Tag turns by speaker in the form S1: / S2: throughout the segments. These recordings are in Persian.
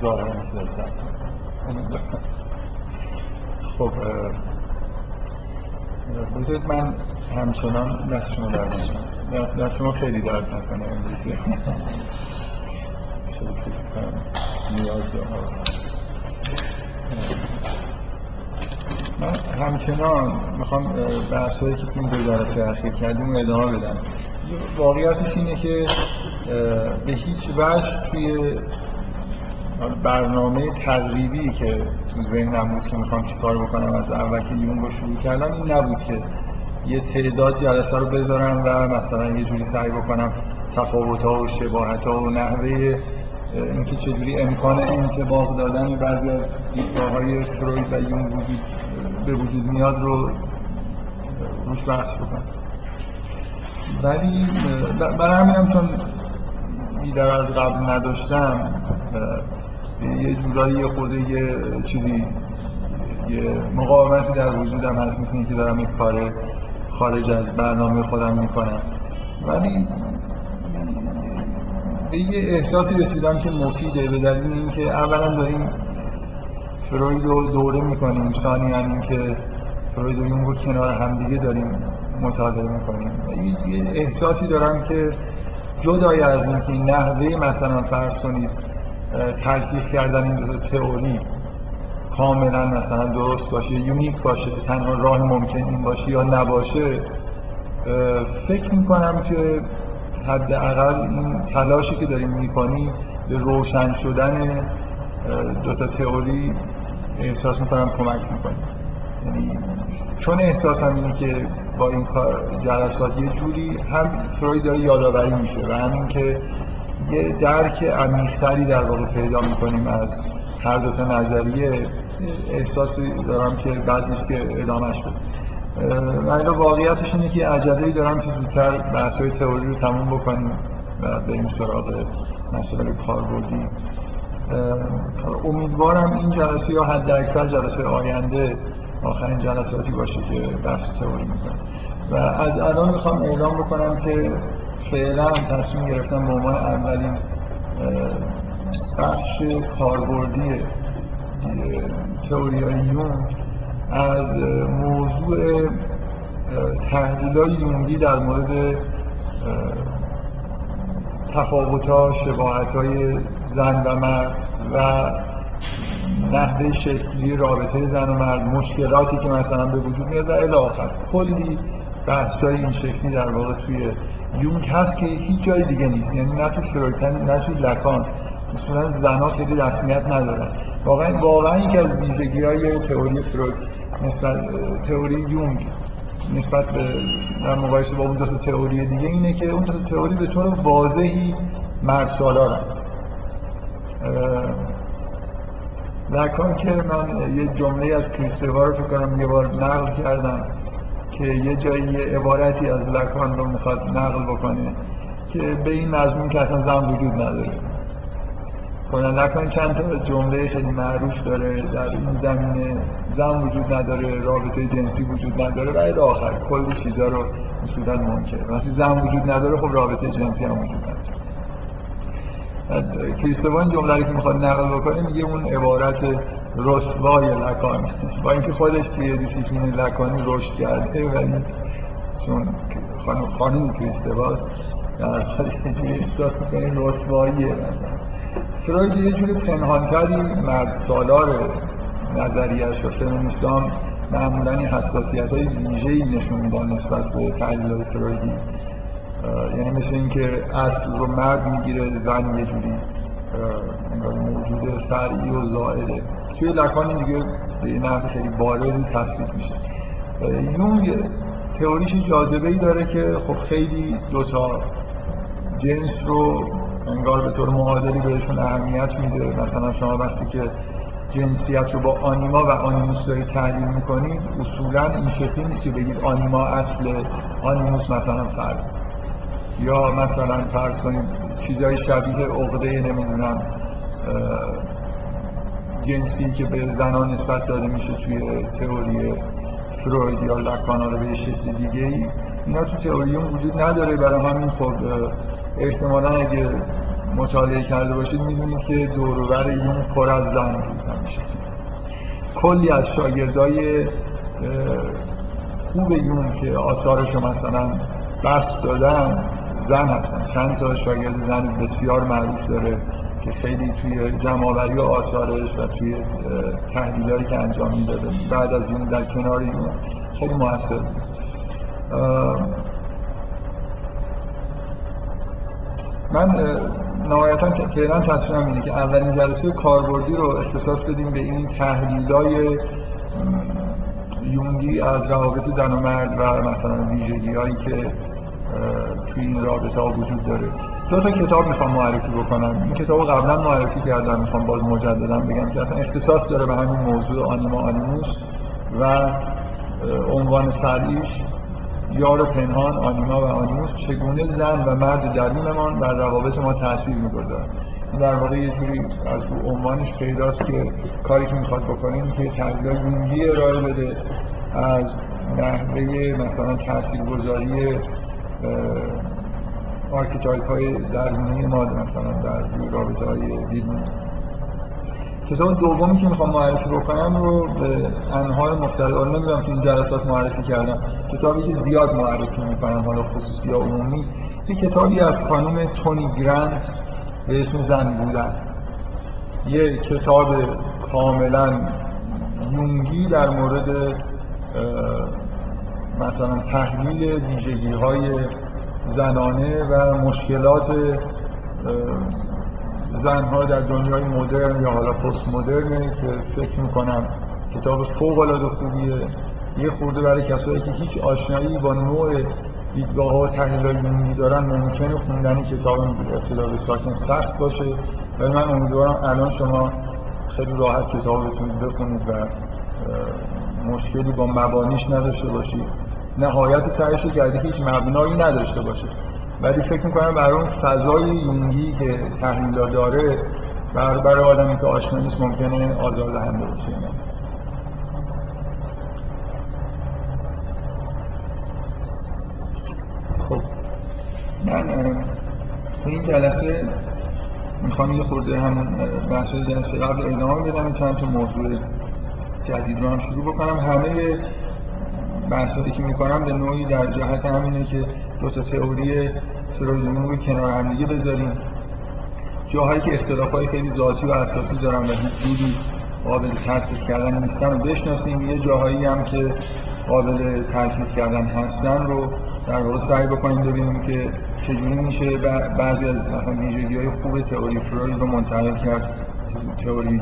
S1: ظاهرا خب بذارید من همچنان دست شما درد نکنم دست شما خیلی درد نکنه امروزه نیاز دارم. من همچنان می‌خوام بحثایی که تو این دو جلسه اخیر کردیم ادامه بدم. واقعیتش اینه که به هیچ وجه توی برنامه تقریبی که تو ذهنم بود که می‌خوام چیکار بکنم از اول که یون رو شروع کردم این نبود که یه تعداد جلسه رو بذارم و مثلا یه جوری سعی بکنم تفاوت ها و شباهت ها و نحوه اینکه چجوری امکان انتباق دادن بعضی از دیدگاه های فروید و یون وجود به وجود میاد رو روش بحث بکنم. ولی برای همینم چون بیدر از قبل نداشتم یه جورایی یه خورده یه چیزی یه مقاومتی در وجودم هست مثل اینکه دارم یک کار خارج از برنامه خودم می‌کنم. ولی به یه احساسی رسیدم که مفیده به دلیل اینکه اولا داریم فروید رو دوره می‌کنیم. ثانیا اینکه فروید و یونگ رو کنار همدیگه داریم مطالعه می‌کنیم. یه احساسی دارم که جدای از اینکه نحوه مثلا فرض کنید تلفیق کردن این دو تئوری کاملا مثلا درست باشه یونیک باشه تنها راه ممکن این باشه یا نباشه فکر می‌کنم که حداقل این تلاشی که داریم می‌کنیم به روشن شدن دو تا تئوری احساس می‌کنم کمک می‌کنیم یعنی چون احساسم اینه که با این کار جلسات یه جوری هم فروید داره یادآوری میشه و همین که یه درک عمیق‌تری در واقع پیدا می‌کنیم از هر دو تا نظریه. احساسی دارم که بعد نیست که ادامهش بدم من واقعیتش اینه که عجله دارم که زودتر بحث های تئوری رو تموم بکنیم و بریم سراغ مسئله کاربردی. امیدوارم این جلسه یا حد اکثر جلسه آینده آخرین جلساتی باشه که بحث تئوری می‌کنم و از الان می‌خوام اعلام بکنم که فعلا تصمیم گرفتم به عنوان اولین بخش کاربردی تئوری یونگ از موضوع تحلیل های یونگی در مورد تفاوت ها شباهت های زن و مرد و نحوه شکلی رابطه زن و مرد مشکلاتی که مثلا به وجود میاد و الاخر کلی بحث این شکلی در واقع توی یونگ هست که هیچ جای دیگه نیست. یعنی نه تو فرویتن نه تو لکان. اصولا زنها خیلی رسمیت ندارن. واقعا واقعا یکی از ویژگی های تئوری فروید نسبت تئوری یونگ نسبت به در مقایسه با اون تئوری دیگه اینه که اون تئوری به طور واضحی مرد سالارن لکان که من یه جمله از کریستوا رو فکر کنم یه بار نقل کردم. که یه جایی عبارتی از لکان رو می‌خواد نقل بکنه که به این مضمون که اصلا زن وجود نداره. کنن نکن چند تا جمله خیلی معروف داره در این زمینه. زن وجود نداره رابطه جنسی وجود نداره و آخر کلی چیزا رو اصولا منکر. وقتی زن وجود نداره خب رابطه جنسی هم وجود نداره. کریستوان جمله که می‌خواد نقل بکنه میگه اون عبارت رسوای لکان با اینکه خودش توی دیسیپلین لکانی رشد کرده ولی چون خانم خانم کریستواست در حال احساس می‌کنه رسواییه مثلا. فروید یه جوری پنهانتری مرد سالار نظریش و فمینیستان معمولا حساسیت های ویژه نشون میدن نسبت به تحلیل های فرویدی یعنی مثل اینکه اصل رو مرد می‌گیره زن یه جوری انگار موجود فرعی و زائده. توی لکان دیگه به نحو خیلی بارزی تثبیت میشه. یونگ تئوریش جاذبه ای داره که خب خیلی دوتا جنس رو انگار به طور معادلی بهشون اهمیت میده. مثلا شما وقتی که جنسیت رو با آنیما و آنیموس دارید تحلیل می‌کنید اصولا این شکلی نیست که بگید آنیما اصل آنیموس مثلا فرد. یا مثلا فرض کنید چیزهای شبیه عقده نمی‌دونم جنسی که به زنان نسبت داده میشه توی تئوری فروید یا لکانا رو به شکل دیگه ای اینا تو تئوری وجود نداره. برای همین خب احتمالا اگه مطالعه کرده باشید می‌دونید که دوروبر یون پر از زن بود کلی از شاگردای خوب یون که آثارش رو مثلا بست دادن زن هستن. چند تا شاگرد زن بسیار معروف داره. که خیلی توی جمعآوری و آثارش و توی تحلیلایی که انجام می‌داده بعد از اون در کنار یون خیلی موثر من نهایتا فعلا تصمیمم اینه که اولین جلسه کاربردی رو اختصاص بدیم به این تحلیلای یونگی از روابط زن و مرد و مثلا ویژگی هایی که توی این رابطه ها وجود داره. دو تا کتاب می‌خوام معرفی بکنم. این کتاب قبلا معرفی کردم می‌خوام باز مجددا بگم که اصلا اختصاص داره به همین موضوع آنیما آنیموس و عنوان فرعیش یار پنهان آنیما و آنیموس چگونه زن و مرد درونمان بر روابط ما تاثیر می‌گذارد؟ در واقع یه جوری از اون عنوانش پیداست که کاری که می‌خواد بکنه که تحلیل یونگی ارائه بده از نحوه مثلا تاثیرگذاری archetype های درونی ما مثلا در رابطه های بیرونی کتاب دومی که می‌خوام معرفی بکنم رو به انهای مختلف نمی‌دونم تو این جلسات معرفی کردم. کتابی که زیاد معرفی می‌کنم حالا خصوصی یا عمومی. یه کتابی از خانم تونی گرانت به اسم زن بودن. یه کتاب کاملا یونگی در مورد مثلا تحلیل ویژگی های زنانه و مشکلات زنها در دنیای مدرن یا حالا پست مدرنه که فکر می‌کنم کتاب فوق العاده خوبیه. یه خورده برای کسایی که هیچ آشنایی با نوع دیدگاه ها و تحلیل یونگی دارن ممکنه خوندن کتاب ابتدا به ساکن سخت باشه. ولی من امیدوارم الان شما خیلی راحت کتاب بتونید بخونید و مشکلی با مبانیش نداشته باشید. نهایت سعیش رو کرده که هیچ مبنایی نداشته باشه. ولی فکر می‌کنم برای اون فضای یونگی که تحلیل داره برای, برای آدمی که آشنا نیست ممکنه آزاردهنده باشه. خب. من این جلسه می‌خوام یه خورده همون بحث جلسه قبل ادامه بدم. چند تا موضوع جدید رو هم شروع بکنم. همه بحثایی که می‌کنم به نوعی در جهت همینه که دو تا تئوری فرویدیون رو کنار هم دیگه بذاریم. جاهایی که اختلاف های خیلی ذاتی و اساسی دارن و هیچ جوری قابل ترکیب کردن نیستن رو بشناسیم. یه جاهایی هم که قابل ترکیب کردن هستن رو در واقع سعی بکنیم ببینیم که چجوری میشه بعضی از مثلا ویژگی های خوب تئوری فروید رو منتقل کرد تئوری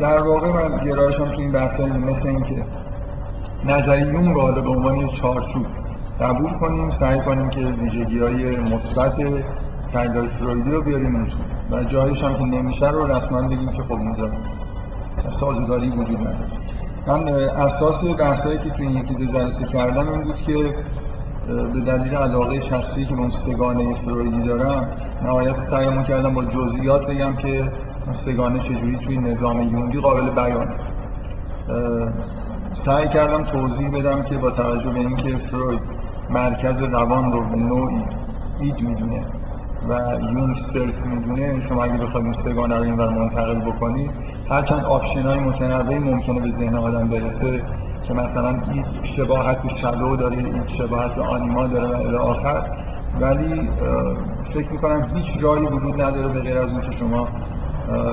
S1: در واقع من گرایشم تو این بحث مثل این که نظری یونگ حالا به عنوان چارچوب قبول کنیم سعی کنیم که ویژگی های مثبت تحلیل فرویدی رو بیاریم اون و جایش هم که نمیشه رو رسما بگیم که خب اونجا سازگاری وجود نداره. من اساس بحثایی که تو این یکی دو جلسه کردم این بود که به دلیل علاقه شخصی که اون سگانه فرویدی دارم نهایت سعیمون کردم با جزئیات بگم که سه‌گانه چجوری توی نظام یونگی قابل بیانه. سعی کردم توضیح بدم که با توجه به اینکه فروید مرکز روان رو به نوعی id می‌دونه و یونگ self می‌دونه شما اگه بخواید اون سه‌گانه رو اینور منتقل بکنید هرچند option های متنوعی ممکنه به ذهن آدم برسه که مثلا این شباهت به shadow داره این شباهت به آنیما داره و الی آخر. ولی فکر می‌کنم هیچ راهی وجود نداره به غیر از اون که شما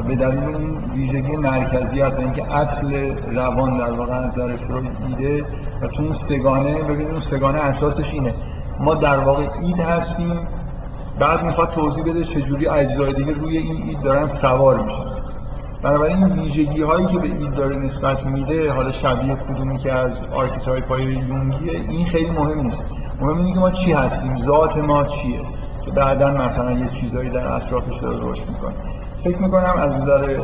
S1: به دلیل اون ویژگی مرکزیت اینکه اصل روان در واقع از نظر فروید id ه و تو اون سه‌گانه ببینید اون سه‌گانه اساسش اینه. ما در واقع id هستیم بعد می‌خواد توضیح بده چجوری اجزای دیگه روی این id دارن سوار میشن. بنابراین این ویژگی هایی که به id داره نسبت میده حالا شبیه کدومی که از archetype های یونگیه این خیلی مهم نیست. مهم اینه که ما چی هستیم ذات ما چیه؟ که بعدا مثلا یه چیزایی در اطرافش داره رشد می‌کنه. فکر می‌کنم از نظر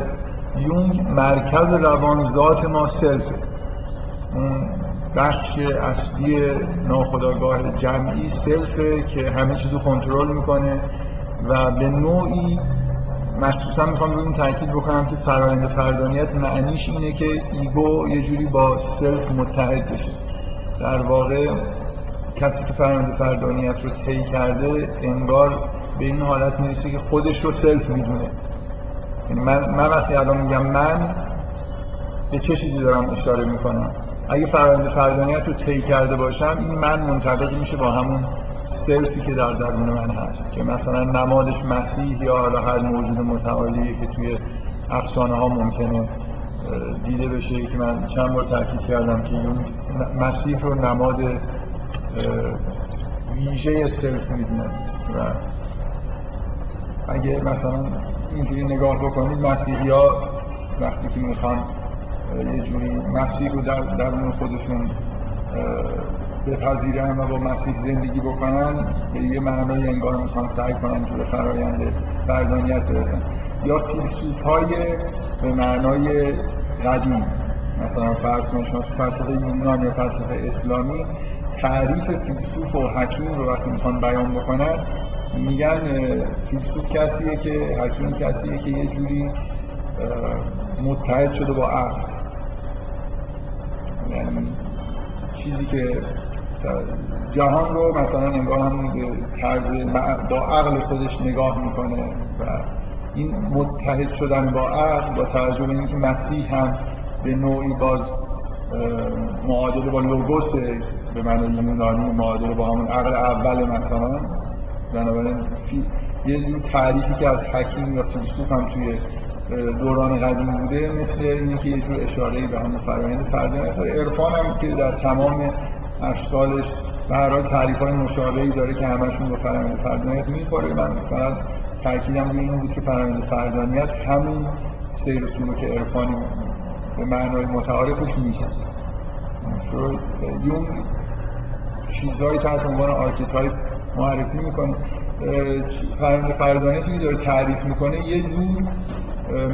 S1: یونگ مرکز روان ذات ما self ه اون بخش اصلی ناخودآگاه جمعی self ه که همه چیزو کنترل می‌کنه و به نوعی مخصوصا می‌خوام روی این تاکید بکنم که فرایند فردانیت معنیش اینه که ego یه جوری با self متحد بشه. در واقع کسی که فرآیند فردانیت رو طی کرده انگار به این حالت می‌رسه که خودش رو self می‌دونه. یعنی من, من وقتی الان میگم من به چه چیزی دارم اشاره می‌کنم؟ اگه فرآیند فردانیت رو طی کرده باشم این من منطبق میشه با همون self ی که در درون من هست. که مثلا نمادش مسیح یا حالا هر موجود متعالی که توی افسانه ها ممکنه دیده بشه که من چند بار تاکید کردم که مسیح رو نماد ویژه سلف می‌دونه و اگه مثلا اینجوری نگاه بکنید مسیحی ها وقتی که می‌خوان یه جوری مسیح رو در درون خودشون بپذیرن و با مسیح زندگی بکنن به یه معنای انگار می‌خوان سعی کنن که به فرایند فردانیت برسن. یا فیلسوف های به معنای قدیم مثلا فرض کنید شما تو فلسفه یونان یا فلسفه اسلامی تعریف فیلسوف و حکیم رو وقتی می‌خوان بیان بکنن میگن فیلسوف کسیه که حکیم کسیه که یه جوری متحد شده با عقل. یعنی چیزی که جهان رو مثلا انگار هم به طرز با عقل خودش نگاه می‌کنه و این متحد شدن با عقل با توجه به اینکه مسیح هم به نوعی باز معادله با لوگوس به معنی یونانی معادله با همون عقل اول مثلا بنابراین یه جور تعریفی که از حکیم یا فیلسوف هم توی دوران قدیم بوده مثل اینه که یه جور اشاره به همون فرآیند فردانیت عرفان هم که در تمام اشکالش به هر حال تعریف های مشابهی داره که همشون با فرآیند فردانیت می‌خوره. من فقط تاکیدم روی این بود که فرآیند فردانیت همون سیر و سلوک عرفانی به معنای متعارفش نیست. یونگ چیزهایی تحت عنوان archetype معرفی می‌کنه. فرآیند فردانیتی که داره تعریف می‌کنه یه جور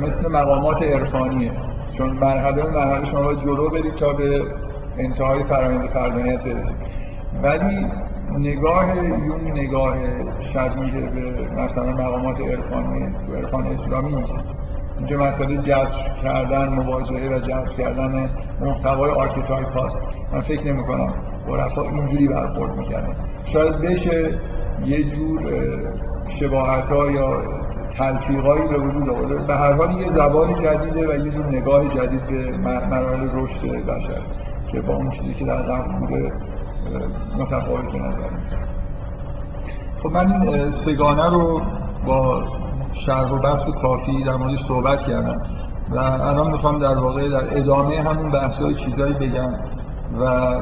S1: مثل مقامات عرفانیه. چون مرحله مرحله شما باید جلو برید تا به انتهای فرآیند فردانیت برسید. ولی نگاه یونگ نگاه شبیه به مثلا مقامات عرفانی تو عرفان اسلامی نیست. اینجا مسئله جذب کردن مواجهه و جذب کردن محتوای archetype هاست. من فکر نمی کنم عرفا اینجوری برخورد می‌کردن. شاید بشه یه جور شباهت یا تلفیقایی به وجود آورده به هر حال یه زبان جدیده و یه جور نگاه جدید به مراحل رشد بشر که با اون چیزی که در قبل بوده متفاوت به نظر می‌رسه. خب من این سگانه رو با شرح و بحث کافی در موردش صحبت کردم و الان می‌خوام در واقع در ادامه همون بحث های چیزایی بگم و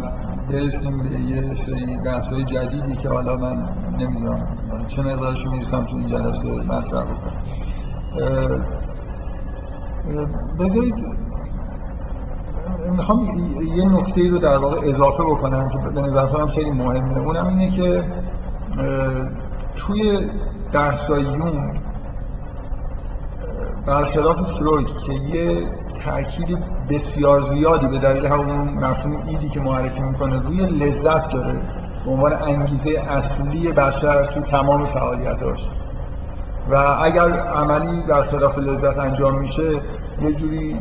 S1: برسیم به یه سری بحث های جدیدی که حالا من نمی‌دونم. چه مقدارشو می‌رسم تو این جلسه مطرح بکنم. بذارید می‌خوام یه نکته رو در واقع اضافه بکنم که به نظر خیلی مهمه. اونم اینه که توی بحثای یون برخلاف فروید که یه تأکید بسیار زیادی به دلیل همون مفهوم ایدی که معرفی می‌کنه روی لذت داره. به عنوان انگیزه اصلی بشر تو تمام فعالیتاش و اگر عملی در خلاف لذت انجام میشه یه جوری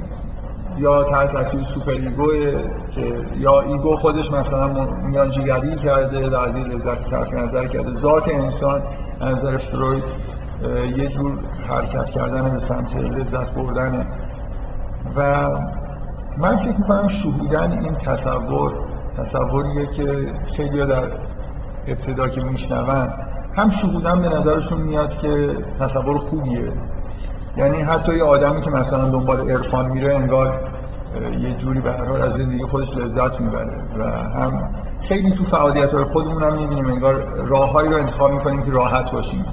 S1: یا تحت تاثیر superego ه که یا ego خودش مثلا میانجیگری کرده در از لذت صرف نظر کرده. ذات انسان نظر فروید یه جور حرکت کردن به سمت لذت بردنه. و من فکر می‌کنم شهودن این تصور تصوریه که خیلی در ابتدا که میشنون هم شهودن به نظرشون میاد که تصور خوبیه. یعنی حتی یه آدمی که مثلا دنبال عرفان میره انگار یه جوری به هر از زندگی خودش لذت می‌بره و هم خیلی تو فعالیت های خودمون هم می‌بینیم انگار راههایی رو انتخاب می‌کنیم که راحت باشیم.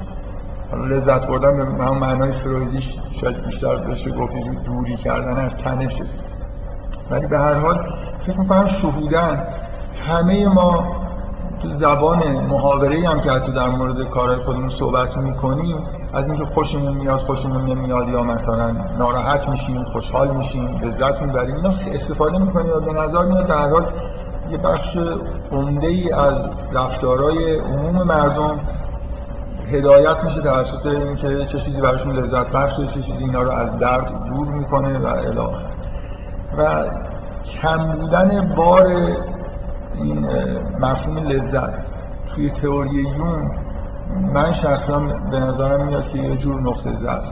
S1: حالا لذت بردن به معنای فرویدیش شاید بیشتر بشه گفت دوری کردن از تنشه ولی به هر حال فکر می‌کنم شهودن همه ما تو زبان محاوره هم که حتی در مورد کارهای خودمون صحبت می‌کنیم از اینکه خوشمون میاد خوشمون نمیاد یا مثلا ناراحت میشیم خوشحال میشیم لذت می‌بریم اینا استفاده می‌کنیم و به نظر میاد در حال یه بخش عمده ای از رفتارهای عموم مردم هدایت میشه توسط اینکه چه چیزی براشون لذت بخشه چه چیزی اینا رو از درد دور می‌کنه و الی و کم بودن بار این مفهوم لذت توی تئوری یون من شخصا به نظرم میاد که یه جور نقطه ضعف.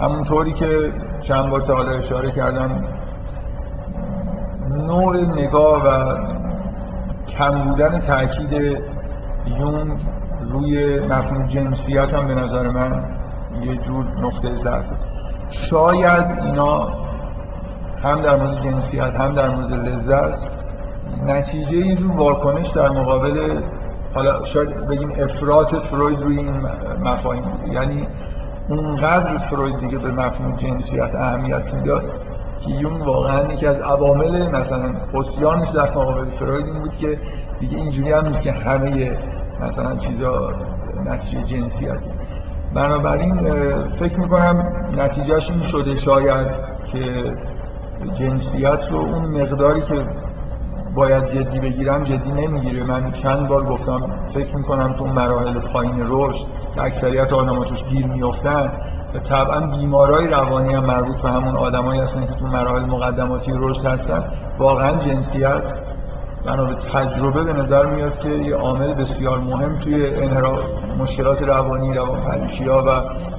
S1: همونطوری که چند بار تا اشاره کردم نوع نگاه و کم بودن تاکید یون روی مفهوم جنسیت هم به نظر من یه جور نقطه ضعف. شاید اینا هم در مورد جنسیت هم در مورد لذت نتیجه یه جور واکنش در مقابل حالا شاید بگیم افراط فروید روی این مفاهیم. یعنی اونقدر فروید دیگه به مفهوم جنسیت اهمیت می‌داد که یون واقعا یکی از عوامل مثلا حسیانش در مقابل فروید این بود که دیگه اینجوری هم نیست که همه مثلا چیزا نتیجه جنسیتی بنابراین فکر می‌کنم نتیجهش این شده شاید که جنسیت رو اون مقداری که باید جدی بگیرم جدی نمی‌گیره. من چند بار گفتم فکر می‌کنم تو مراحل پایین رشد که اکثریت آدم توش گیر میفتن طبعا بیمارای روانی هم مربوط به همون آدمایی هستن که تو مراحل مقدماتی رشد هستن واقعا جنسیت بنا به تجربه به نظر میاد که یه عامل بسیار مهم توی انحراف مشکلات روانی روانپریشی ها و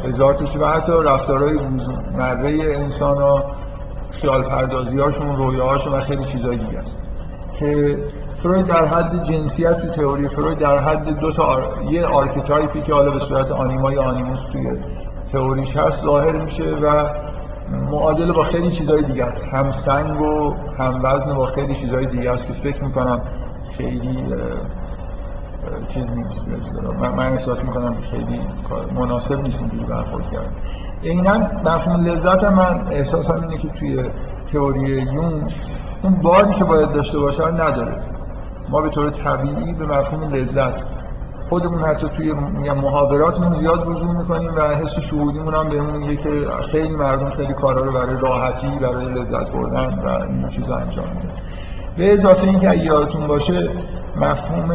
S1: هزار و حتی رفتارهای روزمره انسان ها خیال پردازی هاشون رویاهاشون و خیلی چیزای دیگه است. که فروید در حد جنسیت تو تئوری فروید در حد دو تا آر... یه archetype ی که حالا به صورت آنیما یا animus توی تئوریش هست ظاهر میشه و معادل با خیلی چیزای دیگه است. هم سنگ و هم وزن با خیلی چیزای دیگه است که فکر می‌کنم خیلی چیز نیست. من, من احساس می‌کنم خیلی مناسب نیست اینجوری برخورد کرد. عینا مفهوم لذت من احساسم اینه که توی تئوری یون اون باری که باید داشته باشه نداره. ما به طور طبیعی به مفهوم لذت خودمون حتی توی محاوراتمون زیاد وضوح می‌کنیم و حس شهودیمون هم بهمون میگه که خیلی مردم خیلی کارا رو برای راحتی برای لذت بردن و این چیزا انجام میدن به اضافه اینکه اگه یادتون باشه مفهوم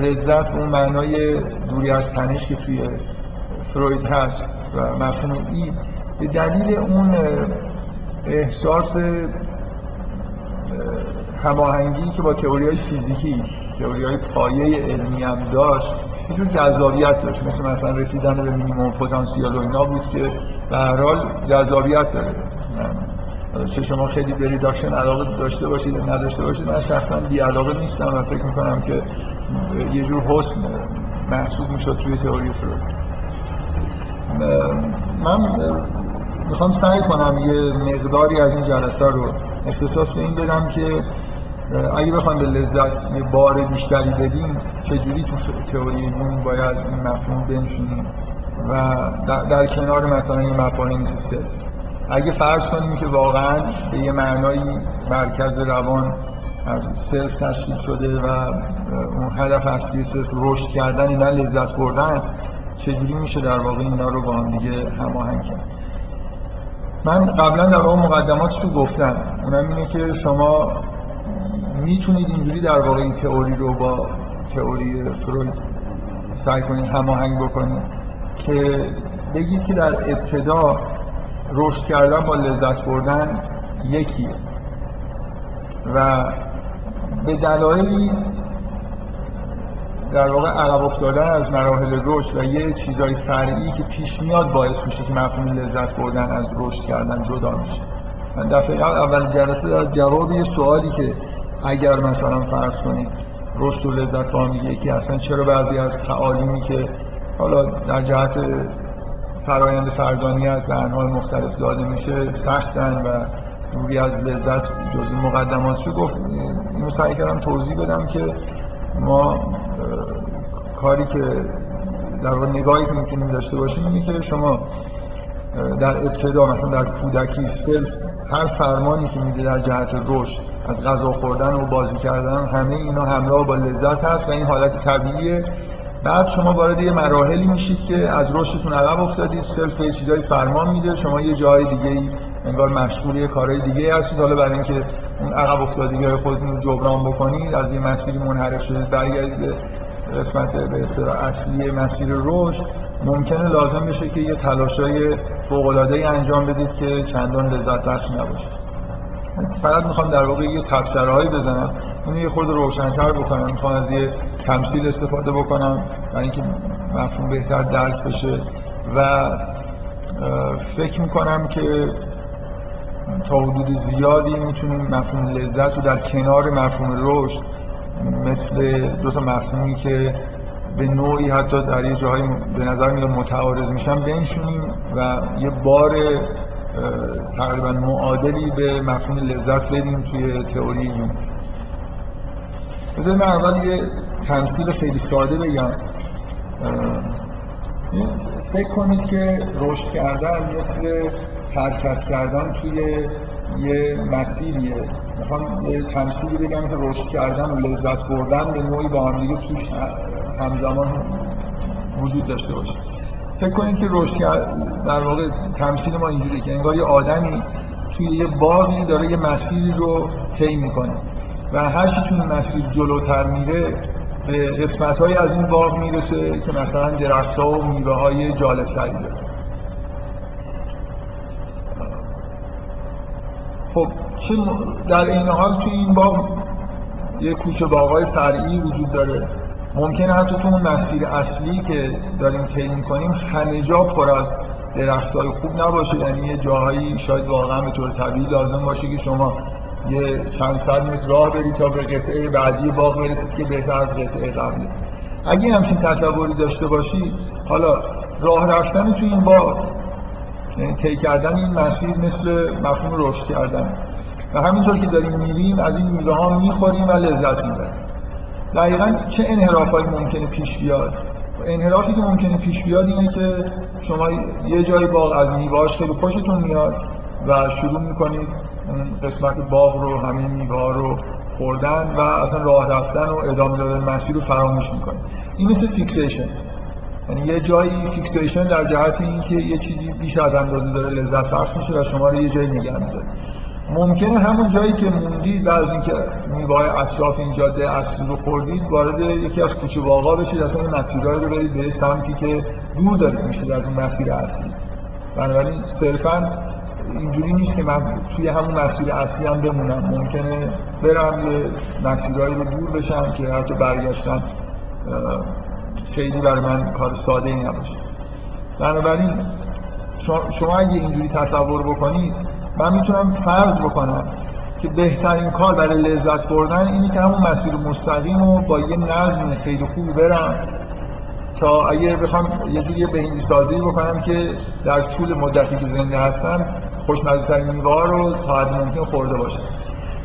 S1: لذت اون معنای دوری از تنش که توی فروید هست و مفهوم ای به دلیل اون احساس هماهنگی که با تئوری های فیزیکی تئوری های پایه علمی هم داشت یه جور جذابیت داشت. مثل مثلا رسیدن به مینیموم پتانسیل و اینا بود که به هر حال جذابیت داره. چه شما خیلی به reduction علاقه داشته باشید نداشته باشید من شخصا بی علاقه نیستم و فکر می‌کنم که یه جور حسن محسوب می‌شد توی تئوری فروید من می‌خوام سعی کنم یه مقداری از این جلسه رو اختصاص به این بدم که اگه بخوایم به لذت یه بار بیشتری بدیم چجوری تو تئوری یونگ باید این مفهوم بنشونیم و در, کنار مثلا یه مفاهیم مثل اگه فرض کنیم که واقعا به یه معنایی مرکز روان از self تشکیل شده و اون هدف اصلی self رشد کردن نه لذت بردن چجوری میشه در واقع اینا رو با هم دیگه هماهنگ کرد؟ من قبلا در واقع مقدماتش رو گفتم؟ اونم اینه که شما می‌تونید اینجوری در واقع این تئوری رو با تئوری فروید سعی کنید هماهنگ بکنید که بگید که در ابتدا رشد کردن با لذت بردن یکیه. و به دلایلی در واقع عقب افتادن از مراحل رشد و یه چیزای فرعی که پیش میاد باعث میشه که مفهوم لذت بردن از رشد کردن جدا میشه. من دفعه اول جلسه در جواب یه سوالی که اگر مثلا فرض کنید رشد و لذت با هم یکی هستن چرا بعضی از تعالیمی که حالا در جهت فرایند فردانیت به انواع مختلف داده میشه سختن و دوری از لذت جزء مقدماتشو گفت اینو سعی کردم توضیح بدم که ما کاری که در نگاهی که می‌تونیم داشته باشیم اینه که شما در ابتدا مثلا در کودکی self هر فرمانی که میده در جهت رشد از غذا خوردن و بازی کردن همه اینا همراه با لذت هست و این حالت طبیعیه. بعد شما وارد یه مراحلی میشید که از رشدتون عقب افتادید self یه چیزای فرمان میده شما یه جای دیگه ای انگار مشغول یه کارهای دیگه هستید. حالا برای اینکه اون عقب افتادگی های خودتون رو جبران بکنید از این مسیری منحرف شدید برگردید به قسمت به اصطلاح اصلی مسیر رشد. ممکنه لازم بشه که یه تلاشای فوق العاده انجام بدید که چندان لذت بخش نباشه. فقط می‌خوام در واقع یه تبصره بزنم اون یه خود روشنتر بکنم. می‌خوام از یه تمثیل استفاده بکنم برای اینکه مفهوم بهتر درک بشه و فکر می‌کنم که تا حدود زیادی می‌تونیم مفهوم لذت رو در کنار مفهوم رشد مثل دو تا مفهومی که به نوعی حتی در یه جاهای به نظر میاد متعارض میشن بنشونیم و یه بار تقریبا معادلی به مفهوم لذت بدیم توی تئوری یون بذارید من اول یه تمثیل خیلی ساده بگم. فکر کنید که رشد کردن مثل حرکت کردن توی یه مسیریه. می‌خوام یه تمثیلی بگم که رشد کردن و لذت بردن به نوعی با هم دیگه توش همزمان وجود داشته باشه. فکر کنید که رشد در واقع تمثیل ما اینجوریه که انگار یه آدمی توی یه باغی داره یه مسیری رو طی می‌کنه و هر چی توی مسیر جلوتر میره به قسمت از این باغ می‌رسه که مثلا درخت ها و میوه های جالب داره. خب در این حال توی این باغ یه کوچه باغای فرعی وجود داره. ممکنه حتی تو اون مسیر اصلی که داریم طی می‌کنیم همه جا پر از درختای خوب نباشه. یعنی یه جاهایی شاید واقعا به طور طبیعی لازم باشه که شما یه چند صد متر راه برید تا به قطعه بعدی باغ برسید که بهتر از قطعه قبلی اگه همچین تصوری داشته باشی حالا راه رفتن تو این باغ یعنی طی کردن این مسیر مثل مفهوم رشد کردن. و همینطور که داریم میریم از این میوه ها می‌خوریم و لذت می‌بریم. دقیقا چه انحرافایی ممکنه پیش بیاد؟ انحرافی که ممکنه پیش بیاد اینه که شما یه جای باغ از میوهاش خیلی خوشتون میاد و شروع می‌کنید اون قسمت باغ رو همه میوه رو خوردن و اصلا راه رفتن و ادامه دادن مسیر رو فراموش می‌کنید. این مثل fixation. یعنی یه جایی fixation در جهت اینکه یه چیزی بیش از اندازه داره لذت بخش میشه و شما رو یه جایی نگه میداره. ممکنه همون جایی که موندید و از اینکه میوه اطراف این جاده اصلی رو خوردید وارد یکی از کوچه باغا بشید اصلا این مسیرهایی رو برید به سمتی که دور دارید میشید از این مسیر اصلی. بنابراین صرفا اینجوری نیست که من توی همون مسیر اصلی هم بمونم. ممکنه برم یه مسیرهایی رو دور بشم که حتی برگشتن خیلی برای من کار ساده ای نباشه. بنابراین شما اگه اینجوری تصور بکنید من می‌تونم فرض بکنم که بهترین کار برای لذت بردن اینی که همون مسیر مستقیم رو با یه نظم خیلی خوبی برم تا اگر بخوام یه جوری بهینی سازی بکنم که در طول مدتی که زنده هستم خوشمزه ترین میوه رو تا حد ممکن خورده باشم.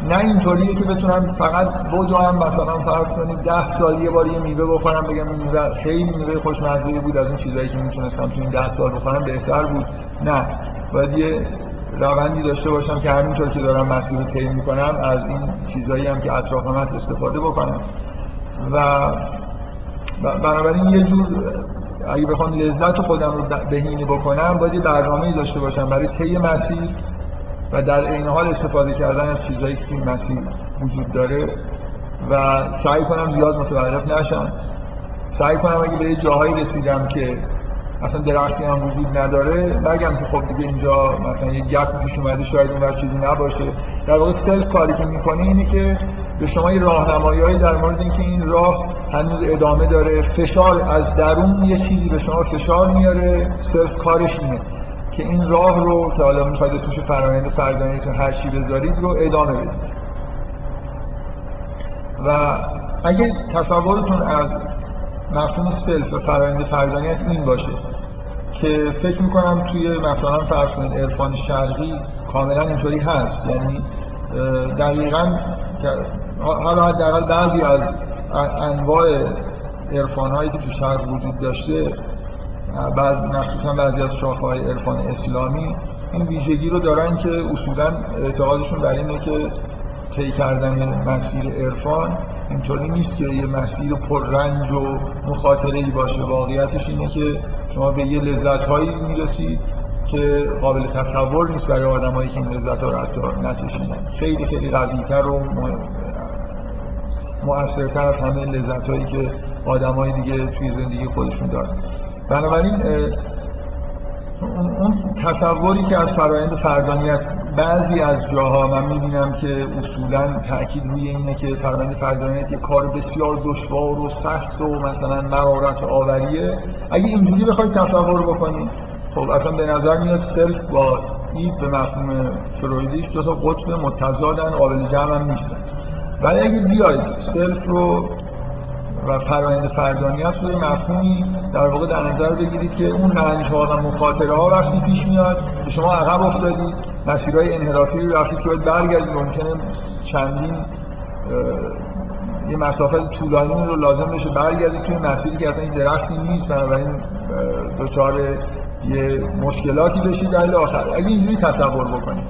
S1: نه اینطوریه که بتونم فقط بدو هم مثلا فرض کنید ده سال یه بار یه میوه بخورم بگم این میوه خیلی میوه خوشمزه بود از اون چیزایی که می‌تونستم تو این ده سال بخورم بهتر بود. نه. باید یه روندی داشته باشم که همینطور که دارم مسیر رو طی می‌کنم از این چیزایی هم که اطرافم هست استفاده بکنم. و بنابراین یه جور اگه بخوام لذت خودم رو بهینه بکنم باید یه برنامه داشته باشم برای طی مسیر و در این حال استفاده کردن از چیزهایی که این مسیر وجود داره. و سعی کنم زیاد متوقف نشم. سعی کنم اگه به جاهایی رسیدم که اصلا درختی هم وجود نداره. نگم که خب دیگه اینجا مثلا یه گپ پیش اومده شاید اون چیزی نباشه. در واقع self کاری که می‌کنه اینه که به شما یه راهنمایی در مورد اینکه این راه هنوز ادامه داره. فشار از درون یه چیزی به شما فشار میاره. self کارش اینه که این راه رو که حالا می‌خواید اسمش فرآیند فردانیت و هر چی بذارید رو ادامه بدید. و اگه تصورتون از مفهوم self و فرآیند فردانیت این باشه که فکر می‌کنم توی مثلا فرض کنید عرفان شرقی کاملا اینطوری هست. یعنی دقیقا حالا حداقل بعضی از انواع عرفان هایی که تو شرق وجود داشته بعض مخصوصا بعضی از های عرفان اسلامی این ویژگی رو دارن که اصولا اعتقادشون بر اینه که طی کردن مسیر عرفان اینطوری نیست که یه مسیر رنج و مخاطره ای باشه. واقعیتش اینه که شما به یه لذت هایی می‌رسید که قابل تصور نیست برای آدمایی که این لذت ها رو حتی نچشیدن خیلی خیلی قویتر و مؤثرتر از همه لذت هایی که آدمای دیگه توی زندگی خودشون دارن. بنابراین اون تصوری که از فرایند فردانیت بعضی از جاها من می‌بینم که اصولا تاکید روی اینه که فرمند فردانیت یه کار بسیار دشوار و سخت و مثلا مرارت آوریه. اگه اینجوری بخواید تصور بکنید خب اصلا به نظر میاد self با id به مفهوم فرویدیش دو تا قطب متضادن قابل جمع هم نیستن. ولی اگه بیاید self رو و فرآیند فردانیت رو مفهومی در واقع در نظر بگیرید که اون رنج ها و مخاطره ها وقتی پیش میاد شما عقب افتادید مسیرهای انحرافی رو رفتید که باید برگردید ممکنه چندین یه مسافت طولانی رو لازم بشه برگردید توی مسیری که اصلا این درختی نیست. بنابراین دچار یه مشکلاتی بشید در آخر. اگه اینجوری تصور بکنید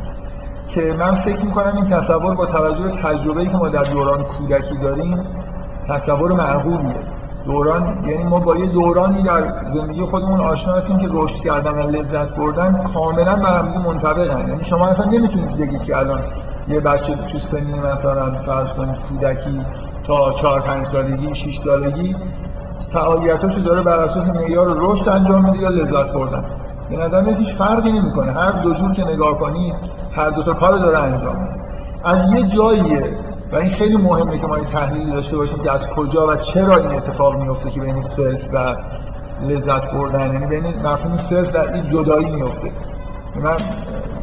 S1: که من فکر می‌کنم این تصور با توجه به تجربه‌ای که ما در دوران کودکی داریم تصور معقولیه. دوران یعنی ما با یه دورانی در زندگی خودمون آشنا هستیم که رشد کردن و لذت بردن کاملا بر هم منطبقن. یعنی شما اصلا نمی‌تونید بگید که الان یه بچه تو سنی مثلا فرض کنید کودکی تا 4 5 سالگی 6 سالگی فعالیتاشو داره بر اساس معیار رشد انجام میده یا لذت بردن. به نظر هیچ فرقی نمی‌کنه. هر دو جور که نگاه کنید هر دو تا کار داره انجام میده. از یه جاییه و این خیلی مهمه که ما این تحلیلی داشته باشیم که از کجا و چرا این اتفاق میفته که بین self و لذت بردن یعنی بین مفهوم self و id جدایی میفته. من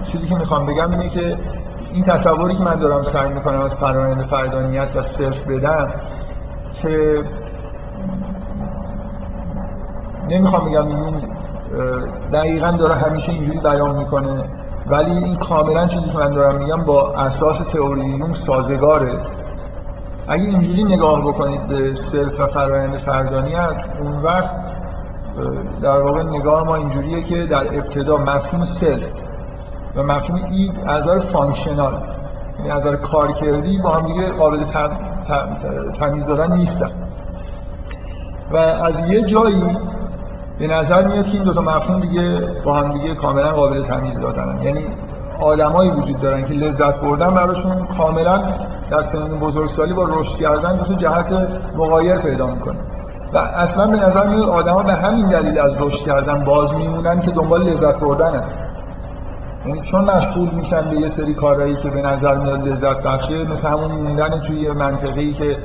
S1: چیزی که می‌خوام بگم اینه که این تصوری که من دارم سعی می‌کنم از فرآیند فردانیت و self بدم که نمی‌خوام بگم این دقیقا داره همیشه اینجوری بیان می‌کنه. ولی این کاملا چیزی که من دارم میگم با اساس تئوری سازگاره. اگه اینجوری نگاه بکنید به self و فرایند فردانیت اون وقت در واقع نگاه ما اینجوریه که در ابتدا مفهوم self و مفهوم id از نظر functional یعنی از نظر کارکردی با هم دیگه قابل تمیز دادن نیستن. و از یه جایی به نظر میاد که این دو تا مفهوم دیگه با هم دیگه کاملا قابل تمیز دادن یعنی آدمایی وجود دارن که لذت بردن براشون کاملا در سنین بزرگسالی با رشد کردن دو جهت مغایر پیدا می‌کنه. و اصلا به نظر میاد آدما به همین دلیل از رشد کردن باز میمونن که دنبال لذت بردنن. چون مشغول میشن به یه سری کارهایی که به نظر میاد لذت بخشه مثل همون موندن توی منطقه‌ای که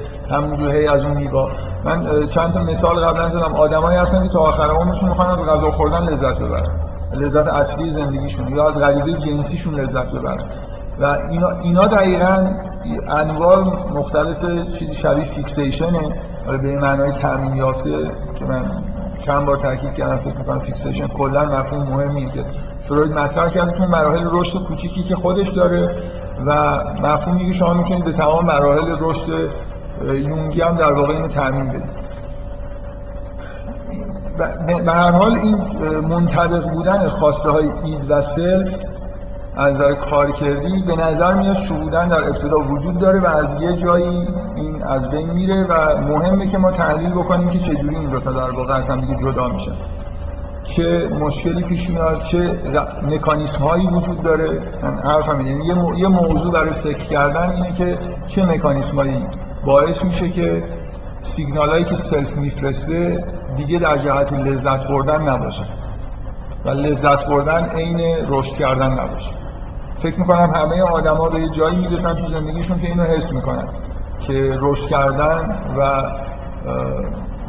S1: هی از اون میگاه من چند تا مثال قبلا زدم. آدمایی هستن که تا آخر عمرشون می‌خوان از غذا خوردن لذت ببرن. لذت اصلی زندگیشون یا از غریزه جنسیشون لذت ببرن. و اینا, اینا دقیقا انواع مختلف چیزی شبیه fixation ه به معنای تعمیم یافته که من چند بار تاکید کردم فکر می‌کنم fixation کلا مفهوم مهمیه که فروید مطرح کرده تو مراحل رشد کوچیکی که خودش داره و مفهومی که شما می‌تونید به تمام مراحل رشد یونگی هم در واقع اینو تعمیم بدید. به هر حال این منطبق بودن خواسته های id و self از نظر کارکردی به نظر میاد شهودن در ابتدا وجود داره و از یه جایی این از بین میره و مهمه که ما تحلیل بکنیم که چجوری این دوتا در واقع از هم دیگه جدا میشن. چه مشکلی پیش میاد چه مکانیسم هایی وجود داره. من حرفم یعنی یه موضوع برای فکر کردن اینه که چه مکانیسم هایی باعث میشه که سیگنال هایی که سلف میفرسته دیگه در جهت لذت بردن نباشه. و لذت بردن عین رشد کردن نباشه. فکر می‌کنم همه آدما به یه جایی می‌رسن تو زندگیشون که اینو حس می‌کنن. که رشد کردن و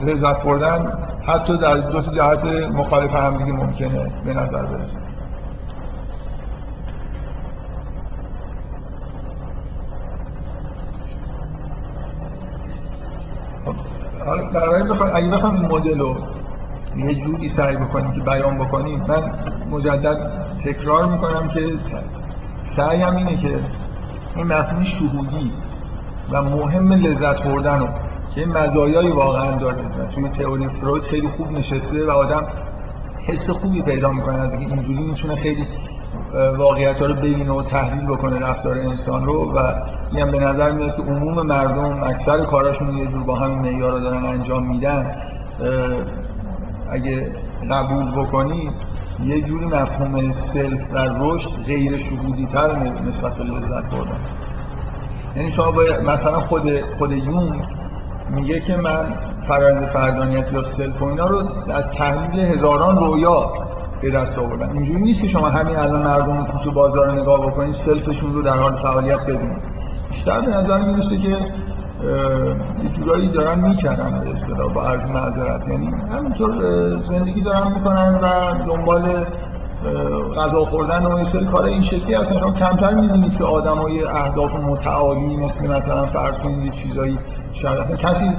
S1: لذت بردن حتی در دو تا جهت مخالف هم دیگه ممکنه به نظر برسه. برای بخوام اگه بخوام این مدل رو یه جوری سعی بکنیم که بیان بکنیم من مجدد تکرار می‌کنم که سعیم اینه که این مفهوم شهودی و مهم لذت بردن رو که مزایایی واقعا داره. و توی تئوری فروید خیلی خوب نشسته و آدم حس خوبی پیدا می‌کنه از اینکه اینجوری می‌تونه خیلی واقعیت رو ببینه و تحلیل بکنه رفتار انسان رو. و این به نظر میاد که عموم مردم اکثر کاراشون یه جور با همین معیار دارن انجام میدن. اگه قبول بکنی یه جوری مفهوم self در رشد غیر شهودی تر نسبت به لذت بردن. یعنی شما باید مثلا خود خود یونگ میگه که من فرآیند فردانیت یا self و اینا رو از تحلیل هزاران رویا به دست آوردن اینجوری نیست که شما همین الان مردم کوچه بازار نگاه بکنید self شون رو در حال فعالیت ببینید. بیشتر به نظر می‌رسه که یه جورایی دارن می‌کنن به اصطلاح با عرض معذرت. یعنی همینطور زندگی دارن می‌کنن و دنبال غذا خوردن و یه سری کار این شکلی هستن. شما کمتر می‌بینید که آدمای اهداف متعالی مثل مثلا فرض کنید یه چیزایی شاید اصلا کسی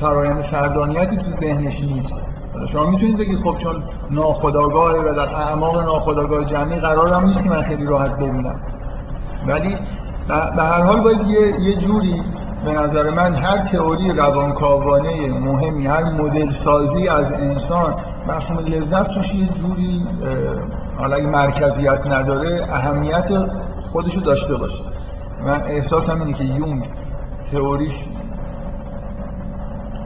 S1: فرایند فردانیتی تو ذهنش نیست. شما می‌تونید بگید خب چون ناخداگاه و در اعماق ناخداگاه جمعی قرار هم نیست که من خیلی راحت ببینم. ولی به هر حال باید یه, یه جوری به نظر من هر تئوری روانکاوانه مهمی هر مدل سازی از انسان مفهوم لذت توش یه جوری حالا اگه مرکزیت نداره اهمیت خودشو داشته باشه. من احساسم اینه که یونگ تئوریش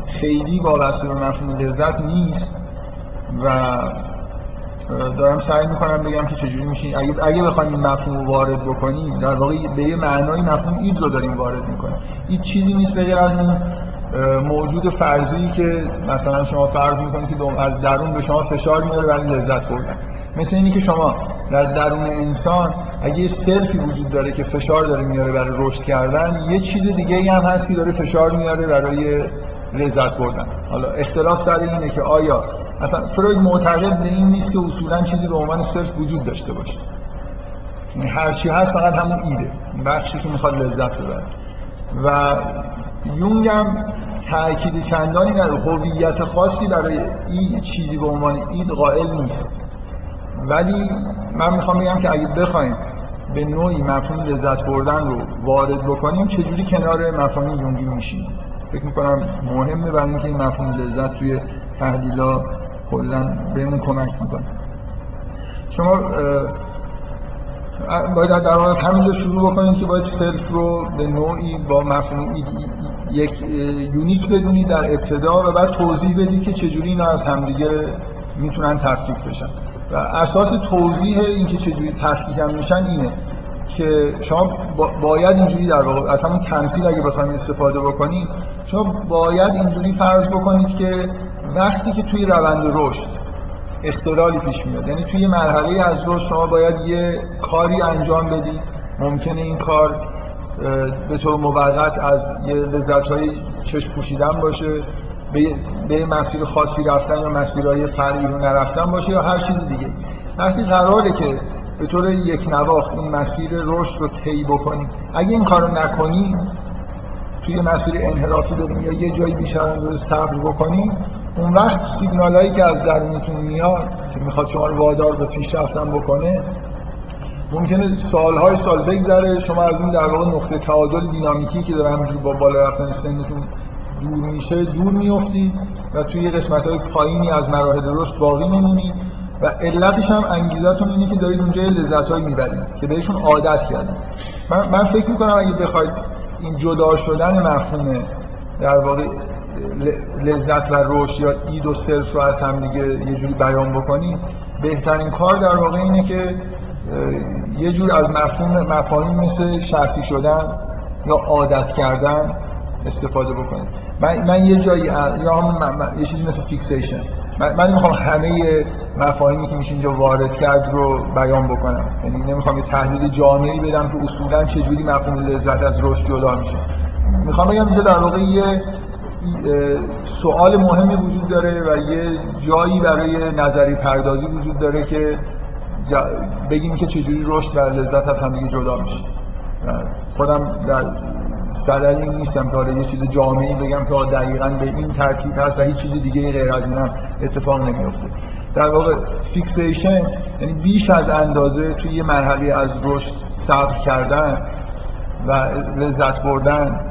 S1: خیلی وابسته به مفهوم لذت نیست و دارم سعی می‌کنم بگم که چجوری میشین اگه, اگه بخوایم این مفهوم رو وارد بکنیم در واقع به یه معنای مفهوم اید رو داریم وارد می‌کنیم. این چیزی نیست بغیر از اون موجود فرضی که مثلا شما فرض می‌کنید که از درون به شما فشار میاره برای لذت بردن. مثل اینی که شما در درون انسان اگه یه سلفی وجود داره که فشار داره میاره برای رشد کردن یه چیز دیگه ای هم هست که داره فشار میاره برای لذت بردن. حالا اختلاف سر اینه که آیا اصلا فروید معتقد به این نیست که اصولا چیزی به عنوان صرف وجود داشته باشه. یعنی هر چی هست فقط همون ایده بخشی که می‌خواد لذت ببره. و یونگ هم تأکید چندانی نداره. هویت خاصی برای این چیزی به عنوان اید قائل نیست. ولی من می‌خوام بگم که اگه بخوایم به نوعی مفهوم لذت بردن رو وارد بکنیم چجوری کنار مفهوم یونگی میشیم؟ فکر می‌کنم مهمه برای اینکه این مفهوم لذت توی تحلیلا کلا بهمون کمک می‌کنه. شما باید در واقع همینجا شروع بکنید که باید self رو به نوعی با مفهوم یک unique بدونید در ابتدا و بعد توضیح بدید که چجوری اینا از همدیگه می‌تونن تفکیک بشن. و اساس توضیح اینکه چجوری تفکیک هم میشن اینه که شما باید اینجوری در واقع از همون تمثیل اگه بخوایم استفاده بکنید شما باید اینجوری فرض بکنید که وقتی که توی روند رشد اختلالی پیش میاد یعنی توی مرحله از رشد شما باید یه کاری انجام بدید ممکنه این کار به طور موقت از یه لذت های چشم پوشیدن باشه به, به مسیر خاصی رفتن یا مسیرهای فرعی رو نرفتن باشه یا هر چیز دیگه. وقتی قراره که به طور یک نواخت این مسیر رشد رو طی بکنیم اگه این کارو نکنیم توی مسیر انحرافی بریم یا یه جایی بیشتر از صبر بکنیم اون وقت سیگنال هایی که از درونتون میاد که می‌خواد شما رو وادار به پیش رفتن بکنه ممکنه سالهای سال بگذره شما از اون در واقع نقطه تعادل دینامیکی که داره همینجوری با بالا رفتن سنتون دور میشه دور میفتید و توی قسمت های پایینی از مراحل رشد باقی میمونید و علتش هم انگیزتون اینه که دارید اونجا لذت هایی می‌برید که بهشون عادت کردید. من, من فکر می‌کنم اگه بخواید این جدا شدن مفهوم در واقع لذت و رشد یا اید و سلف رو از هم دیگه یه جوری بیان بکنید بهترین کار در واقع اینه که یه جور از مفهوم مفاهیم مثل شرطی شدن یا عادت کردن استفاده بکنید من, من یه جایی یا همون یه چیزی مثل فیکسیشن من, من نمی‌خوام همه مفاهیمی که میشه اینجا وارد کرد رو بیان بکنم. یعنی نمی‌خوام یه تحلیل جامعی بدم که اصولا چجوری مفهوم لذت از رشد جدا میشه. می‌خوام بگم اینجا در واقع یه سوال مهمی وجود داره و یه جایی برای نظری پردازی وجود داره که بگیم که چجوری رشد و لذت از هم جدا میشه. خودم در صدر این نیستم که یه چیز جامعی بگم که دقیقا به این ترتیب هست و هیچ چیز دیگه غیر از این هم اتفاق نمیفته در واقع فیکسیشن یعنی بیش از اندازه توی یه مرحله از رشد صبر کردن و لذت بردن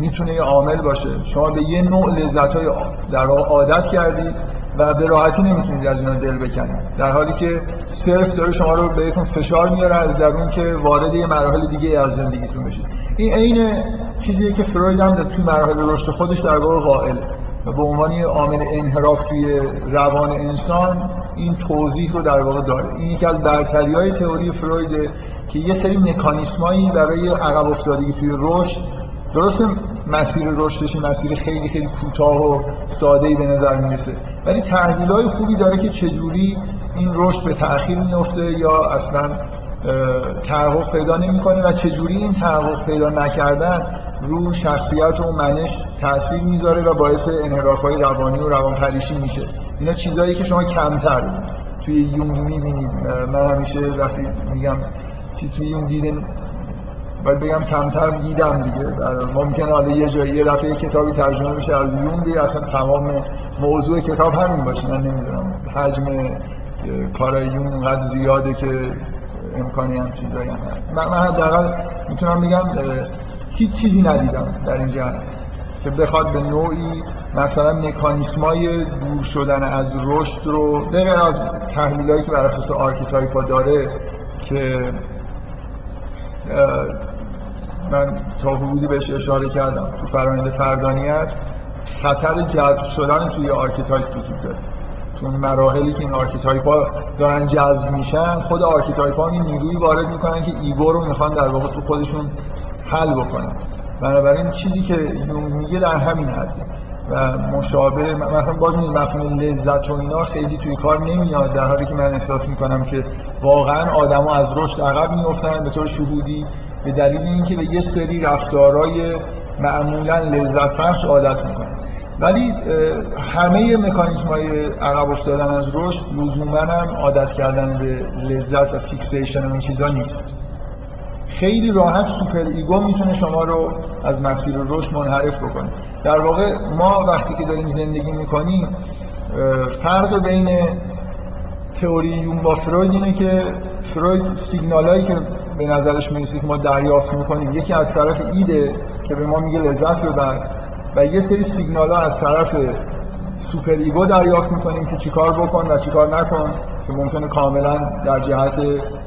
S1: می‌تونه یه عامل باشه. شما به یه نوع لذت های در عادت کردید و به راحتی نمی‌تونید از اینا دل بکنید در حالی که صرف داره شما رو بهتون فشار میاره از درون که وارد یه مراحل دیگه از زندگیتون بشید این عین چیزیه که فروید هم توی مراحل رشد خودش در واقع قائل. و به عنوان یه عامل انحراف توی روان انسان این توضیح رو در واقع داره. این یکی از برتری های تئوری فرویده که یه سری مکانیسمایی برای عقب افتادگی توی رشد درسته؟ مسیر رشدش مسیر خیلی خیلی کوتاه و ساده ای به نظر می‌رسه. ولی تحلیل های خوبی داره که چجوری این رشد به تأخیر میفته یا اصلا تحقق پیدا نمی‌کنه و چجوری این تحقق پیدا نکردن رو شخصیت و منش تاثیر می‌ذاره و باعث انحراف های روانی و روانپریشی میشه. اینا چیزایی که شما کمتر توی یونگ می‌بینید. من همیشه وقتی میگم چی توی یونگ دیدن باید بگم کمتر دیدم دیگه. ممکنه حالا یه جایی یه دفعه کتابی ترجمه بشه از یونگ اصلا تمام موضوع کتاب همین باشه. من نمی‌دونم. حجم کارای یونگ اونقدر زیاده که امکانی هم چیزایی هم هست. من, من حداقل می‌تونم بگم هیچ چیزی ندیدم در این جهت که بخواد به نوعی مثلا مکانیسمای دور شدن از رشد رو به غیر از تحلیلایی که بر اساس archetype ا داره که من تا حدودی بهش اشاره کردم. تو فرآیند فردانیت خطر جذب شدن توی archetype وجود داره. تو مراحلی که این archetype ها دارن جذب میشن خود archetype ها این نیروی وارد می‌کنن که ego رو می‌خوان در واقع تو خودشون حل بکنن. بنابراین چیزی که میگه در همین حد. و مشابه مثلا باز می مفهوم لذت و اینا خیلی توی کار نمیاد در حالی که من احساس می‌کنم که واقعا آدما از رشد عقب میافتن به طور شهودی به دلیل اینکه به یه سری رفتارهای معمولا لذت بخش عادت می‌کنن ولی همه مکانیزم های عقب افتادن از رشد لزوما هم عادت کردن به لذت و fixation و این چیزا نیست. خیلی راحت super ego می‌تونه شما رو از مسیر رشد منحرف بکنه. در واقع ما وقتی که داریم زندگی می‌کنیم فرق بین تئوری یونگ با فروید اینه که فروید سیگنالایی که به نظرش می‌رسه که ما دریافت می‌کنیم. یکی از طرف id ه که به ما میگه لذت ببر و یه سری سیگنال ها از طرف super ego دریافت می‌کنیم که چیکار بکن و چیکار نکن که ممکنه کاملا در جهت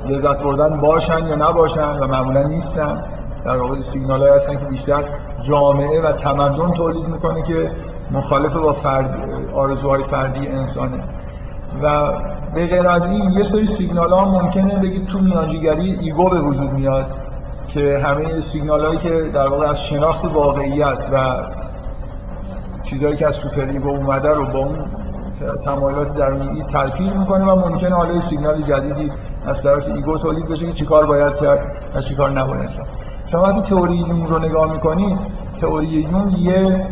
S1: لذت بردن باشن یا نباشن و معمولا نیستن. در واقع سیگنال هستن که بیشتر جامعه و تمدن تولید می‌کنه که مخالف با فرد آرزوهای فردی انسانه. و به غیر از این یه سری سیگنال ها ممکنه بگید تو میانجیگری ego به وجود میاد که همه سیگنال هایی که در واقع از شناخت واقعیت و چیزهایی که از super ego اومده رو با اون تمایلات درونی تلفیق می‌کنه و ممکنه حالا سیگنال جدیدی از طرف ایگو تولید بشه که چیکار باید کرد و چیکار نباید کرد. شما وقتی تئوری یونگ رو نگاه می‌کنید تئوری یونگ یه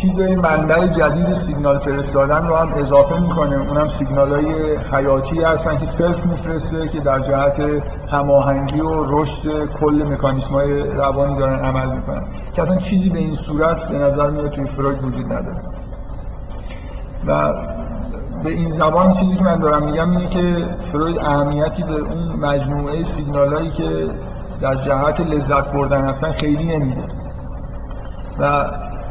S1: چیز منبع جدید سیگنال فرستادن رو هم اضافه می‌کنه. اونم سیگنال های حیاتی هستن که سلف میفرسته که در جهت هماهنگی و رشد کل مکانیسم های روانی دارن عمل می‌کنن. که اصلا چیزی به این صورت به نظر میاد توی فروید وجود نداره. و به این زبان چیزی که من دارم میگم اینه که فروید اهمیتی به اون مجموعه سیگنال هایی که در جهت لذت بردن هستن خیلی نمیده. و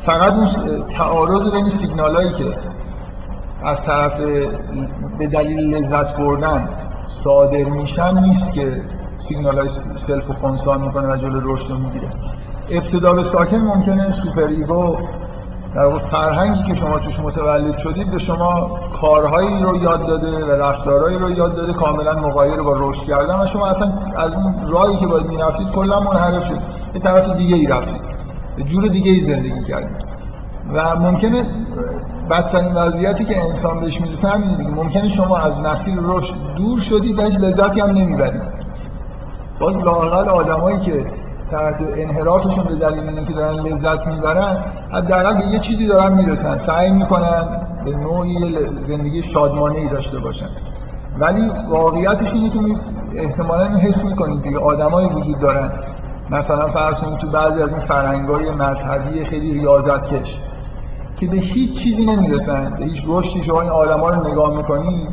S1: فقط اون تعارض بین سیگنال هایی که از طرف به دلیل لذت بردن صادر میشن نیست که سیگنال های سلف و کنسل می‌کنه و جلو رشد می‌گیره. ابتدا به ساکن ممکنه سوپر ایگو در فرهنگی که شما توش متولد شدید به شما کارهایی رو یاد داده و رفتارهایی رو یاد داده کاملا مغایر با رشد کردن و شما اصلا از اون راهی که باید می‌رفتید کلا منحرف شد به طرف دیگه ای رفتید. جور دیگه ای زندگی کردید و ممکنه بدترین وضعیتی که انسان بهش می‌رسه همین دیگه. ممکنه شما از مسیر رشد دور شدید و هیچ لذتی هم نمی‌برید. باز لاقل آدمایی که تحت انحرافشون به دلیل اینکه دارن لذت می‌برن حداقل به یه چیزی دارن می‌رسن. سعی می‌کنن به نوعی زندگی شادمانه ای داشته باشن. ولی واقعیتش اینه که احتمالا حس می‌کنید دیگه آدمایی وجود دارن. مثلا فرض کنید تو بعضی از این فرهنگ‌های مذهبی خیلی ریاضت کش که به هیچ چیزی نمی‌رسن به هیچ رشدی شما این آدما رو نگاه می‌کنی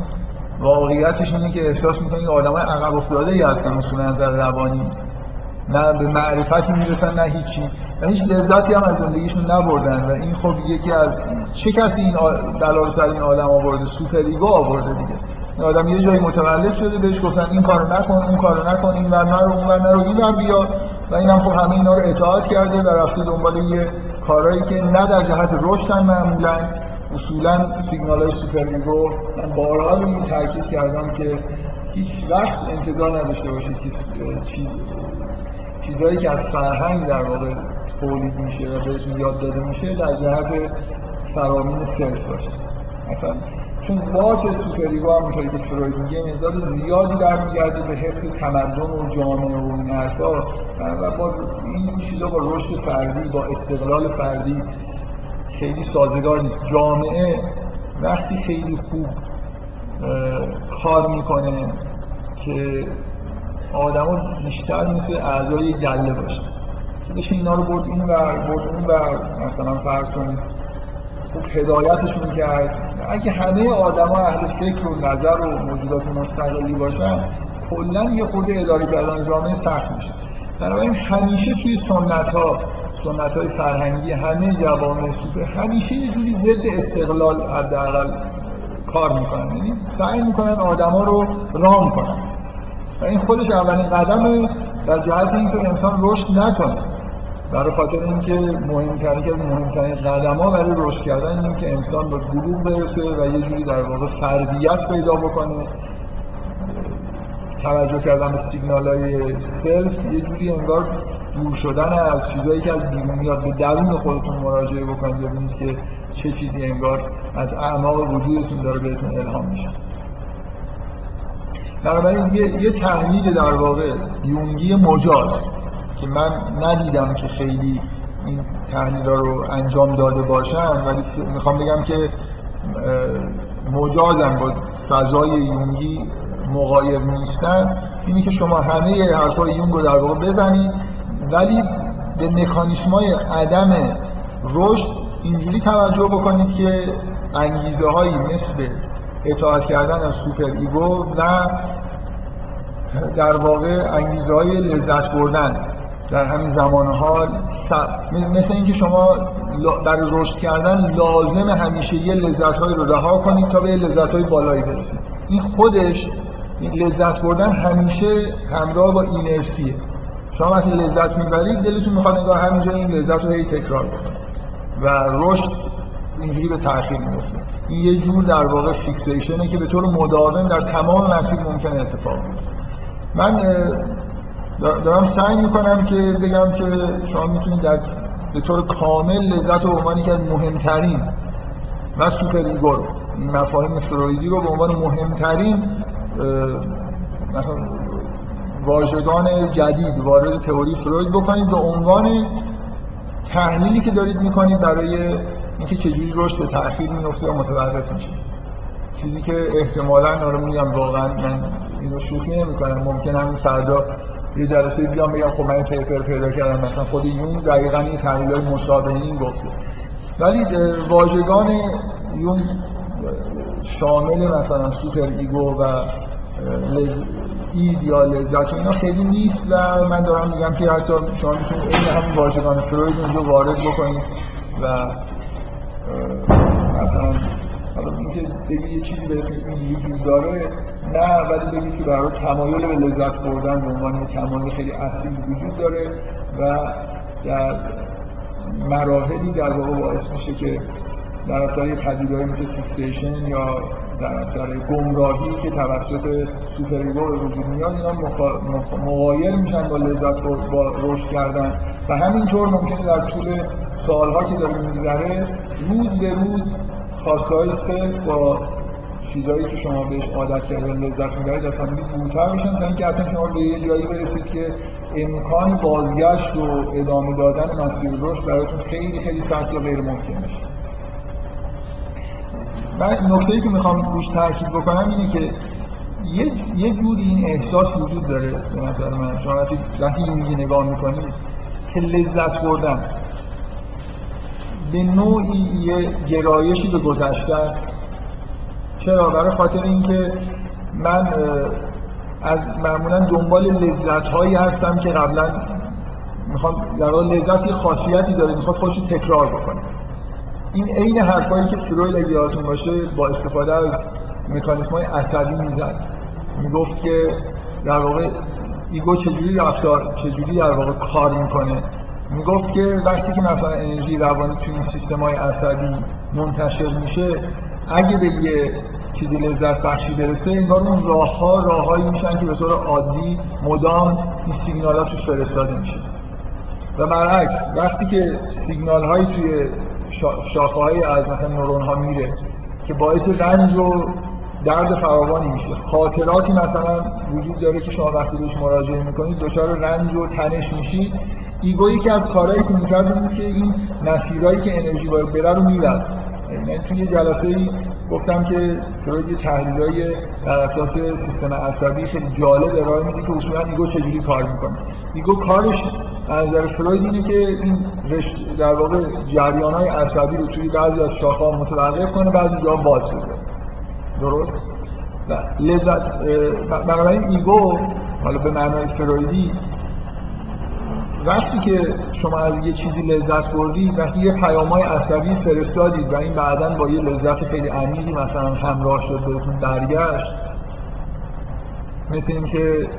S1: واقعیتش اینه که احساس می‌کنی آدمای عقب افتاده ای هستن از نظر روانی. نه به معرفتی می‌رسن نه هیچی. و هیچ لذتی هم از زندگیشون نبردن. و این خب یکی از چه کسی این بلا رو سر این آدم آورده؟ سوپر ایگو آورده دیگه. این آدم یه جایی متولد شده بهش گفتن این کارو نکن اون کارو نکن این ور نرو اون ور نرو این ور بیا. و اینم خب همه اینا رو اطاعت کرده و رفته دنبال یه کارهایی که نه در جهت رشدن معمولا اصولا سیگنال های سوپر ایگو من بارها این تاکید کردم که هیچ وقت انتظار نداشته باشید که چیز چیزهایی که از فرهنگ در واقع تولید میشه و بهتون یاد داده میشه در جهت فرامین سلف باشه. مثلا چون ذات سوپریگو همونطوری که فروید میگه مقدار زیادی برمیگرده به حفظ تمدن و جامعه و این حرفا. و با این چیزا با رشد فردی با استقلال فردی خیلی سازگار نیست. جامعه وقتی خیلی خوب کار می‌کنه که آدما بیشتر مثل اعضای گله باشه. که بشه اینا رو برد این ور برد اون ور. مثلا فرض کنید خوب هدایتشون کرد. اگه همه آدما اهل فکر و نظر و موجودات مستقلی باشن کلا یه خورده اداره کردن جامعه سخت میشه. بنابراین همیشه توی سنت ها سنت های فرهنگی همه جوامع سوپر همیشه یه جوری ضد استقلال حداقل کار می‌کنن. یعنی سعی می‌کنن آدما رو رام کنن. و این خودش اولین قدمه در جهت اینکه انسان رشد نکنه. برای خاطر اینکه مهمترین که مهمترین قدم ها برای رشد کردن اینه که انسان به بلوغ برسه و یه جوری در واقع فردیت پیدا بکنه. توجه کردن به سیگنال های سلف یه جوری انگار دور شدن از چیزهایی که از بیرون میاد به درون خودتون مراجعه بکنید ببینید که چه چیزی انگار از اعماق وجودتون داره بهتون الهام میشه. بنابراین یه, یه تحلیل در واقع یونگی مجاز. که من ندیدم که خیلی این تحلیل رو انجام داده باشن ولی می‌خوام بگم که مجازم با فضای یونگی مغایر نیستن. اینی که شما همه حرفای یونگ رو در واقع بزنید ولی به مکانیسمای عدم رشد اینجوری توجه بکنید که انگیزه هایی مثل اطاعت کردن از سوپر ایگو و در واقع انگیزه های لذت بردن. در همین زمان حال مثل اینکه شما برای رشد کردن لازم همیشه یه لذت رو رها کنید تا به لذت های بالایی برسید. این خودش لذت بردن همیشه همراه با اینرسیه. شما وقتی لذت می‌برید دلتون می‌خواد نگاه همینجا این لذت رو هی تکرار بکنید و رشد اینجوری به تاخیر میفته این یه جور در واقع فیکسیشنه که به طور مداوم در تمام مسیر ممکنه اتفاق بیفته. من دارم سعی می‌کنم که بگم که شما می‌تونید در به طور کامل لذت رو به عنوان یکی مهمترین و سوپر ایگو مفاهیم فرویدی رو به عنوان مهمترین مثلا واژگان جدید وارد تئوری فروید بکنید به عنوان تحلیلی که دارید می‌کنید برای اینکه چجوری رشد به تأخیر میفته و متوقف میشه. چیزی که احتمالا رو میگم واقعا من اینو شوخی نمی‌کنم. ممکن همین فردا یه جلسه بیام بگم خب من paper پیدا کردم مثلا خود یونگ دقیقا این تحلیل مشابه این گفته ولی واژگان یونگ شامل مثلا سوپر ایگو و لز... اید یا لذت اینا خیلی نیست. و من دارم میگم که حتی شما می‌تونید این همین واژگان فروید اونجا وارد بکنید و مثلا حالا اینکه بگید یه چیزی به این وجود داره نه ولی بگید که برای تمایل به لذت بردن به عنوان تمایل خیلی اصلی وجود داره و در مراحلی در واقع باعث میشه که در اثر پدیدهایی مثل fixation یا در اثر گمراهی که توسط سوپریگو به وجود میاد اینا مغایر میشن با لذت با رشد کردن. و همینطور ممکنه در طول سالها که داره میگذره روز به روز خواسته های صرف با چیزایی که شما بهش عادت کرده لذت می‌برید از همین دورتر بشن تا اینکه اصلا شما به یه جایی برسید که امکان بازگشت و ادامه دادن مسیر رشد براتون خیلی خیلی سخت یا غیر ممکن میشه من نکته که می‌خوام روش تاکید بکنم اینه که یه یه جوری این احساس وجود داره به نظر من. شما وقتی میگی نگاه می‌کنید که لذت بردن به نوعی یه گرایشی به گذشته است. چرا؟ برای خاطر اینکه من از معمولا دنبال لذت هایی هستم که قبلا می‌خوام در لذت خاصیتی داره می‌خواد خودش تکرار بکنه. این عین حرفایی که فروید اگه یادتون باشه با استفاده از مکانیسم های عصبی می‌زد. می‌گفت که در واقع ایگو چجوری رفتار چجوری در واقع کار می‌کنه. می‌گفت که وقتی که مثلا انرژی روانی توی این سیستم های عصبی منتشر میشه اگه به یه چیزی لذت بخشی برسه انگار اون راه ها راههایی میشن که به طور عادی مدام این سیگنال ها توش فرستاده میشه. و برعکس وقتی که سیگنال هایی توی شاخه های از مثلا نورون ها میره که باعث رنج و درد فراوانی میشه. خاطراتی مثلا وجود داره که شما وقتی بهش مراجعه می‌کنید دچار رنج و تنش میشید ایگو یکی از کارهایی که می‌کرد بود که این مسیرهایی که انرژی باید بره رو میبست. یعنی توی جلسه ای گفتم که فروید یه تحلیلای بر اساس سیستم عصبی خیلی جالب ارائه میده که اصولا ایگو چجوری کار می‌کنه. ایگو کارش از نظر فروید اینه که این در واقع جریان های عصبی رو توی بعضی از شاخه متوقف کنه بعضی جا باز بذاره درست؟ لذت بنابراین ایگو حالا به معنای فرویدی وقتی که شما از یه چیزی لذت بردید وقتی یه پیامای عصبی فرستادید و این بعدا با یه لذت خیلی عمیقی مثلا همراه شد بهتون برگشت مثل اینکه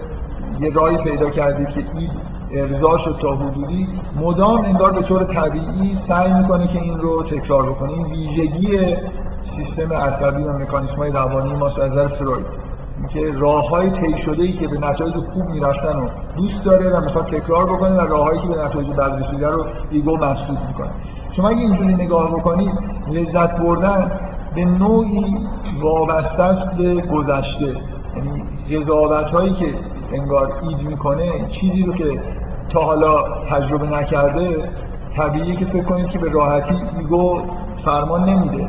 S1: یه رای پیدا کردید که اید ارضا شد تا حدودی مدام انگار به طور طبیعی سعی می‌کنه که این رو تکرار بکنه. این ویژگی سیستم عصبی و مکانیسم های روانی ماست از نظر فروید. اینکه راه های طی شده ای که به نتایج خوب می‌رفتن و دوست داره و می‌خواد تکرار بکنه و راههایی که به نتایج بد رسیده رو ایگو مسدود می‌کنه. شما اگه اینجوری نگاه بکنید لذت بردن به نوعی وابسته است به گذشته. یعنی قضاوت هایی که انگار اید می‌کنه چیزی رو که تا حالا تجربه نکرده طبیعیه که فکر کنید که به راحتی ایگو فرمان نمیده.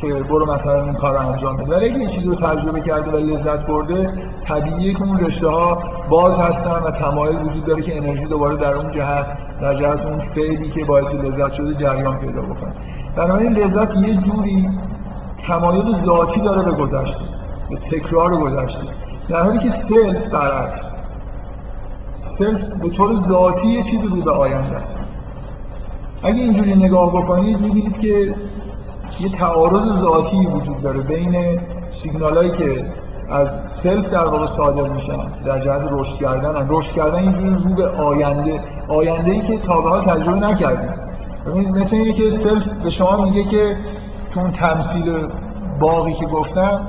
S1: که برو مثلا این کار رو انجام بده. ولی اگه یه چیزی رو تجربه کرده و لذت برده طبیعیه که اون رشته ها باز هستن و تمایل وجود داره که انرژی دوباره در اون جهت در جهت اون فعلی که باعث لذت شده جریان پیدا بکنه. بنابراین لذت یه جوری تمایل ذاتی داره به گذشته به تکرار گذشته. در حالی که سلف برعکس. سلف به طور ذاتی یه چیزی رو به آینده است. اگه اینجوری نگاه بکنید می‌بینید که یه تعارض ذاتی وجود داره بین سیگنال هایی که از سلف در واقع صادر میشن در جهت رشد کردن. رشد کردن اینجوری رو به آینده آینده ای که تا به حال تجربه نکردیم. ببینید مثل اینه که سلف به شما میگه که تو اون تمثیل باغی که گفتم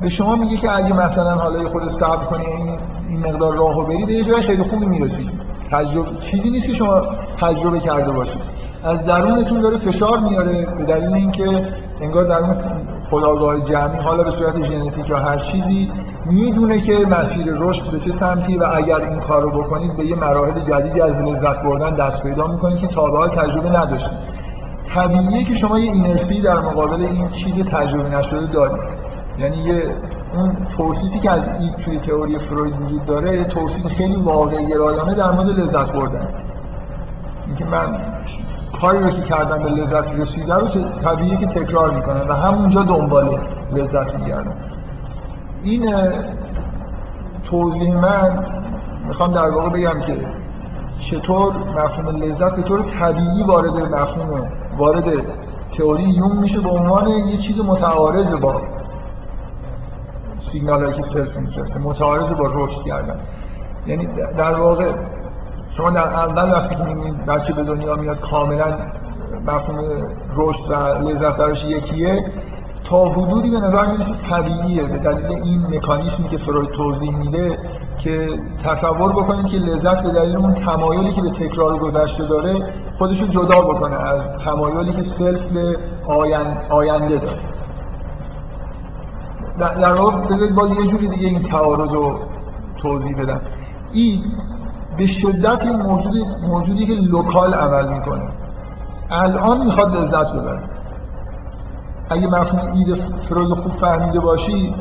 S1: به شما میگه که اگه مثلا حالا خود صبر کنی این این مقدار راهو بری به یه جای خیلی خوبی می‌رسید تجربه چیزی نیست که شما تجربه کرده باشید. از درونتون داره فشار میاره به دلیل اینکه انگار در اون خداگاه جمعی حالا به صورت ژنتیک یا هر چیزی می‌دونه که مسیر رشد به چه سمتی و اگر این کار رو بکنید به یه مراحل جدیدی از لذت بردن دست پیدا می‌کنید که تا به تجربه نداشتید. طبیعیه که شما یه اینرسی در مقابل این چیز تجربه نشده دارید. یعنی یه اون توصیفی که از این توی تئوری فروید وجود داره توصیف خیلی واقعی گرایانه در مورد لذت بردن. اینکه من کاری رو که کردن به لذت رسیده رو طبیعیه که تکرار می‌کنن و همونجا دنبال لذت میگردن. این توضیح من می‌خوام در واقع بگم که چطور مفهوم لذت به طور طبیعی وارد مفهوم وارد تئوری یون میشه به عنوان یه چیز متعارض با سیگنال که سلف میفرسته متعارض با رشد کردن. یعنی در واقع شما در اول وقتی که می‌بینید بچه به دنیا میاد کاملا مفهوم رشد و لذت براش یکیه تا حدودی به نظر می‌رسید طبیعیه. به دلیل این مکانیزمی که فروید توضیح میده که تصور بکنید که لذت به دلیل اون تمایلی که به تکرار گذشته داره خودش رو جدا بکنه از تمایلی که سلف به آینده داره. در واقع بذارید باز یه جوری دیگه این تعارض رو توضیح بدم. این به شدت موجود موجودی که local عمل می‌کنه. الان می‌خواد لذت ببره. اگه مفهوم اید فروید خوب فهمیده باشی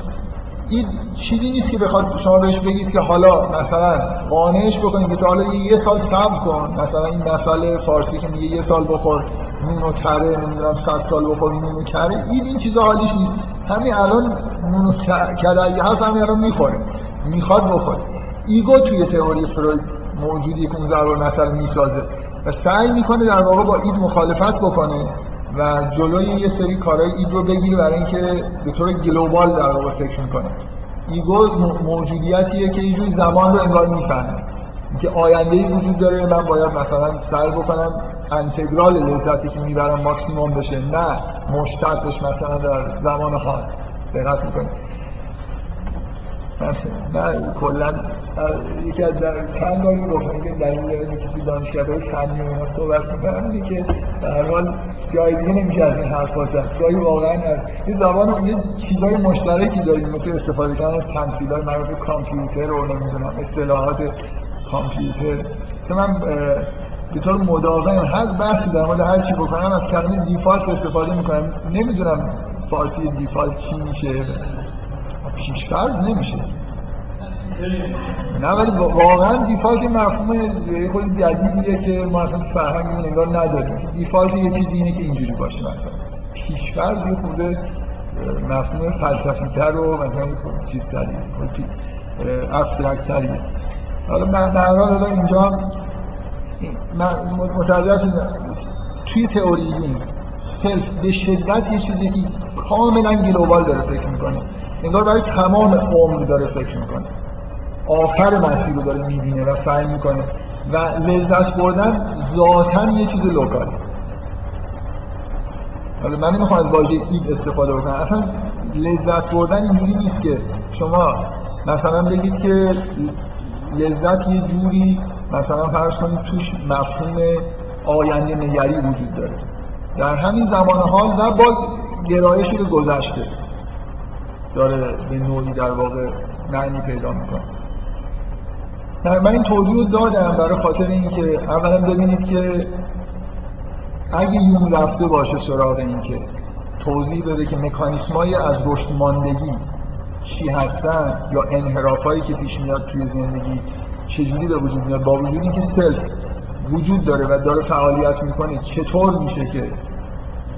S1: این چیزی نیست که بخواد شما بهش بگید که حالا مثلا قانعش بکنید که تا حالا یه سال صبر کن. مثلا این مثل فارسی که میگه یه سال بخور نون و تره نمی‌دونم صد سال بخور نون و کره. این این چیزا حالیش نیست. همین الان نون و کره اگه هست همین الان می‌خوره. می‌خواد بخوره. ego توی تئوری فروید موجودی که اون ضرب مثل می‌سازه. و سعی می‌کنه در واقع با id مخالفت بکنه و جلوی یه سری کارهای id رو بگیره برای اینکه به طور global در واقع فکر می‌کنه. ego موجودیتیه که اینجوری زمان رو انگار می‌فهمه. که آینده ای وجود داره من باید مثلا سعی بکنم انتگرال لذتی که می‌برم ماکسیموم بشه. نه مشتقش مثلا در زمان حال دقت می‌کنه من کلا یکی از چند بار گفتم که دلیل تو دانشگاه فنی و اینا صحبت می‌کنم اینه که به هر حال جای دیگه نمیشه از این حرف زد. واقعا از یه زبان یه چیزای مشترکی داریم. مثل استفاده کردن از تمثیل‌های مربوط به کامپیوتر و نمی‌دونم اصطلاحات کامپیوتر. که من به طور مداوم هر بحثی در مورد هر چی بکنم از کلمه دیفالت استفاده می‌کنم. نمی‌دونم فارسی دیفالت چی میشه. پیشفرض نمیشه. نه ولی واقعا دیفالت مفهوم یه خود جدیدیه که ما اصلا فرهنگمون انگار نداریم. دیفالت یه چیزی اینه که اینجوری باشه مثلا. پیشفرض یه خورده مفهوم فلسفی تر و مثلا چیز تری abstract تریه حالا من در حال اینجا من متوجه توی تئوری self به شدت یه چیزی که کاملا global داره فکر می‌کنه. انگار برای تمام عمر داره فکر می‌کنه. آخر مسیر رو داره می‌بینه و سعی می‌کنه. و لذت بردن ذاتا یه چیز local ه حالا من نمی‌خوام از واژه اید استفاده بکنم. اصلا لذت بردن اینجوری نیست که شما مثلا بگید که لذت یه جوری مثلا فرض کنید توش مفهوم آینده نگری وجود داره. در همین زمان حال و با گرایشی به گذشته. داره به نوعی در واقع معنی پیدا می‌کنه. من این توضیح رو دادم برای خاطر اینکه اولا ببینید که اگه یون رفته باشه سراغ این که توضیح بده که مکانیسمای از رشد ماندگی چی هستن یا انحرافایی که پیش میاد توی زندگی چجوری به وجود میاد با وجود اینکه سلف وجود داره و داره فعالیت می‌کنه چطور میشه که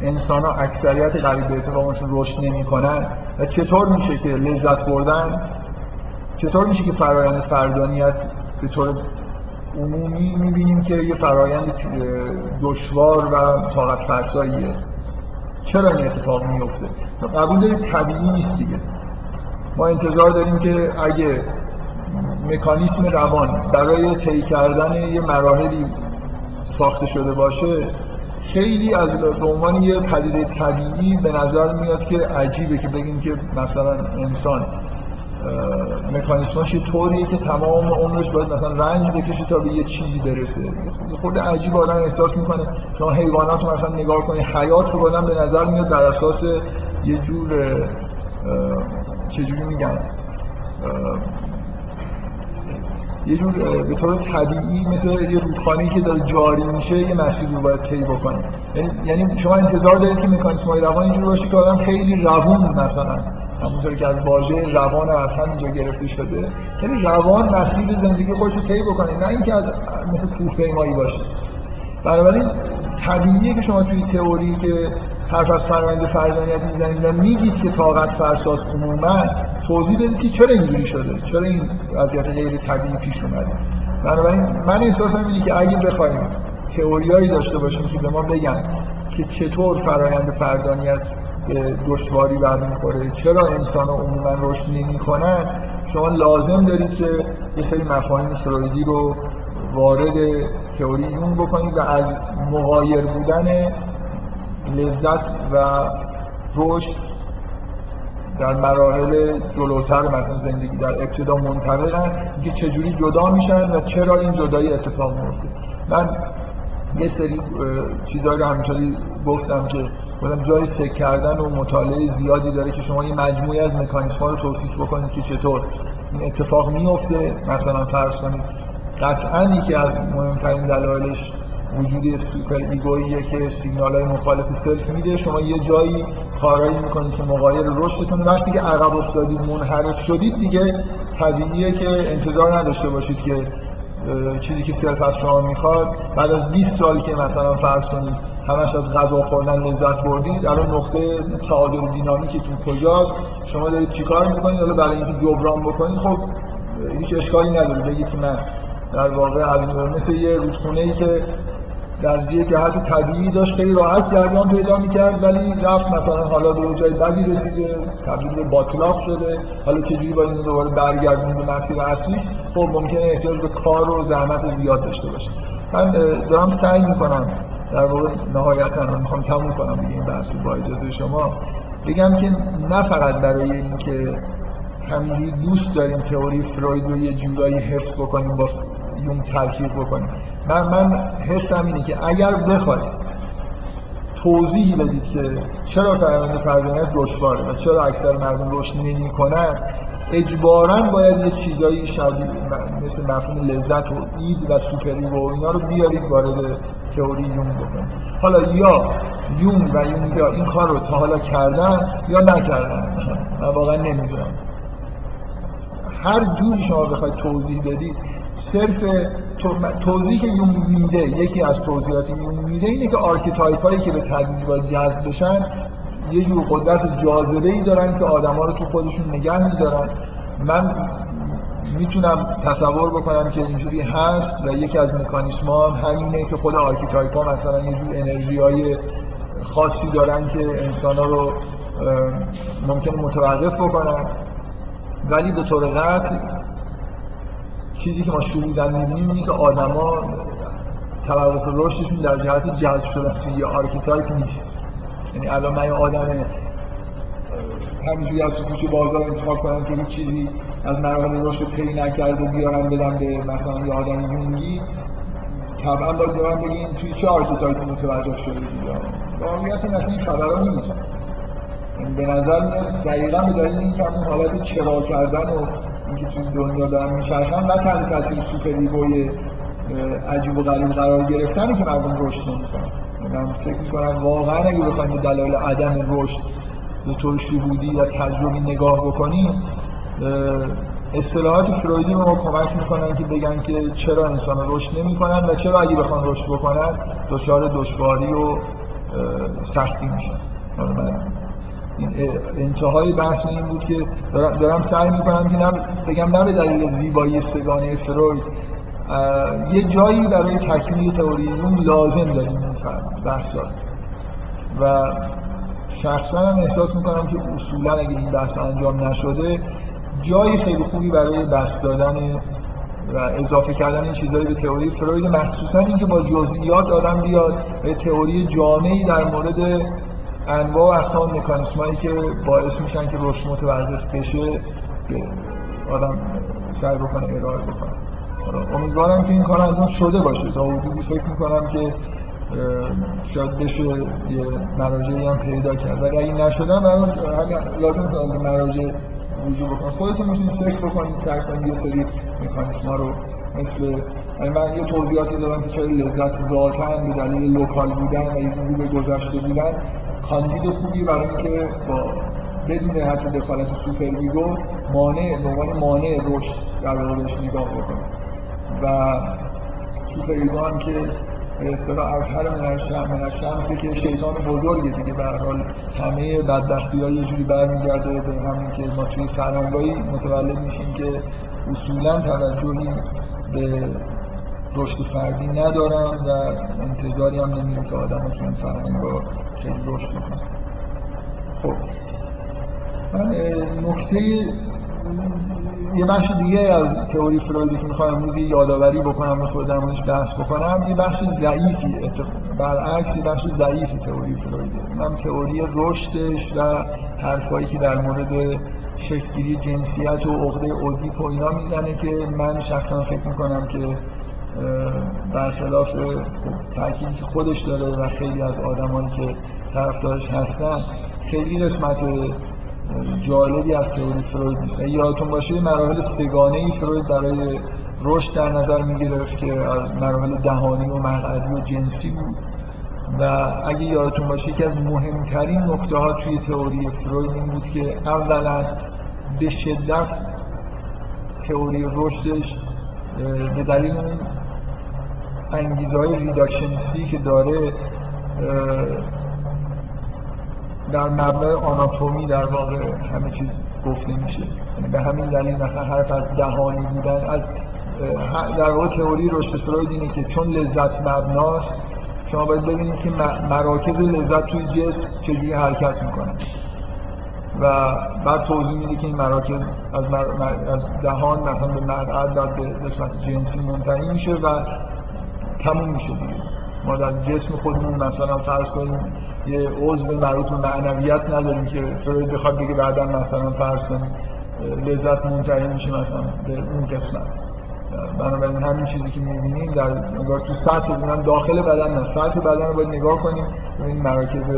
S1: انسان ها اکثریت قریب به اتفاقشون رشد نمی‌کنن. و چطور میشه که لذت بردن؟ چطور میشه که فرایند فردانیت به طور عمومی می‌بینیم که یه فرایند دشوار و طاقت فرساییه؟ چرا این اتفاق میفته قبول داریم طبیعی نیست دیگه. ما انتظار داریم که اگه مکانیسم روان برای طی کردن یه مراحلی ساخته شده باشه خیلی از به عنوان یه پدیده طبیعی به نظر میاد که عجیبه که بگیم که مثلا انسان مکانیسماش یه طوریه که تمام عمرش باید مثلا رنج بکشه تا به یه چیزی برسه. خود عجیب آدم احساس می‌کنه. شما حیوانات رو مثلا نگاه کنید حیات رو به نظر میاد در اساس یه جور چجوری میگن یه جور به طور طبیعی مثل یه رودخانه‌ای که داره جاری میشه یه مسیری رو باید طی بکنه. یعنی یعنی شما انتظار دارید که مکانیسم های روان اینجوری باشه که آدم خیلی روون مثلا. همونطور که از واژه روان از همینجا گرفته شده. یعنی روان مسیر زندگی خودش رو طی بکنه نه اینکه از مثل کوه پیمایی باشه. بنابراین طبیعیه که شما توی تئوری که حرف از فرآیند فردانیت می‌زنید و میگید که طاقت فرساس عموما توضیح بدید که چرا اینجوری شده؟ چرا این وضعیت غیر طبیعی پیش اومده؟ بنابراین من احساسم اینه که اگه بخوایم تئوریایی داشته باشیم که به ما بگن که چطور فرایند فردانیت به دشواری برمیخوره چرا انسان ها عموما رشد نمی‌کنن شما لازم دارید که یه سری مفاهیم فرویدی رو وارد تئوری یون بکنید و از مغایر بودن لذت و رشد در مراحل جلوتر مثلا زندگی در ابتدا منطبقن که چجوری جدا میشن و چرا این جدایی اتفاق میفته. من یه سری چیزایی رو همینطوری گفتم که بودم جای فکر کردن و مطالعه زیادی داره که شما یه مجموعی از مکانیسم رو توصیف بکنید که چطور این اتفاق میفته. مثلا فرض کنید قطعا یکی از مهمترین دلایلش وجود super ego ییه که سیگنال های مخالف self میده. شما یه جایی کارایی می‌کنید که مغایر رشدتون وقتی که عقب افتادید منحرف شدید دیگه طبیعیه که انتظار نداشته باشید که چیزی که سلف از شما می‌خواد. بعد از 20 سال که مثلا فرض کنید همش از غذا خوردن لذت بردید الان نقطه تعادل دینامیکتون کجاست؟ شما دارید چیکار می‌کنید؟ حالا برای اینکه جبران بکنید خب هیچ اشکالی نداره. بگید که من در واقع مثل یه رودخونه ای که در یه جهت طبیعی داشت خیلی راحت جریان پیدا می‌کرد ولی رفت مثلا حالا به جای بدی رسیده تبدیل به باطلاق شده. حالا چجوری باید اینو دوباره برگردونیم به مسیر اصلیش؟ خب ممکنه احتیاج به کار و زحمت زیاد داشته باشه. من دارم سعی می‌کنم در واقع نهایتا رو می‌خوام تموم کنم دیگه این بحث با اجازه شما. بگم که نه فقط برای اینکه همینجوری دوست داریم تئوری فروید رو یه جورایی حفظ بکنیم با یون تلفیق بکنیم من من حسم اینه که اگر بخواید توضیحی بدید که چرا فرآیند پردازش دشواره و چرا اکثر مردم رشد نمی‌کنن اجبارا باید یه چیزایی شبیه مثل مفهوم لذت و اید و سوپری و اینا رو بیارید وارد تئوری یون بکنید. حالا یا یون و یا این کار رو تا حالا کردن یا نکردن من واقعا نمی‌دونم. هر جوری شما بخواید توضیح بدید صرف توضیحی که یونگ میده یکی از توضیحات یونگ میده اینه که archetype هایی که به تدریج باید جذب بشن یه جور قدرت جاذبه ای دارن که آدما رو تو خودشون نگه میدارن. من می‌تونم تصور بکنم که اینجوری هست و یکی از مکانیسم ها همینه که خود archetype ها مثلا یه جور انرژی های خاصی دارن که انسان ها رو ممکنه متوقف بکنن. ولی به طور قطع چیزی که ما شهودا می‌بینیم اینه که آدما توقف رشدشون در جهت جذب شدن توی یه archetype نیست. یعنی الان من یه آدم همینجوری از کوچه بازار انتخاب کنم که هیچ چیزی از مراحل رشد طی نکرده بیارم بدم به مثلا یه آدم یونگی. طبعا باید دارم بگیم توی چه archetype ی متوقف شده دیگه واقعیت این اصلا خبرها نیست. یعنی به نظر دقیقا به دلیل این که همون حالت چرا کردن و اینکه توی دنیا دارن میچرخن نه تنها تاثیر super ego ی عجیب و غریب قرار گرفتن که مردم رشد نمی‌کنن. من فکر می‌کنم واقعا اگه بخوایم دلایل عدم رشد به طور شهودی یا تجربی نگاه بکنیم اصطلاحات فرویدی ما کمک می‌کنن که بگن که چرا انسان رشد نمی‌کنن و چرا اگه بخوان رشد بکنن دچار دشواری و سختی میشن. انتهای بحث این بود که دارم سعی می‌کنم که بگم نه به دلیل زیبایی سگانه فروید. یه جایی برای تکمیل تئوری لازم داریم این بحثا. و شخصا هم احساس می‌کنم که اصولا اگه این بحث انجام نشده جایی خیلی خوبی برای بحث دادن و اضافه کردن این چیزهایی به تئوری فروید مخصوصا اینکه با جزئیات آدم بیاد به تئوری جامعی در مورد انواع و اقسام مکانیسمایی که باعث میشن که رشد متوقف بشه آدم سعی بکنه ارائه بکنه. امیدوارم که این کار انجام شده باشه. تا حدودی فکر می‌کنم که شاید بشه یه مراجعی هم پیدا کرد. ولی اگه نشدن من لازم سال مراجع وجود بکنم خودتون می‌تونید فکر بکنید سعی کنید یه سری مکانیسم رو مثل من یه توضیحاتی دارم که چرا لذت ذاتا به دلیل local بودن و این به گذشته بودن کاندید خوبی برای اینکه با بدون حتی دخالت super ego مانع به عنوان مانع رشد در موردش نگاه بکنه. و super ego هم که به اصطلاح اظهر من الشمسه که شیطان بزرگه دیگه به حال همه بدبختی ها یه جوری برمیگرده به همین که ما توی فرهنگایی متولد میشیم که اصولا توجهی به رشد فردی ندارم و انتظاری هم نمیره که آدم توی این فرهنگ خیلی رشد بکنه خب. من نکته یه بخش دیگه از تئوری فرویدی که می‌خوام امروز یادآوری بکنم و در موردش بحث بکنم یه بخش ضعیفی برعکس یه بخش ضعیفی تئوری فرویدی. من تئوری رشدش و حرفایی که در مورد شکلگیری جنسیت و عقده اودیپ و اینا می‌زنه که من شخصا فکر می‌کنم که برخلاف تأکیدی که خودش داره و خیلی از آدمایی که طرفدارش هستن خیلی قسمت جالبی از تئوری فروید نیست. یادتون باشه مراحل سگانه ای فروید برای رشد در نظر می گرفت که مراحل دهانی و مقعدی و جنسی بود. و اگه یادتون باشه که از مهمترین نکته ها توی تئوری فروید این بود که اولا به شدت تئوری رشدش به دلیل انگیزه های ریداکشنسی که داره در مبنای آناتومی در واقع همه چیز گفته میشه. یعنی به همین دلیل مثلا حرف از دهانی بودن از در واقع تئوری رشد فروید اینه که چون لذت مبناست شما باید ببینید که مراکز لذت توی جسم چجوری حرکت می‌کنه. و بعد توضیح میده که این مراکز از, از دهان مثلا به مقعد و به قسمت جنسی منتهی میشه و تموم میشه دیگه. ما در جسم خودمون مثلا فرض کنیم یه عضو مربوط به معنویت نداریم که فروید بخواد بگه بعدا مثلا فرض کنیم لذت منتهی میشه مثلا به اون قسمت. بنابراین همین چیزی که می‌بینیم در نگاه تو سطح اونم داخل بدن نه سطح بدن رو باید نگاه کنیم ببینیم مراکز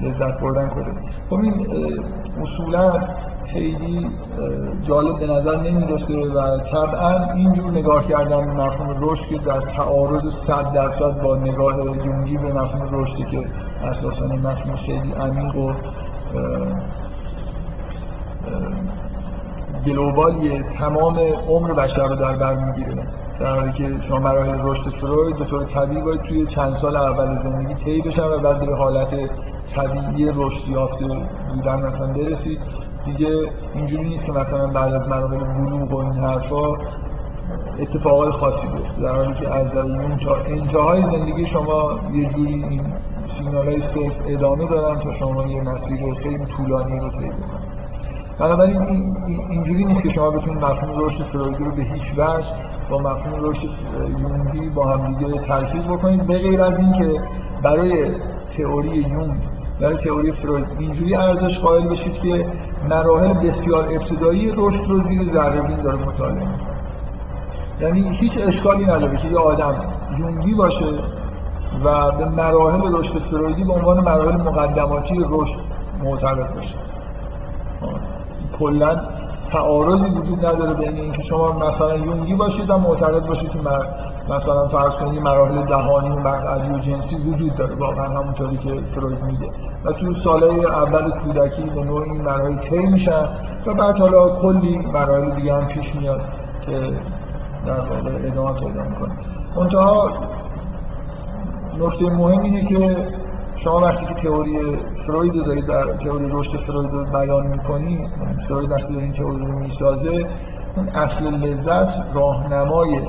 S1: لذت بردن کجاست. خب این اصولا خیلی جالب به نظر نمی‌رسه و طبعا اینجور نگاه کردن به مفهوم رشد که در تعارض صد درصد با نگاه یونگی به مفهوم رشدی که اساسا مفهوم خیلی عمیق و گلوبالیه تمام عمر بشر رو در بر می‌گیره. در حالی که شما مراحل رشد فروید به طور طبیعی باید توی چند سال اول زندگی طی بشن و بعد به حالت طبیعی رشد یافته بودن مثلا برسید دیگه اینجوری نیست که مثلا بعد از مراحل بلوغ و این حرفا اتفاقات خاصی بیفته. در حالی که از انتهای زندگی شما یه جوری این سیگنال های سلف ادامه دارن تا شما یه مسیر خیلی طولانی رو طی بکنید بنابراین اینجوری نیست که شما بتونید مفهوم رشد فرویدی رو به هیچ وجه با مفهوم رشد یونگی با هم دیگه ترکیب بکنید. به غیر از اینکه برای تئوری یونگ برای تئوری فروید. اینجوری ارزش قائل بشید که مراحل بسیار ابتدایی رشد رو زیر ذره داره مطالعه یعنی هیچ اشکالی نداره که یه آدم یونگی باشه و به مراحل رشد فرویدی به عنوان مراحل مقدماتی رشد معتقد باشه. کلا تعارضی وجود نداره بین اینکه شما مثلا یونگی باشید و معتقد باشید که مثلا فرض کنید مراحل دهانی و مقعدی و جنسی وجود داره. واقعا همونطوری که فروید میگه. و تو سالهای اول کودکی به نوع این مراحل طی میشن و بعد حالا کلی مراحل دیگه هم پیش میاد که در واقع ادامه پیدا می‌کنه. منتها نکته مهم اینه که شما وقتی که تئوری فروید رو دارید در تئوری رشد فروید رو بیان می‌کنی فروید وقتی داره این تئوری رو می‌سازه اصل لذت راهنمای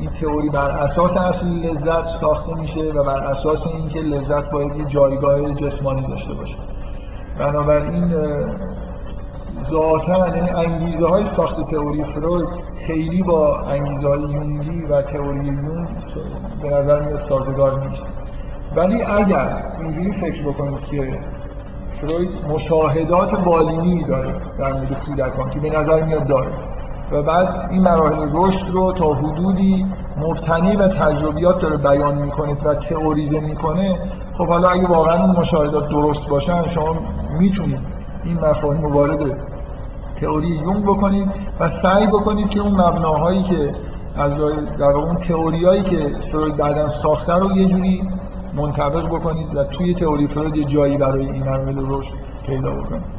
S1: این تئوری بر اساس اصل لذت ساخته میشه و بر اساس اینکه لذت باید یه جایگاه جسمانی داشته باشه. بنابراین ذاتا یعنی انگیزه های ساخت تئوری فروید خیلی با انگیزه های یونگی و تئوری یونگ به نظر میاد سازگار نیست. ولی اگر اینجوری فکر بکنید که فروید مشاهدات بالینی داره در مورد کودکان که به نظر میاد داره. و بعد این مراحل رشد رو تا حدودی مبتنی و تجربیات داره بیان می‌کنه و تئوریزه می‌کنه خب حالا اگه واقعا این مشاهدات درست باشن شما می‌تونید این مفاهیم رو وارد تئوری یونگ بکنید و سعی بکنید که اون مبناهایی که از در اون تئوریایی که فروید بعدا ساخته رو یه جوری منطبق بکنید و توی تئوری فروید جایی برای این مراحل رشد پیدا بکنید.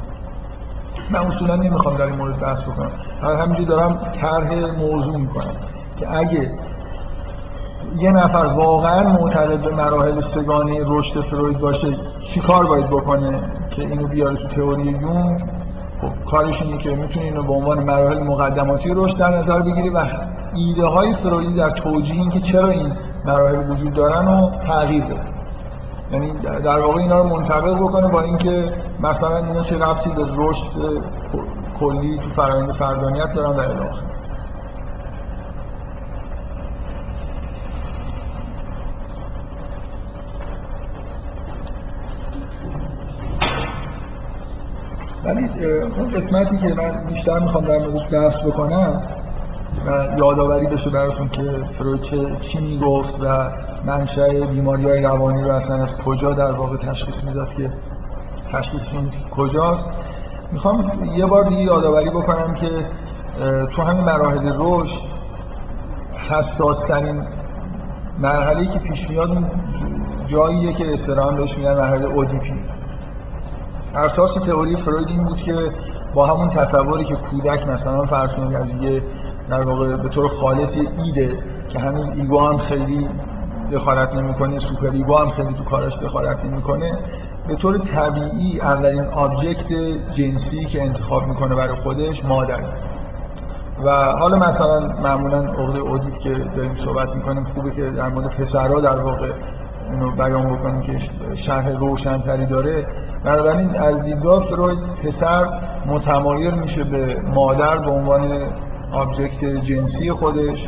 S1: من اصولا نمی‌خوام در این مورد بحث بکنم. همینجور دارم طرح موضوع می‌کنم که اگه یه نفر واقعا معتقد به مراحل سگانه رشد فروید باشه چی کار باید بکنه که اینو بیاره تو تئوری یونگ؟ خب کارش اینه که می‌تونه اینو به عنوان مراحل مقدماتی رشد در نظر بگیری و ایده های فرویدی در توجیه این که چرا این مراحل وجود دارن و تغییر بده. یعنی در واقع اینا رو منطبق بکنه با اینکه مثلا اینا چه ربطی به رشد کلی تو فرآیند فردانیت دارن و الی ولی اون قسمتی که من بیشتر می‌خوام در موردش بحث بکنم یادآوری بشه براتون که فروید چی می‌گفت و منشأ بیماری های روانی رو اصلا از کجا در واقع تشخیص می‌داد که تشخیصشون کجاست. می‌خوام یه بار دیگه یادآوری بکنم که تو همین مراحل رشد حساس ترین مرحله که پیش میاد جاییه که استران بهش میگن مرحله اودیپی. اساس تئوری فروید این بود که با همون تصوری که کودک مثلا فرض از یه در واقع به طور خالص id ه که هنوز ego هم خیلی دخالت نمی‌کنه super ego هم خیلی تو کارش دخالت نمی‌کنه به طور طبیعی اولین object جنسی که انتخاب می‌کنه برای خودش مادره. و حالا مثلا معمولا عقده اودیپ که داریم صحبت می‌کنیم خوبه که در مورد پسرها در واقع اینو بیان بکنیم که شهر روشنتری داره. بنابراین از دیدگاه فروید پسر متمایل میشه به مادر به عنوان آبجکت جنسی خودش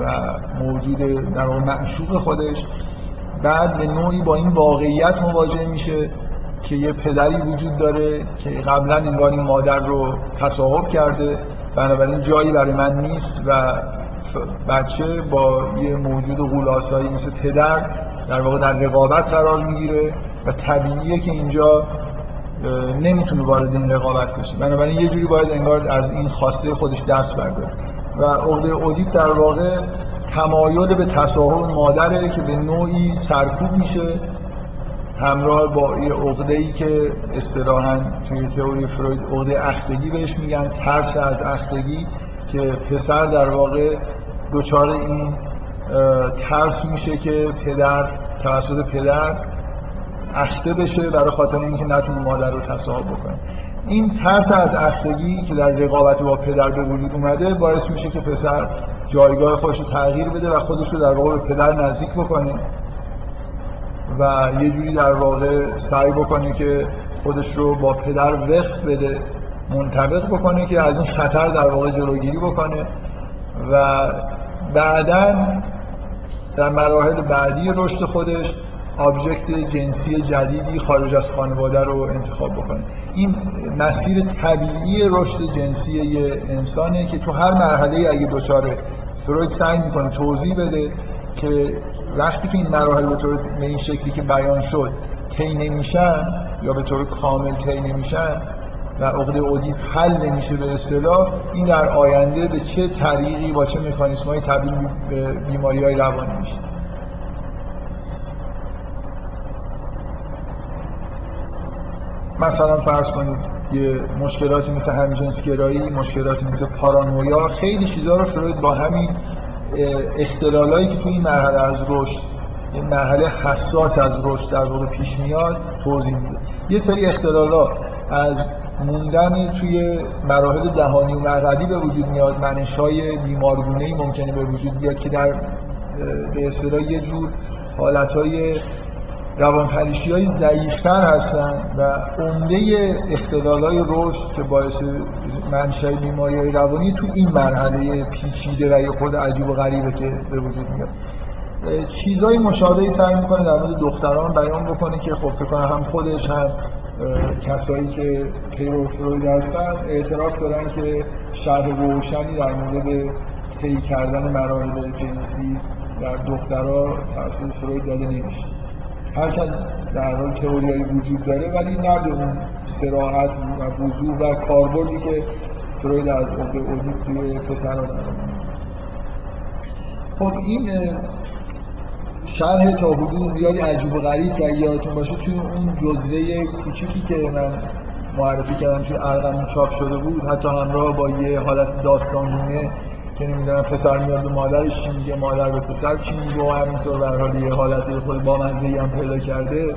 S1: و موجود در واقع معشوق خودش. بعد به نوعی با این واقعیت مواجه میشه که یه پدری وجود داره که قبلا انگار این مادر رو تصاحب کرده. بنابراین جایی برای من نیست و بچه با یه موجود غولاسایی مثل پدر در واقع در رقابت قرار می‌گیره و طبیعیه که اینجا نمی‌تونه وارد این رقابت بشه. بنابراین یه جوری باید انگار از این خواسته خودش درس برداره. و عقده اودیپ در واقع تمایل به تصاحب مادره که به نوعی سرکوب میشه همراه با یه عقده ای که اصطلاحا توی تئوری فروید عقده اختگی بهش میگن ترس از اختگی که پسر در واقع دچار این ترس میشه که پدر توسط پدر اخته بشه برای خاطر اینکه نتونه مادر رو تصاحب بکنه این ترس از اختگی که در رقابت با پدر به وجود اومده باعث میشه که پسر جایگاه خودش رو تغییر بده و خودش رو در واقع به پدر نزدیک بکنه و یه جوری در واقع سعی بکنه که خودش رو با پدر وقف بده منطبق بکنه که از این خطر در واقع جلوگیری بکنه و بعدا در مراحل بعدی رشد خودش آبجکت جنسی جدیدی خارج از خانواده رو انتخاب بکنه. این مسیر طبیعی رشد جنسی یه انسانه که تو هر مرحله اگه دچار فروید سعی می‌کنه توضیح بده که وقتی که این مراحل به طور به این شکلی که بیان شد طی نمیشن یا به طور کامل طی نمیشن و عقده اودی حل نمیشه به اصطلاح این در آینده به چه طریقی با چه مکانیسم های تبدیل به بیماری های روانی میشه. مثلا فرض کنید یه مشکلاتی مثل همجنسگرایی مشکلاتی مثل پارانویا خیلی چیزها رو فروید با همین اختلالایی که توی این مرحله از رشد این مرحله حساس از رشد در واقع پیش میاد توضیح میده. یه سری اختلالا از موندن توی مراحل دهانی و مقعدی به وجود میاد منش های بیمارگونه ممکنه به وجود بیاد که در به اصطلاح یه جور حالت روانپریشی های ضعیفتر هستن و عمده اختلال های رشد که باعث منشأ بیماری های روانی تو این مرحله پیچیده و یه خود عجیب و غریبه که به وجود میاد. چیزای مشابهی سعی می‌کنه در مورد دختران بیان بکنه که خب فکر هم خودش هم کسایی که پیرو فروید هستن اعتراف دارن که شرح روشنی در مورد طی کردن مراحل جنسی در دخترها توسط فروید داده نمیشه. هرچند در حال تئوریایی وجود داره ولی نه به اون سراحت و وضوح و کاربردی که فروید از عقده اودیپ توی داره خب این شرح تا حدود زیادی عجیب و غریب که یادتون باشه توی اون جزوه کوچیکی که من معرفی کردم توی ارقم چاپ شده بود حتی همراه با یه حالت داستانونه که نمی‌دونم پسر میاد به مادرش چی میگه مادر به پسر چی میگه؟ و همینطور به حال یه حالت خود با هم پیدا کرده.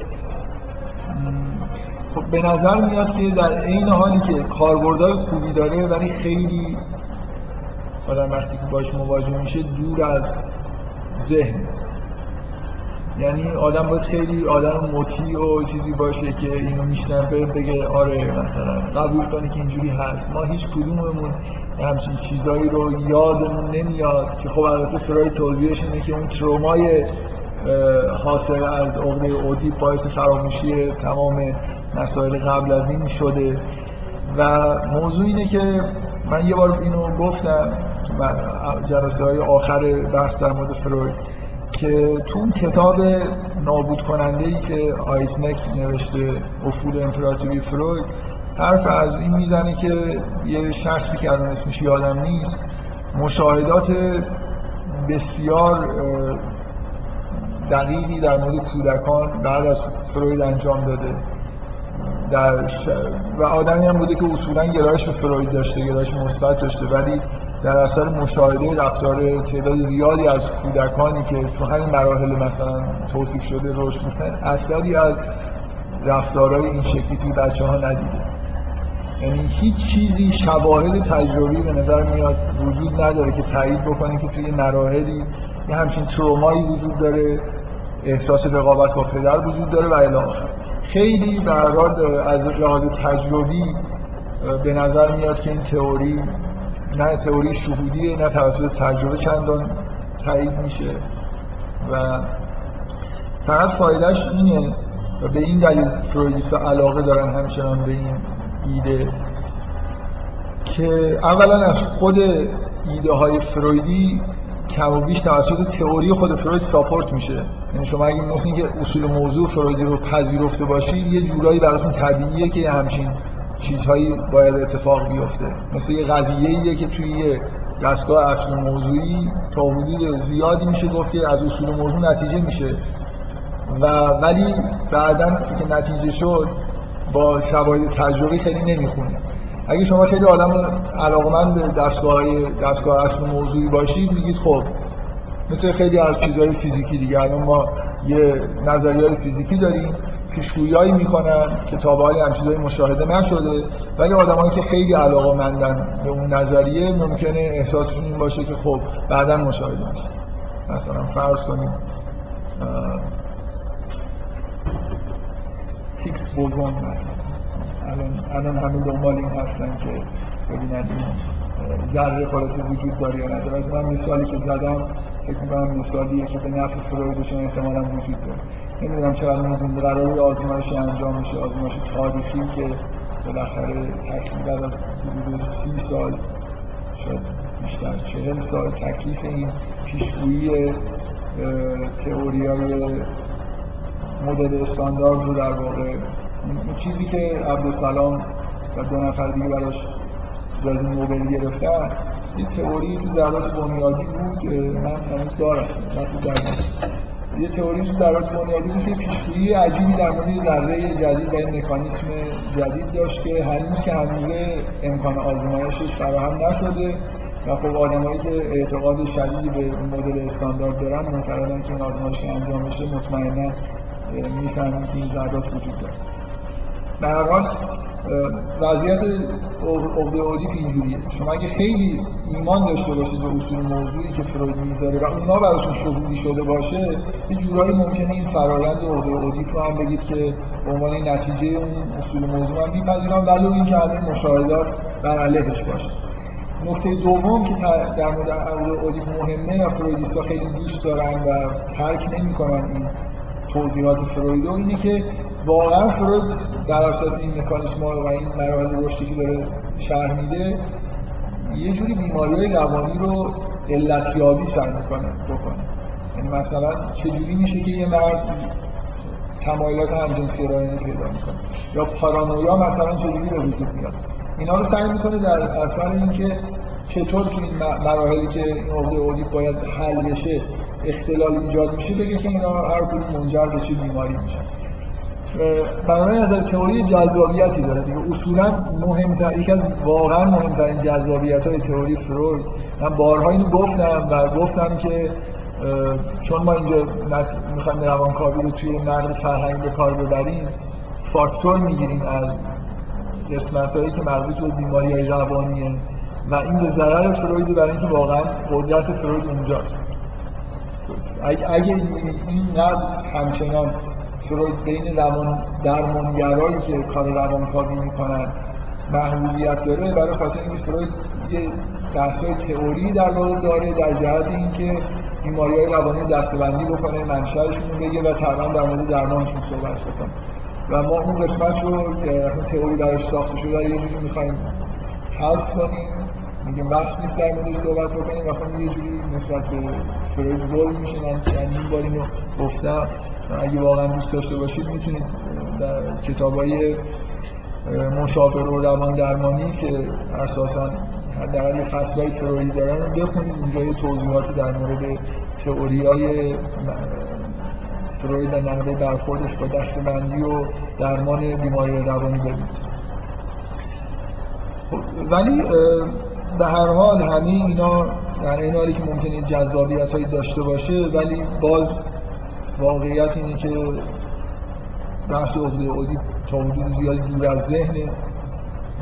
S1: خب به نظر میاد که در عین حالی که کاربردهای خوبی داره ولی خیلی آدم وقتی که باش مواجه میشه دور از ذهن. یعنی آدم باید خیلی آدم مطیع و چیزی باشه که اینو میشنفه بگه آره مثلا قبول کنی که اینجوری هست. ما هیچ کدوممون همچین چیزایی رو یادمون نمیاد که خب البته فرای توضیحش اینه که اون ترومای حاصل از عقده اودیپ باعث فراموشی تمام مسائل قبل از این شده. و موضوع اینه که من یه بار اینو گفتم جلسه های آخر بحث در مورد فروید که تو اون کتاب نابود کننده ای که آیسنک نوشته افول امپراتوری فروید حرف از این می‌زنه که یه شخصی که الان اسمش یادم نیست مشاهدات بسیار دقیقی در مورد کودکان بعد از فروید انجام داده. در و آدمی هم بوده که اصولا گرایش به فروید داشته گرایش مثبت داشته ولی در اثر مشاهده رفتار تعداد زیادی از کودکانی که تو همین مراحل مثلا توصیف شده رشد می‌کنن اثری از رفتارهای این شکلی توی بچه ها ندیده. یعنی هیچ چیزی شواهد تجربی به نظر میاد وجود نداره که تایید بکنه که توی مراحلی یه همچین ترومایی وجود داره احساس رقابت با پدر وجود داره و الی خیلی به از لحاظ تجربی به نظر میاد که این تئوری نه تئوری شهودیه نه توسط تجربه چندان تایید میشه و فقط فایدهش اینه و به این دلیل فرویدیست علاقه دارن همچنان به این ایده که اولا از خود ایده های فرویدی کم و بیش توسط تئوری خود فروید ساپورت میشه. یعنی شما اگه مثل اینکه اصول موضوع فرویدی رو پذیرفته باشید یه جورایی براتون طبیعیه که همچین چیزهایی باید اتفاق بیفته. مثل یه قضیه که توی یه دستگاه اصل موضوعی تا حدود زیادی میشه گفت که از اصول موضوع نتیجه میشه. و ولی بعدا که نتیجه شد با شواهد تجربی خیلی نمی‌خونه اگه شما خیلی آدم علاقمند دستگاه دستگاه اصل موضوعی باشید میگید خب مثل خیلی از چیزهای فیزیکی دیگه. الان ما یه نظریه فیزیکی داریم پیشگویی می‌کنن که تا به حال هم مشاهده نشده. ولی آدمایی که خیلی علاقه مندن به اون نظریه ممکنه احساسشون این باشه که خب بعدا مشاهده میشه. مثلا فرض کنیم بوزون مثلا الان الان همه دنبال این هستن که ببینن این ذره خلاصه وجود داره یا نداره. من مثالی که زدم فکر می‌کنم مثالیه که به نفع فرویدشون احتمالا وجود داره. نمی‌دونم چقدر می‌دونم. قرار آزمایش انجام میشه آزمایش تاریخی که بالاخره تقریبا از حدود سی سال شاید بیشتر چهل سال تکلیف این پیشگویی تئوری های مدل استاندارد رو در واقع چیزی که عبدالسلام و دو نفر دیگه براش جایزه نوبل گرفتن یه تئوری تو ذرات بنیادی بود من هنوز دارم یه تئوری تو ذرات بنیادی بود که پیشگویی عجیبی در مورد ذره جدید و این مکانیسم جدید داشت که هنوز که هنوزه امکان آزمایشش فراهم نشده و خب آدمایی که اعتقاد شدیدی به مدل استاندارد دارن معتقدن که این آزمایش انجام بشه مطمئنا می‌فهمیم که این ذرات وجود داره. در حال وضعیت اودیپ اینجوریه. شما اگه خیلی ایمان داشته باشید به اصول موضوعی که فروید می‌ذاره و اونا براتون شهودی شده باشه یه جورایی ممکنه این فرایند اودیپ رو هم بگید که به عنوان نتیجه اون اصول موضوع هم میپذیرم ولی اینکه همه مشاهدات بر علیهش باشه. نکته دوم که در مورد اودیپ مهمه و فرویدیستا خیلی دوست دارن و ترک نمی‌کنن این توضیحات فروید. اینه که واقعا فروید در اساس این مکانیسم و این مراحل رشدی که داره شرح میده یه جوری بیماری روانی رو علتیابی سعی می‌کنه بکنه. یعنی مثلا چجوری میشه که یه مرد تمایلات همجنسگرایانه پیدا می‌کنه؟ یا پارانویا مثلا چجوری به وجود میاد؟ اینا رو سعی می‌کنه در اثر اینکه چطور تو این مراحلی که این عقده اودیپ باید حل بشه اختلال ایجاد میشه بگه که اینا هر کدوم منجر به چه بیماری میشن. بنابراین نظر تئوری جذابیتی داره دیگه. اصولا مهمتر یک از واقعا مهمترین جذابیت های تئوری فروید. من بارها اینو گفتم و گفتم که چون ما اینجا می‌خوایم روانکاوی رو توی نقد فرهنگ به کار ببریم فاکتور می‌گیریم از قسمت هایی که مربوط به بیماری های روانیه و این به ضرر فروید برای اینکه واقعا قدرت فروید اونجاست. اگه اینقدر همچنان فروید بین روان درمانگرایی که کار روانکاوی می‌کنن محبوبیت داره برای خاطر اینکه فروید یه بحثای تئوری در واقع داره در جهت اینکه بیماری های روانی دستبندی بکنه منشأشون بگه و تقریبا در مورد درمانشون صحبت بکنه. و ما اون قسمت رو که اصلا تئوری درش ساخته شده یه جوری می‌خوایم حذف کنیم. میگیم وقت نیست در موردش صحبت بکنیم و یه جوری نسبت به فروید ظلم میشه من چندین بار اینو گفتم اگه واقعا دوست داشته باشید می‌تونید در کتابای مشاور و روان درمانی که اساسا حداقل یه فصلای فرویدی دارن بخونید. اونجا یه توضیحاتی در مورد تئوریای فروید و نحوه برخوردش با دستبندی و درمان بیماری روانی ببینید. خب ولی به هر حال همه اینا در این حالی که ممکنه جذابیت هایی داشته باشه ولی باز واقعیت اینه که بحث عقده اودی تا حدود زیادی دور از ذهنه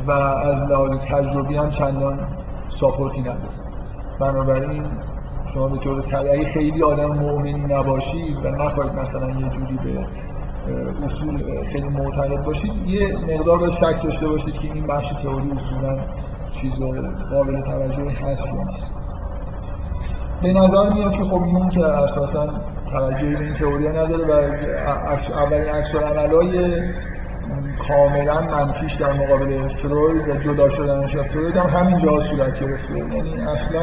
S1: و از لحاظ تجربی هم چندان ساپورتی نداره. بنابراین شما به طور طبیعی خیلی آدم مؤمنی نباشید و نخواهید مثلا یه جوری به اصول خیلی معتقد باشید یه مقدار به شک داشته باشید که این بخش تئوری اصولا چیز قابل توجه هست یا نیست. به نظر میاد که خب این که اساسا توجهی به این تئوری نداره و اولین عکس های کاملا منفیش در مقابل فروید و جدا شدنش از فروید هم همین جا صورت گرفته. یعنی اصلا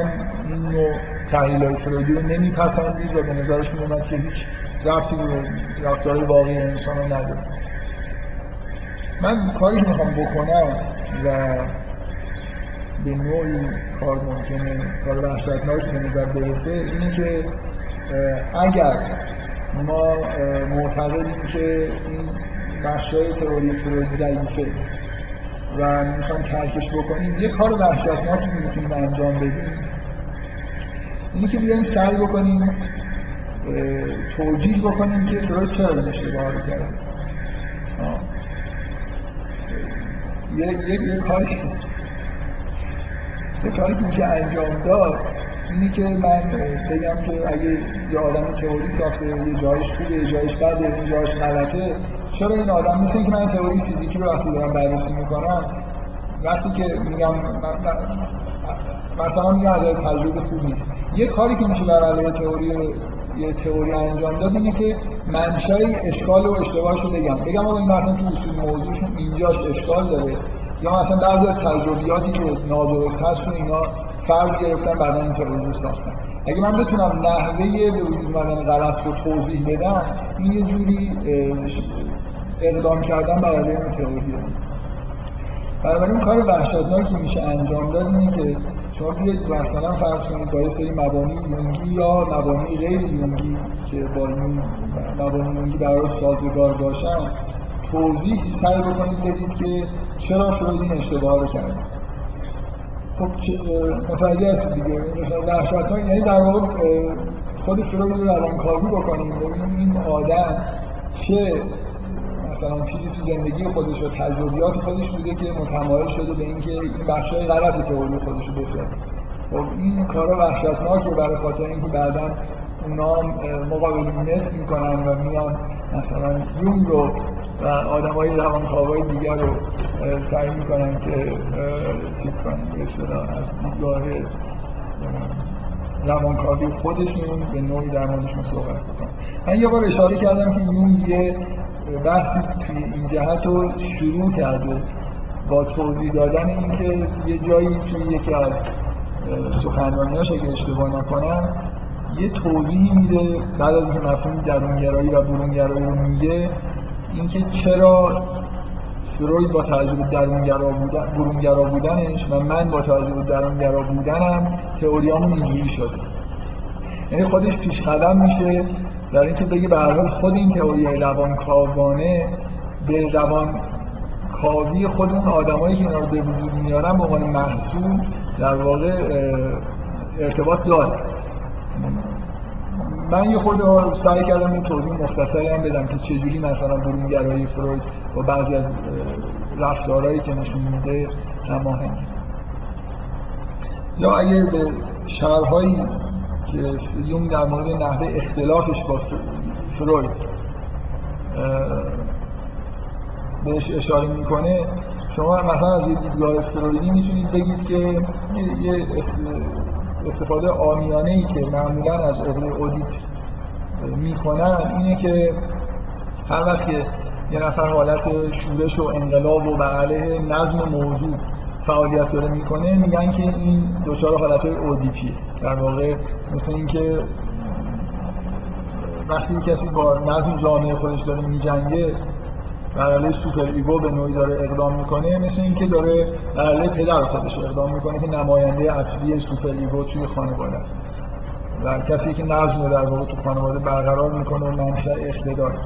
S1: این نوع تحلیل فرویدی رو نمیپسندید و به نظرش میومد که هیچ رفتی به رفتار واقعی انسان رو نداره. من کاری که می‌خوام بکنم و به نوعی کار ممکنه کار وحشتناکی به نظر برسه اینه که اگر ما معتقدیم که این بخشای تئوری فروید ضعیفه و می‌خوایم ترکش بکنیم یه کار وحشتناکی می‌تونیم انجام بدیم. اینه که بیایم سعی بکنیم توجیه بکنیم که فروید چرا این اشتباه رو کرده. یه, یه, یه کاری که میشه انجام داد اینی که من بگم که اگه یه آدم تئوری ساخته یه جایش خوبه یه جایش بده یه جایش غلطه چرا این آدم؟ مثل اینکه من تئوری فیزیکی رو وقتی دارم بررسی می‌کنم وقتی که میگم مثلا میگم از تجربه خوب نیست. یه کاری که میشه بر علیه تئوری یه تئوری انجام داد اینه که منشأ اشکال و اشتباهش رو بگم. بگم آقا این مثلا تو اصول موضوعشون اینجاش اشکال داره. یا مثلا بعضی از تجربیاتی که نادرست هست و اینا فرض گرفتن بعدا این تئوری رو ساختن. اگه من بتونم نحوه به وجود اومدن غلط رو توضیح بدم این یه جوری اقدام کردن بر علیه این تئوریه بنابراین کار وحشتناکی میشه انجام داد اینه که شما بیاید مثلا فرض کنید با سری مبانی یونگی یا مبانی غیر یونگی که با این مبانی یونگی برای سازگار باشن توضیح سعی بکنید بدید که چرا فروید این اشتباه رو کرده خب متوجه هست دیگه. وحشتناک یعنی در واقع خود فروید رو روانکاوی بکنیم. ببینیم این آدم چه مثلا چیزی تو زندگی خودش و تجربیات خودش بوده که متمایل شده به اینکه این بخشای غلط تئوری خودش رو بسازه خب این کارا وحشتناکه برای خاطر اینکه بعدا اونا مقابل نصف می‌کنن و میان مثلا یونگ رو و آدم های روانکاوای دیگر رو سعی می‌کنن که چیز کنن به اصطلاح از دیدگاه روانکاوی خودشون به نوعی در موردشون صحبت بکنن من یه بار اشاره کردم که یون یه بحثی توی این جهت رو شروع کرده با توضیح دادن اینکه یه جایی توی یکی از سخنرانیاش اگه اشتباه نکنم یه توضیحی میده بعد از اینکه مفهوم درونگرایی و برونگرایی رو میگه اینکه چرا فروید با توجه درونگرا بودن برونگرا بودنش و من با توجه درونگرا بودنم تئوریامون اینجوری شده. یعنی خودش پیش قدم میشه در اینکه بگه به هر خود این تئوری روانکاوانه به روان کاوی خود اون آدمایی که اینا رو به وجود میارن به عنوان محصول در واقع ارتباط داره. من یه خورده سعی کردم این توضیح مختصری هم بدم که چجوری مثلا برونگرایی فروید با بعضی از رفتارهایی که نشون میده هماهنگ یا اگه به شرحایی که یون در مورد نحوه اختلافش با فروید بهش اشاره می‌کنه شما مثلا از یه دیدگاه فرویدی می‌تونید بگید که یه استفاده آمیانه ای که معمولا از عقل اودیپ می‌کنن اینه که هر وقت که یه نفر حالت شورش و انقلاب و بر علیه نظم موجود فعالیت داره می‌کنه میگن که این دچار حالت اودیپی در واقع مثل اینکه وقتی کسی با نظم جامعه خودش داره میجنگه بر علیه super ego به نوعی داره اقدام می‌کنه مثل اینکه داره بر علیه پدر خودش اقدام می‌کنه که نماینده اصلی super ego توی خانواده است. و کسی که نظم رو در واقع تو خانواده برقرار می‌کنه و منشأ اقتدار.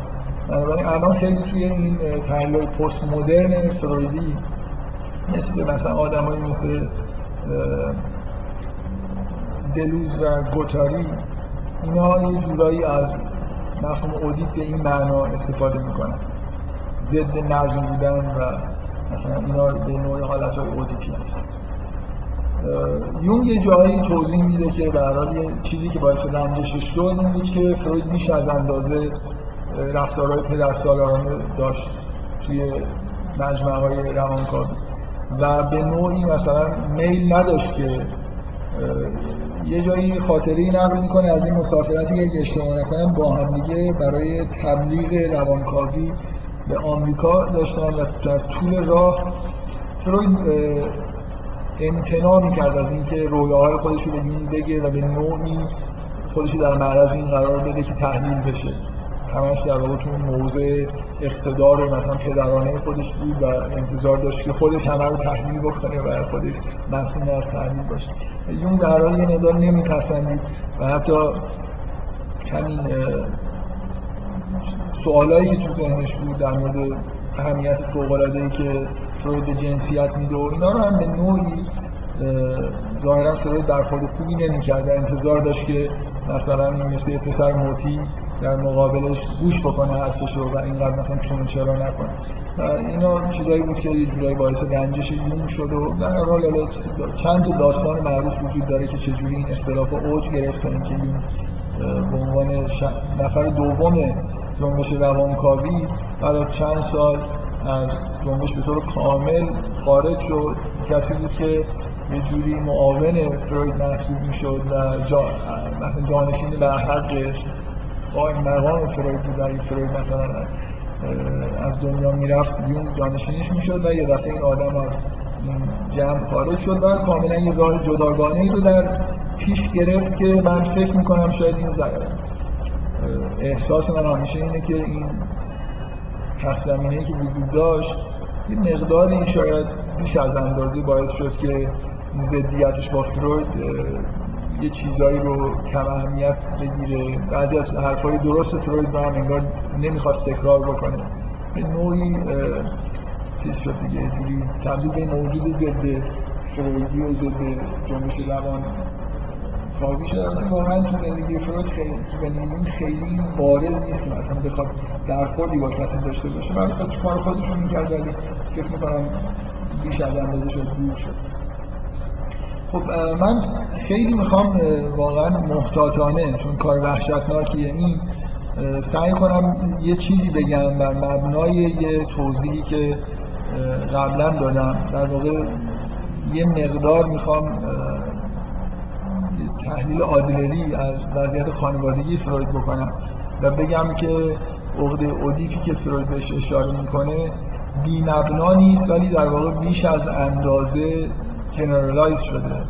S1: بنابراین الان خیلی توی این تحلیل پست مدرن فرویدی مثل مثلا آدمایی مثل دلوز و گوتاری اینا یه جورایی از مفهوم اودیت به این معنا استفاده می‌کنن. ضد نظم بودن و مثلا اینا به نوع حالت اودیپی هست. یون یه جایی توضیح میده که برای یه چیزی که باعث رنجشش شد این بود که فروید میشه از اندازه رفتارهای پدرسالارانه داشت توی مجموعه های روانکاوی. و به نوعی مثلا میل نداشت که یه جایی خاطره نقل می‌کنه از این مسافرتی که اشتباه نکنم با هم دیگه برای تبلیغ روانکاوی به آمریکا داشتن و در طول راه فروید امتناع می‌کرد از اینکه رویاهای خودش رو بگه و به نوعی خودش در معرض این قرار بده که تحلیل بشه. همش در واقع تو موضع اقتدار مثلا پدرانه خودش بود و انتظار داشت که خودش همه رو تحلیل بکنه و خودش مسئول از تحلیل باشه. یون در حال یه مقدار نمیپسندید و حتی همین سوالایی که تو ذهنش بود در مورد اهمیت فوق‌العاده‌ای که فروید جنسیت میده و اینا رو هم به نوعی ظاهرا فروید برخورد خوبی نمی‌کرد انتظار داشت که مثلا این مثل پسر موتی در مقابلش گوش بکنه حرفش رو و اینقدر مثلا چون چرا نکنه. و اینا چیزایی بود که یه جورایی باعث رنجش یون شد و در حال چند تا داستان معروف وجود داره که چجوری این اختلاف اوج گرفت تا اینکه یون به عنوان نفر دوم جنبش روانکاوی بعد از چند سال از جنبش به طور کامل خارج شد. کسی بود که یه جوری معاون فروید محسوب می‌شد و جا... مثلا جانشین به حق با این مقام فروید بود. این فروید مثلا از دنیا می‌رفت یون جانشینش می‌شد و یه دفعه این آدم از جمع خارج شد و کاملا یه راه جداگانه ای رو در پیش گرفت که من فکر می‌کنم شاید این احساس من همیشه اینه که این پس زمینه که وجود داشت یه مقداری شاید بیش از اندازه باعث شد که این ضدیتش با فروید یه چیزایی رو کم اهمیت بگیره. بعضی از حرفای درست فروید رو هم انگار نمی‌خواست تکرار بکنه. به نوعی چیز شد دیگه یه جوری تبدیل به موجود ضد فرویدی و ضد جنبش روان کاوی شد البته واقعا تو زندگی فروید خیلی تو زندگی خیلی بارز نیست که مثلا بخواد درخوردی با کسی داشته باشه. برای خودش کار خودش رو می‌کرد ولی فکر می‌کنم بیش از اندازه شد دور شد. خب من خیلی می‌خوام واقعا محتاطانه چون کار وحشتناکیه. این سعی کنم یه چیزی بگم بر مبنای یه توضیحی که قبلا دادم. در واقع یه مقدار می‌خوام تحلیل عادلری از وضعیت خانوادگی فروید بکنم و بگم که عقده اودیپی که فروید بهش اشاره می‌کنه بی مبنا نیست ولی در واقع بیش از اندازه generalize شده.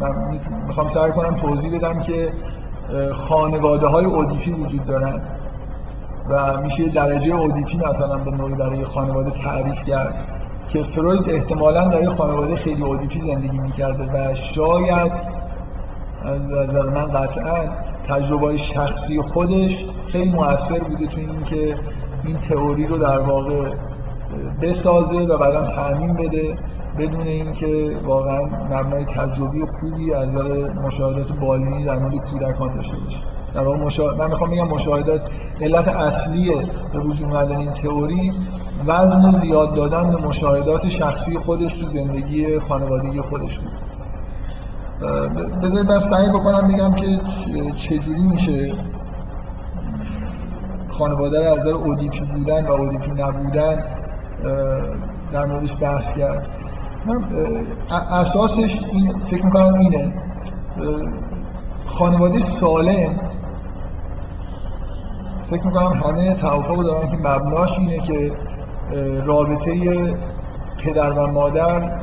S1: من می‌خوام سعی کنم توضیح بدم که خانواده های اودیپی وجود دارن و میشه درجه اودیپی مثلا به نوعی برای خانواده تعریف کرد که فروید احتمالا در خانواده خیلی اودیپی زندگی می‌کرده و شاید از نظر من قطعا تجربه شخصی خودش خیلی موثر بوده تو این که این تئوری رو در واقع بسازه و بعدا تعمین بده بدون اینکه واقعا مبنای تجربی خوبی از نظر مشاهدات بالینی در مورد کودکان داشته باشه. در واقع مشا... من می‌خوام بگم مشاهدات علت اصلی به وجود اومدن این تئوری وزن زیاد دادن به مشاهدات شخصی خودش تو زندگی خانوادگی خودش بود. بذارید من سعی بکنم بگم که چجوری میشه خانواده رو از نظر اودیپی بودن و اودیپی نبودن در موردش بحث کرد. من اساسش این فکر می‌کنم اینه خانواده سالم فکر می‌کنم همه توافق دارن که مبناش اینه که رابطه پدر و مادر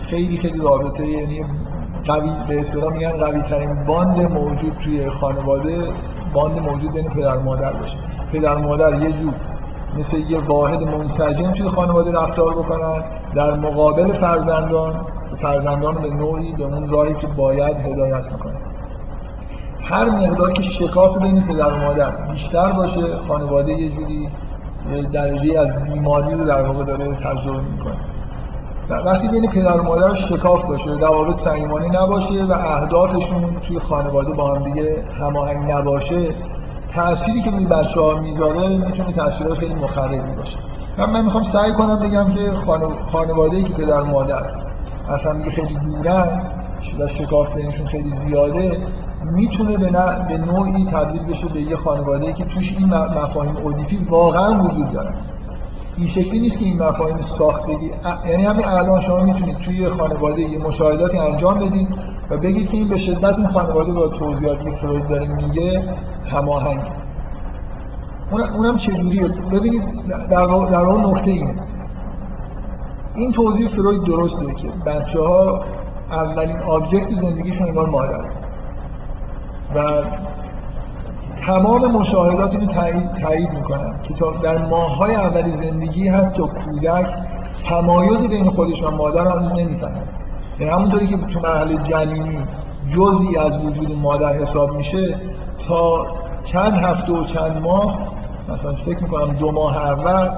S1: خیلی خیلی رابطه یعنی قوی به اصطلاح میگن قوی ترین باند موجود توی خانواده باند موجود بین پدر مادر باشه. پدر مادر یه جور مثل یه واحد منسجم توی خانواده رفتار بکنن. در مقابل فرزندان فرزندان به نوعی به اون راهی که باید هدایت می‌کنن هر مقدار که شکاف بین پدر و مادر بیشتر باشه خانواده یه جوری درجه از بیماری رو در واقع داره تجربه می‌کنه. وقتی بین پدر و مادر شکاف باشه روابط صمیمانه نباشه و اهدافشون توی خانواده با هم دیگه هماهنگ نباشه تأثیری که روی بچه ها می‌ذاره می‌تونه تأثیر خیلی مخربی باشه. من, من می‌خوام سعی کنم بگم که خانواده ای که پدر و مادر اصلا میگه خیلی دورن و شکاف بینشون خیلی زیاده می‌تونه به, به نوعی تبدیل بشه به یه خانواده ای که توش این مفاهیم اودیپی واقعا وجود دارن این شکلی نیست که این مفاهیم ساختگی یعنی همین الان شما می‌تونید توی خانواده یه مشاهداتی انجام بدید و بگید که این به شدت این خانواده با توضیحاتی که فروید داره میگه هماهنگ. اونم چجوریه؟ ببینید در واقع نکته اینه. این توضیح فروید درسته که بچه ها اولین آبجکت زندگیشون انگار مادر و تمام مشاهدات اینو تایید, تایید می‌کنن که در ماههای اول زندگی حتی کودک تمایز بین خودش و مادر هنوز نمی‌فهمه. یعنی همونطوری که تو مرحله جنینی جزئی از وجود مادر حساب میشه تا چند هفته و چند ماه مثلا فکر می‌کنم دو ماه اول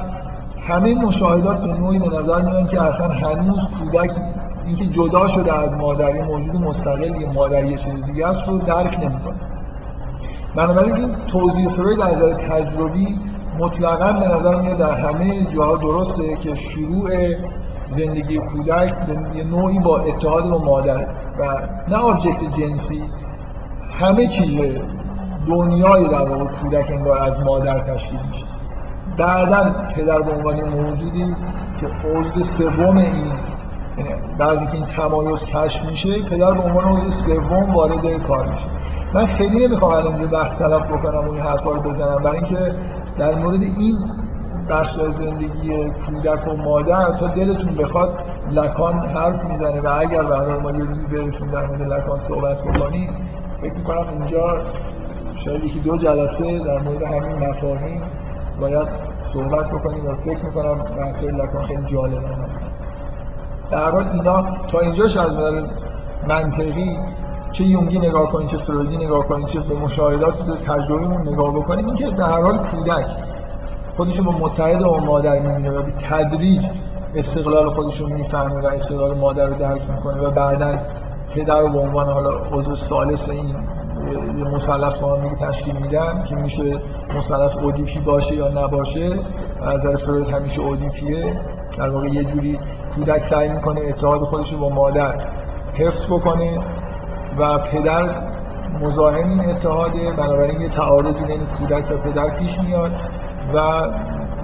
S1: همه مشاهدات به نوعی به نظر میان که اصلا هنوز کودک اینکه جدا شده از مادر یه موجود مستقل یه مادر یه چیز دیگه است رو درک نمی‌کنه. بنابراین این توضیح فروید از نظر تجربی مطلقا به نظر میاد در همه جاها درسته که شروع زندگی کودک یه نوعی با اتحاد با مادر و نه آبجکت جنسی همه چیز دنیای در واقع کودک انگار از مادر تشکیل میشه. بعدا پدر به عنوان موجودی که عضو سوم این یعنی بعضی که این تمایز کشف میشه پدر به عنوان عضو سوم وارد کار میشه. من خیلی نمی‌خوام الان اینجا وقت تلف بکنم و این حرفا رو بزنم. برای اینکه در مورد این بخش از زندگی کودک و مادر تا دلتون بخواد لکان حرف می‌زنه و اگر برای ما یه روزی برسیم در مورد لکان صحبت بکنیم فکر می‌کنم اینجا شاید یکی دو جلسه در مورد همین مفاهیم باید صحبت بکنیم و فکر می‌کنم بحثای لکان خیلی جالب هست در حال اینا تا اینجاش از منطقی چه یونگی نگاه کنید چه فرویدی نگاه کنید چه به مشاهدات تجربیمون نگاه بکنیم اینکه در حال کودک خودشو با متحد و مادر می‌بینه و به تدریج استقلال خودش رو می‌فهمه و استقلال مادر رو درک می‌کنه و بعدا پدر رو به عنوان حالا عضو سالس این یه مثلث با هم تشکیل میدم که میشه مثلث اودیپی باشه یا نباشه از نظر فروید همیشه اودیپیه. در واقع یه جوری کودک سعی می‌کنه اتحاد خودش رو با مادر حفظ بکنه و پدر مزاحم این اتحاده بنابراین یه تعارضی بین کودک و پدر پیش میاد و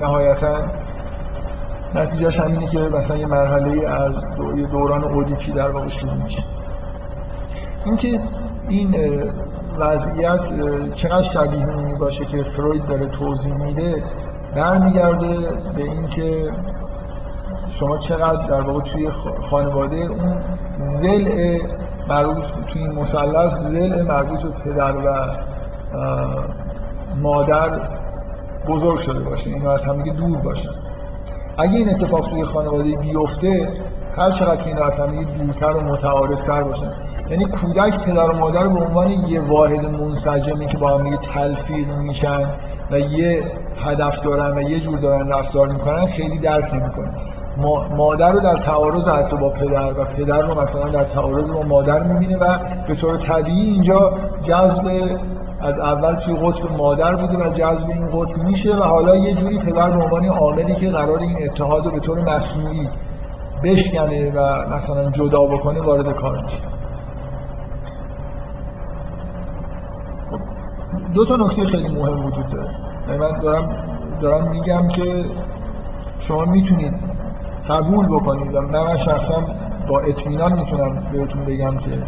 S1: نهایتا نتیجهش همینه که مثلا یه مرحله از دو... دوران اودیپی در واقع شروع میشه. اینکه این وضعیت چقدر شبیه باشه که فروید داره توضیح میده برمیگرده به اینکه شما چقدر در واقع توی خانواده اون زل مربوط توی این مثلث زل مربوط به پدر و مادر بزرگ شده باشه. این از همدیگه دور باشن. اگه این اتفاق توی خانواده بیفته هر چقدر که این از همدیگه دورتر و متعارفتر باشن. یعنی کودک پدر و مادر به عنوان یه واحد منسجمی که با هم تلفیق میشن و یه هدف دارن و یه جور دارن رفتار می‌کنن خیلی درک نمی‌کنه مادر رو در تعارض حتی با پدر و پدر رو مثلا در تعارض با مادر می‌بینه و به طور طبیعی اینجا جذب از اول توی قطب مادر بوده و جذب این قطب میشه و حالا یه جوری پدر به عنوان عاملی که قرار این اتحاد رو به طور مصنوعی بشکنه و مثلا جدا بکنه وارد کار میشه. دو تا نکته خیلی مهم وجود داره. یعنی من دارم دارم میگم که شما می‌تونید قبول بکنید. و من شخصا با اطمینان می‌تونم بهتون بگم که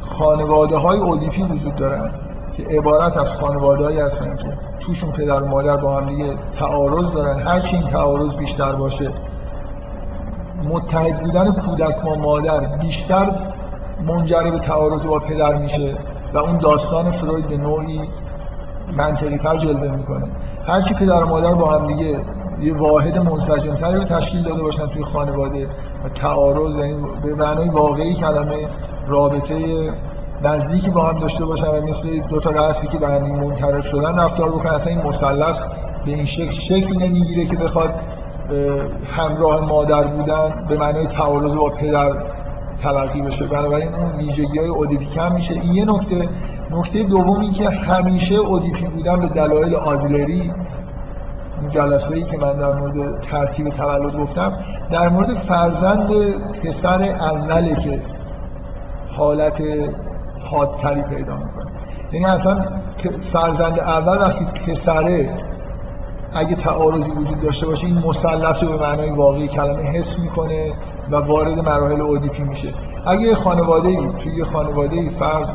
S1: خانواده های اودیپی وجود دارن که عبارت از خانواده هستن که توشون پدر و مادر با هم دیگه تعارض دارن. هر این تعارض بیشتر باشه متحد بودن کودک با مادر بیشتر منجر به تعارض با پدر میشه و اون داستان فروید به نوعی منطقی تر جلوه می‌کنه. هرچی پدر و مادر با هم دیگه یه واحد منسجم تری رو تشکیل داده باشن توی خانواده و تعارض یعنی به معنای واقعی کلمه رابطه نزدیکی با هم داشته باشن و مثل دو تا رأسی که به هم منطبق شدن رفتار بکنن. اصلا این مثلث به این شکل شکل نمی‌گیره که بخواد همراه مادر بودن به معنای تعارض با پدر تلقی بشه. بنابراین اون ویژگی های اودیپی کم میشه. این یه نکته. نکته دومی که همیشه اودیپی بودن به دلایل آدلری این جلسه ای که من در مورد ترتیب تولد گفتم در مورد فرزند پسر اوله که حالت حادتری پیدا می‌کنه. یعنی اصلا فرزند اول وقتی پسره اگه تعارضی وجود داشته باشه این مثلث رو به معنای واقعی کلمه حس می‌کنه و وارد مراحل اودیپی میشه. اگه خانواده ای توی خانواده ای فرض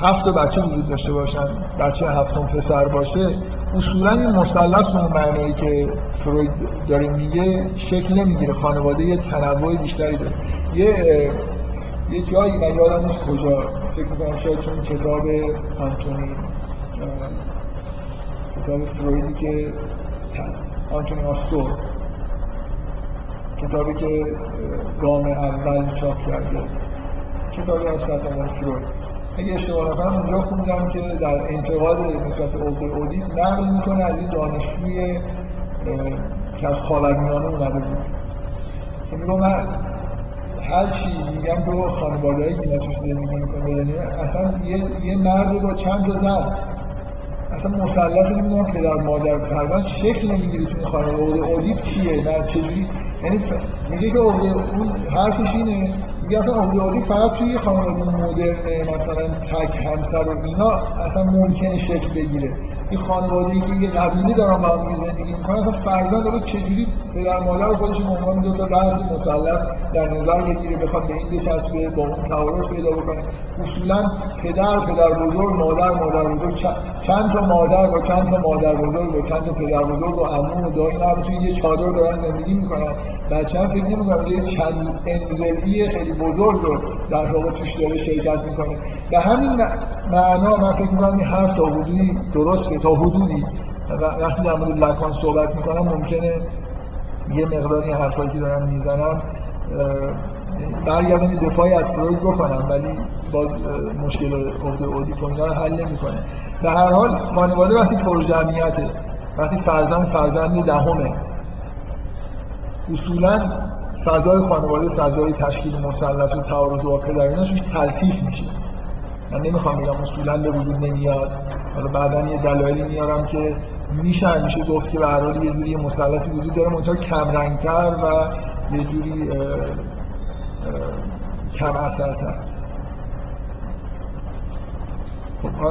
S1: هفت بچه وجود داشته باشن بچه هفتم پسر باشه اصولا این به اون معنایی که فروید داره میگه شکل نمی‌گیره. خانواده یه تنوع بیشتری داره. یه یه جایی من یادم نیست کجا. فکر می‌کنم شاید تو کتاب آنتونی کتاب فرویدی که آنتونی آستور کتابی که گام اول چاپ کرده. کتابی از سرطان فروید. اگه اشتباه نکنم اونجا خوندم که در انتقاد نسبت عقده اودیپ نقل می‌کنه از این دانشجوی که از خاورمیانه اومده بود. که میگو من هر چی میگم خانواده هایی که توش زندگی می‌کنه بدونیم اصلا یه, یه مرد با چند تا زن اصلا مثلث نمی‌دونم پدر مادر فرزند شکل نمی‌گیره تو این خانواده. اودیپ چیه؟ نه چجوری؟ یعنی ف... میگه که اون حرفش اینه. میگه اصلا عقده فقط توی خانواده مدرن مثلا تک همسر و اینا اصلا ممکنه شکل بگیره. این خانواده ای که یه قبیله دارن با هم زندگی می‌کنن اصلا فرزند رو چجوری پدر مادر خودش به عنوان دو تا رأس مثلث در نظر بگیره بخواد به این بچسبه با اون تعارض پیدا بکنه. اصولا پدر پدر بزرگ مادر مادر بزرگ چند تا مادر با چند تا مادر بزرگ با چند تا پدر بزرگ و عمو و دایی توی یه چادر دارن زندگی می‌کنن. بچه هم فکر نمی‌کنم یه چند انزلی خیلی بزرگ رو در واقع توش داره شرکت می‌کنه. به همین معنا من فکر می‌کنم این حرف تا حدودی درسته تا حدودی. وقتی در مورد لکان صحبت می‌کنم ممکنه یه مقدار این حرفایی که دارم می‌زنم برگردم دفاعی از فروید بکنم ولی باز مشکل عقده اودیپ اینا رو حل نمی‌کنه. به هر حال خانواده وقتی پرجمعیته وقتی فرزند فرزند دهمه اصولا فضای خانواده فضای تشکیل مثلث و تعارض با پدر اینا توش تلطیف میشه. من نمی‌خوام بگم اصولا به وجود نمیاد. حالا بعدا یه دلایلی میارم که میشه همیشه گفت که به هر یه جوری مثلثی وجود داره منتها کم رنگتر و یه جوری کم اثرتر.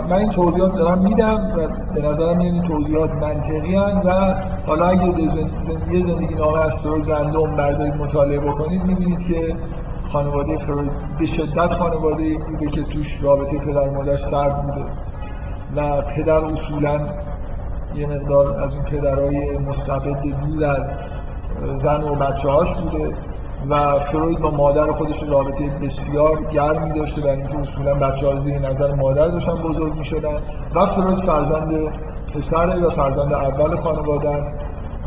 S1: من این توضیحات دارم میدم و به نظرم این توضیحات منطقی و حالا اگه یه زندگی نامه از فروید رندوم بردارید مطالعه بکنید می‌بینید که خانواده فروید به شدت خانواده بوده که توش رابطه پدر مادر سرد بوده و پدر اصولا یه مقدار از اون پدرهای مستبد دور از زن و بچه هاش بوده. و فروید با مادر خودش رابطه بسیار گرمی داشته در اینکه اصولا بچه ها زیر نظر مادر داشتن بزرگ می شدن و فروید فرزند پسره و فرزند اول خانواده است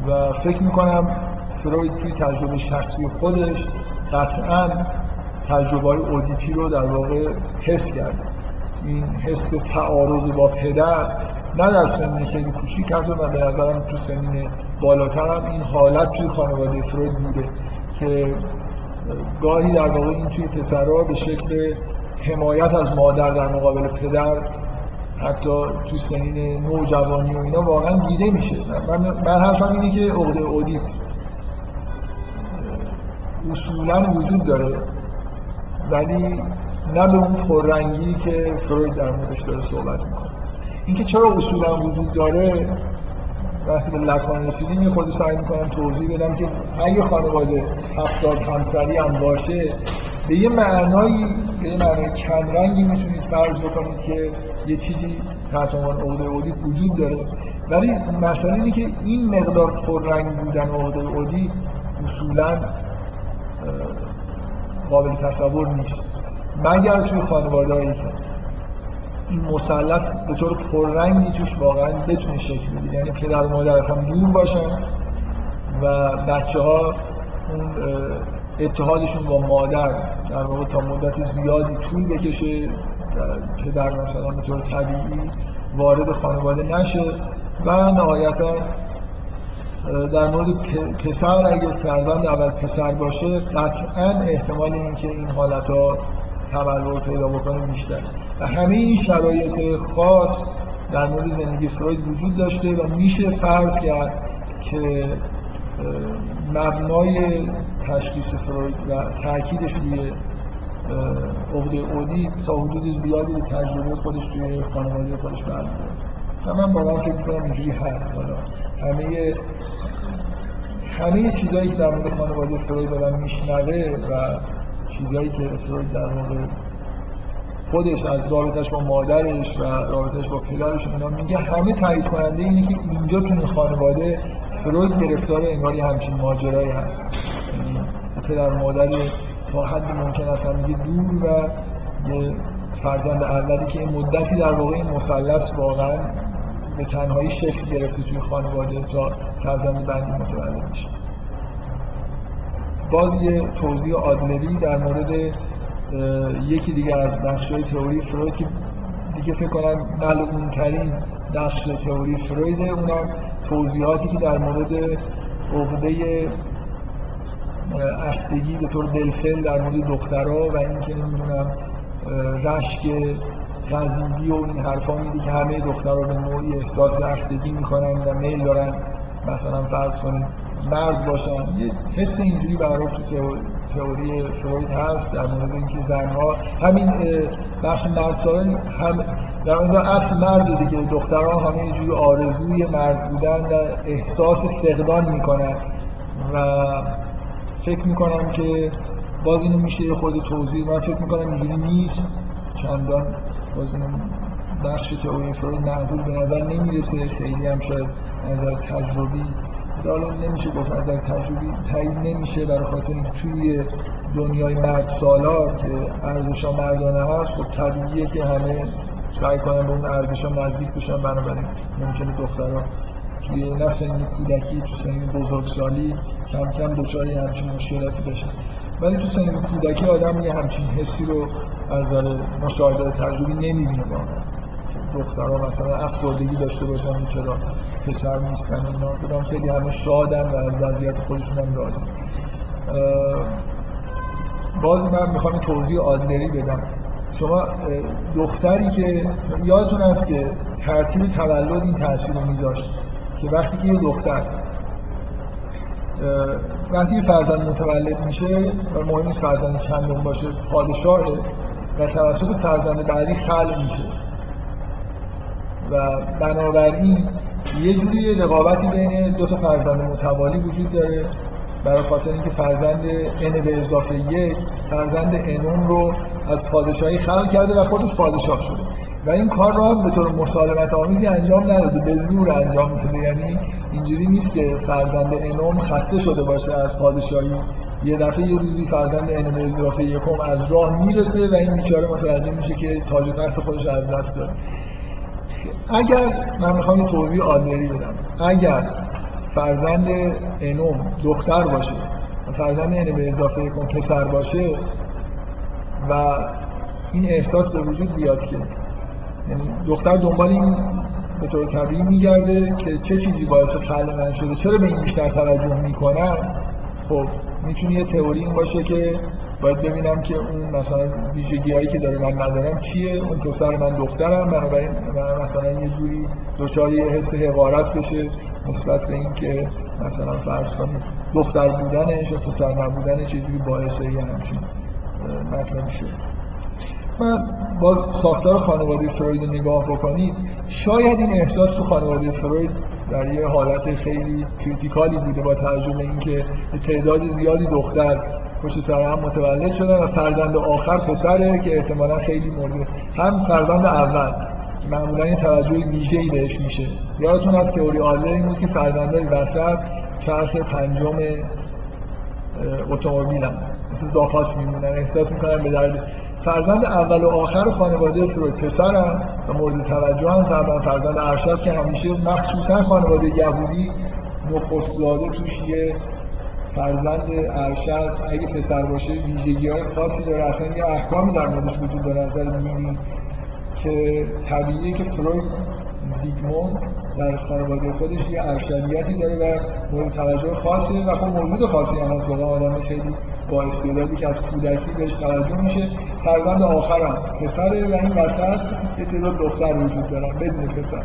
S1: و فکر می کنم فروید توی تجربه شخصی خودش قطعا تجربه های اودیپی رو در واقع حس کرد. این حس تعارض با پدر نه در سنین خیلی کوچیک و به نظرم تو سنین بالاتر هم این حالت توی خانواده فروید بوده. که گاهی در واقع این توی پسرها به شکل حمایت از مادر در مقابل پدر حتی تو سنین نوجوانی و اینا واقعا دیده میشه. من, من حرفم اینه که عقده اودیپ اصولا وجود داره ولی نه به اون پررنگی که فروید در موردش داره صحبت می‌کنه. اینکه چرا اصولا وجود داره وقتی به لکان رسیدیم یه خود سعی می‌کنم توضیح بدم که اگه خانواده هفتاد همسری هم باشه به یه معنایی به یه معنای کمرنگی می‌تونید فرض بکنید که یه چیزی تحت عنوان عقده اودی وجود داره. ولی مسئله اینه که این مقدار پررنگ بودن عقده اودی اصولا قابل تصور نیست. مگر توی خانواده که این مثلث به طور پررنگی توش واقعا بتونه شکل بده یعنی پدر و مادر اصلا دور باشن و بچه ها اون اتحادشون با مادر در واقع تا مدت زیادی طول بکشه پدر مثلا به طور طبیعی وارد خانواده نشه و نهایتا در مورد پسر اگر فرزند اول پسر باشه قطعا احتمال اینکه این حالت ها تبلور پیدا بکنه بیشتر. و همه این شرایط خاص در مورد زندگی فروید وجود داشته و میشه فرض کرد که مبنای تشخیص فروید و تاکیدش روی عقده اودی تا حدود زیادی به تجربه خودش توی خانواده خودش برمیگرده و من واقعا فکر می‌کنم اینجوری هست. حالا همه همه چیزایی که در مورد خانواده فروید آدم میشنوه و چیزهایی که فروید در واقع خودش از رابطش با مادرش و رابطش با پدرش اینا میگه همه تایید کننده اینه که اینجا تو این خانواده فروید گرفتار انگاری همچین ماجرایی هست. یعنی پدر مادر تا حد ممکن است میگه دور و یه فرزند اولی که این مدتی در واقع این مثلث واقعا به تنهایی شکل گرفته توی خانواده تا فرزند بعدی متولد میشه باز یه توضیح آدلری در مورد یکی دیگه از های تئوری فروید که دیگه فکر کنم معلوم ترین نقش تئوری فرویده اونم توضیحاتی که در مورد عقده افتگی به طور دلفل در مورد دخترها و اینکه نمی‌دونم رشک غزیدی و این حرفا میده که همه دخترها به نوعی احساس افتگی می‌کنن و میل دارن مثلا فرض کنید مرد باشن یه حس اینجوری برای تو تئوری فروید هست در مورد اینکه زنها همین بخش مرد سالن هم در اونجا اصل مرد دیگه دخترها همه اینجوری آرزوی مرد بودن و احساس فقدان می‌کنن. و فکر می‌کنم که باز اینو میشه یه خود توضیح من فکر می‌کنم اینجوری نیست. چندان باز این بخش تئوری فروید معقول به نظر نمی‌رسه. خیلی هم شاید نظر تجربی حالا نمیشه گفت نظر تجربی تایید نمیشه برای خاطر توی دنیای مرد سالار که ارزش مردانه هست خب طبیعیه که همه سعی کنن به اون ارزش نزدیک بشن. بنابراین ممکنه دخترها توی نه سن کودکی تو سن بزرگسالی کم کم دچار همچین مشکلاتی بشن. ولی تو سن کودکی آدم یه همچین حسی رو از نظر مشاهده تجربی نمی‌بینه واقعا. دخترها مثلا افسردگی داشته باشن چرا؟ پسر نیستن اینا. بودم خیلی همه شادن و از وضعیت خودشون هم راضی. باز من می‌خوام توضیح آدلری بدم. شما دختری که یادتون هست که ترتیب تولد این تاثیر رو میذاشت که وقتی که یه دختر وقتی فرزند متولد میشه و مهم نیست فرزند چندم باشه پادشاهه و توسط فرزند بعدی خلق میشه. و بنابراین یه جوری رقابتی بین دو تا فرزند متوالی وجود داره. برای خاطر اینکه فرزند ان به اضافه یک فرزند انون رو از پادشاهی خلق کرده و خودش پادشاه شده. و این کار رو هم به طور مسالمت آمیزی انجام نداده به زور انجام داده یعنی اینجوری نیست که فرزند انوم خسته شده باشه از پادشاهی. یه دفعه یه روزی فرزند انوم اضافه یکم از راه می‌رسه و این بیچاره متوجه میشه که تاج تخت خودش از دست داره اگر من می‌خوام یه توضیح آدلری بدم. اگر فرزند انوم دختر باشه و فرزند انوم اضافه یکم پسر باشه و این احساس به وجود بیاد که یعنی دختر دنبال این به طور طبیعی میگرده که چه چیزی باعث خلق من شده چرا به این بیشتر توجه می‌کنم؟ خب می‌تونه یه تئوری این باشه که باید ببینم که اون مثلا ویژگی هایی که داره من ندارم چیه؟ اون پسر من دخترم بنابراین من مثلا یه جوری دچار یه حس حقارت بشه نسبت به این که مثلا فرض کنید دختر بودنش و پسر نبودنش جوری باعث یه همچین مطلبی شده من با ساختار خانواده فروید نگاه بکنید شاید این احساس تو خانواده فروید در یه حالت خیلی کریتیکالی بوده با توجه به اینکه تعداد زیادی دختر پشت سر هم متولد شدن و فرزند آخر پسره که احتمالا خیلی مورد هم فرزند اول. معمولا این توجه ویژه‌ای بهش میشه. یادتون از تئوری آدلر این بود که فرزندای وسط چرخ پنجم اتومبیلن مثل زاپاس میمونن. احساس می‌کنن به درد. فرزند اول و آخر خانواده فروید پسرم و مورد توجه هم طبعا فرزند ارشد که همیشه مخصوصا خانواده یهودی نخست توش یه فرزند ارشد اگه پسر باشه ویژگی های خاصی داره. اصلا یه احکامی در موردش وجود داره نظر دینی که طبیعیه که فروید زیگموند در خانواده خودش یه ارشدیتی داره و مورد توجه خاصی و خب موجود خاصی هم از آدم خیلی با استعدادی که از کودکی بهش توجه میشه فرزند آخرم پسره و این وسط یه تعداد دختر وجود دارن بدون پسر.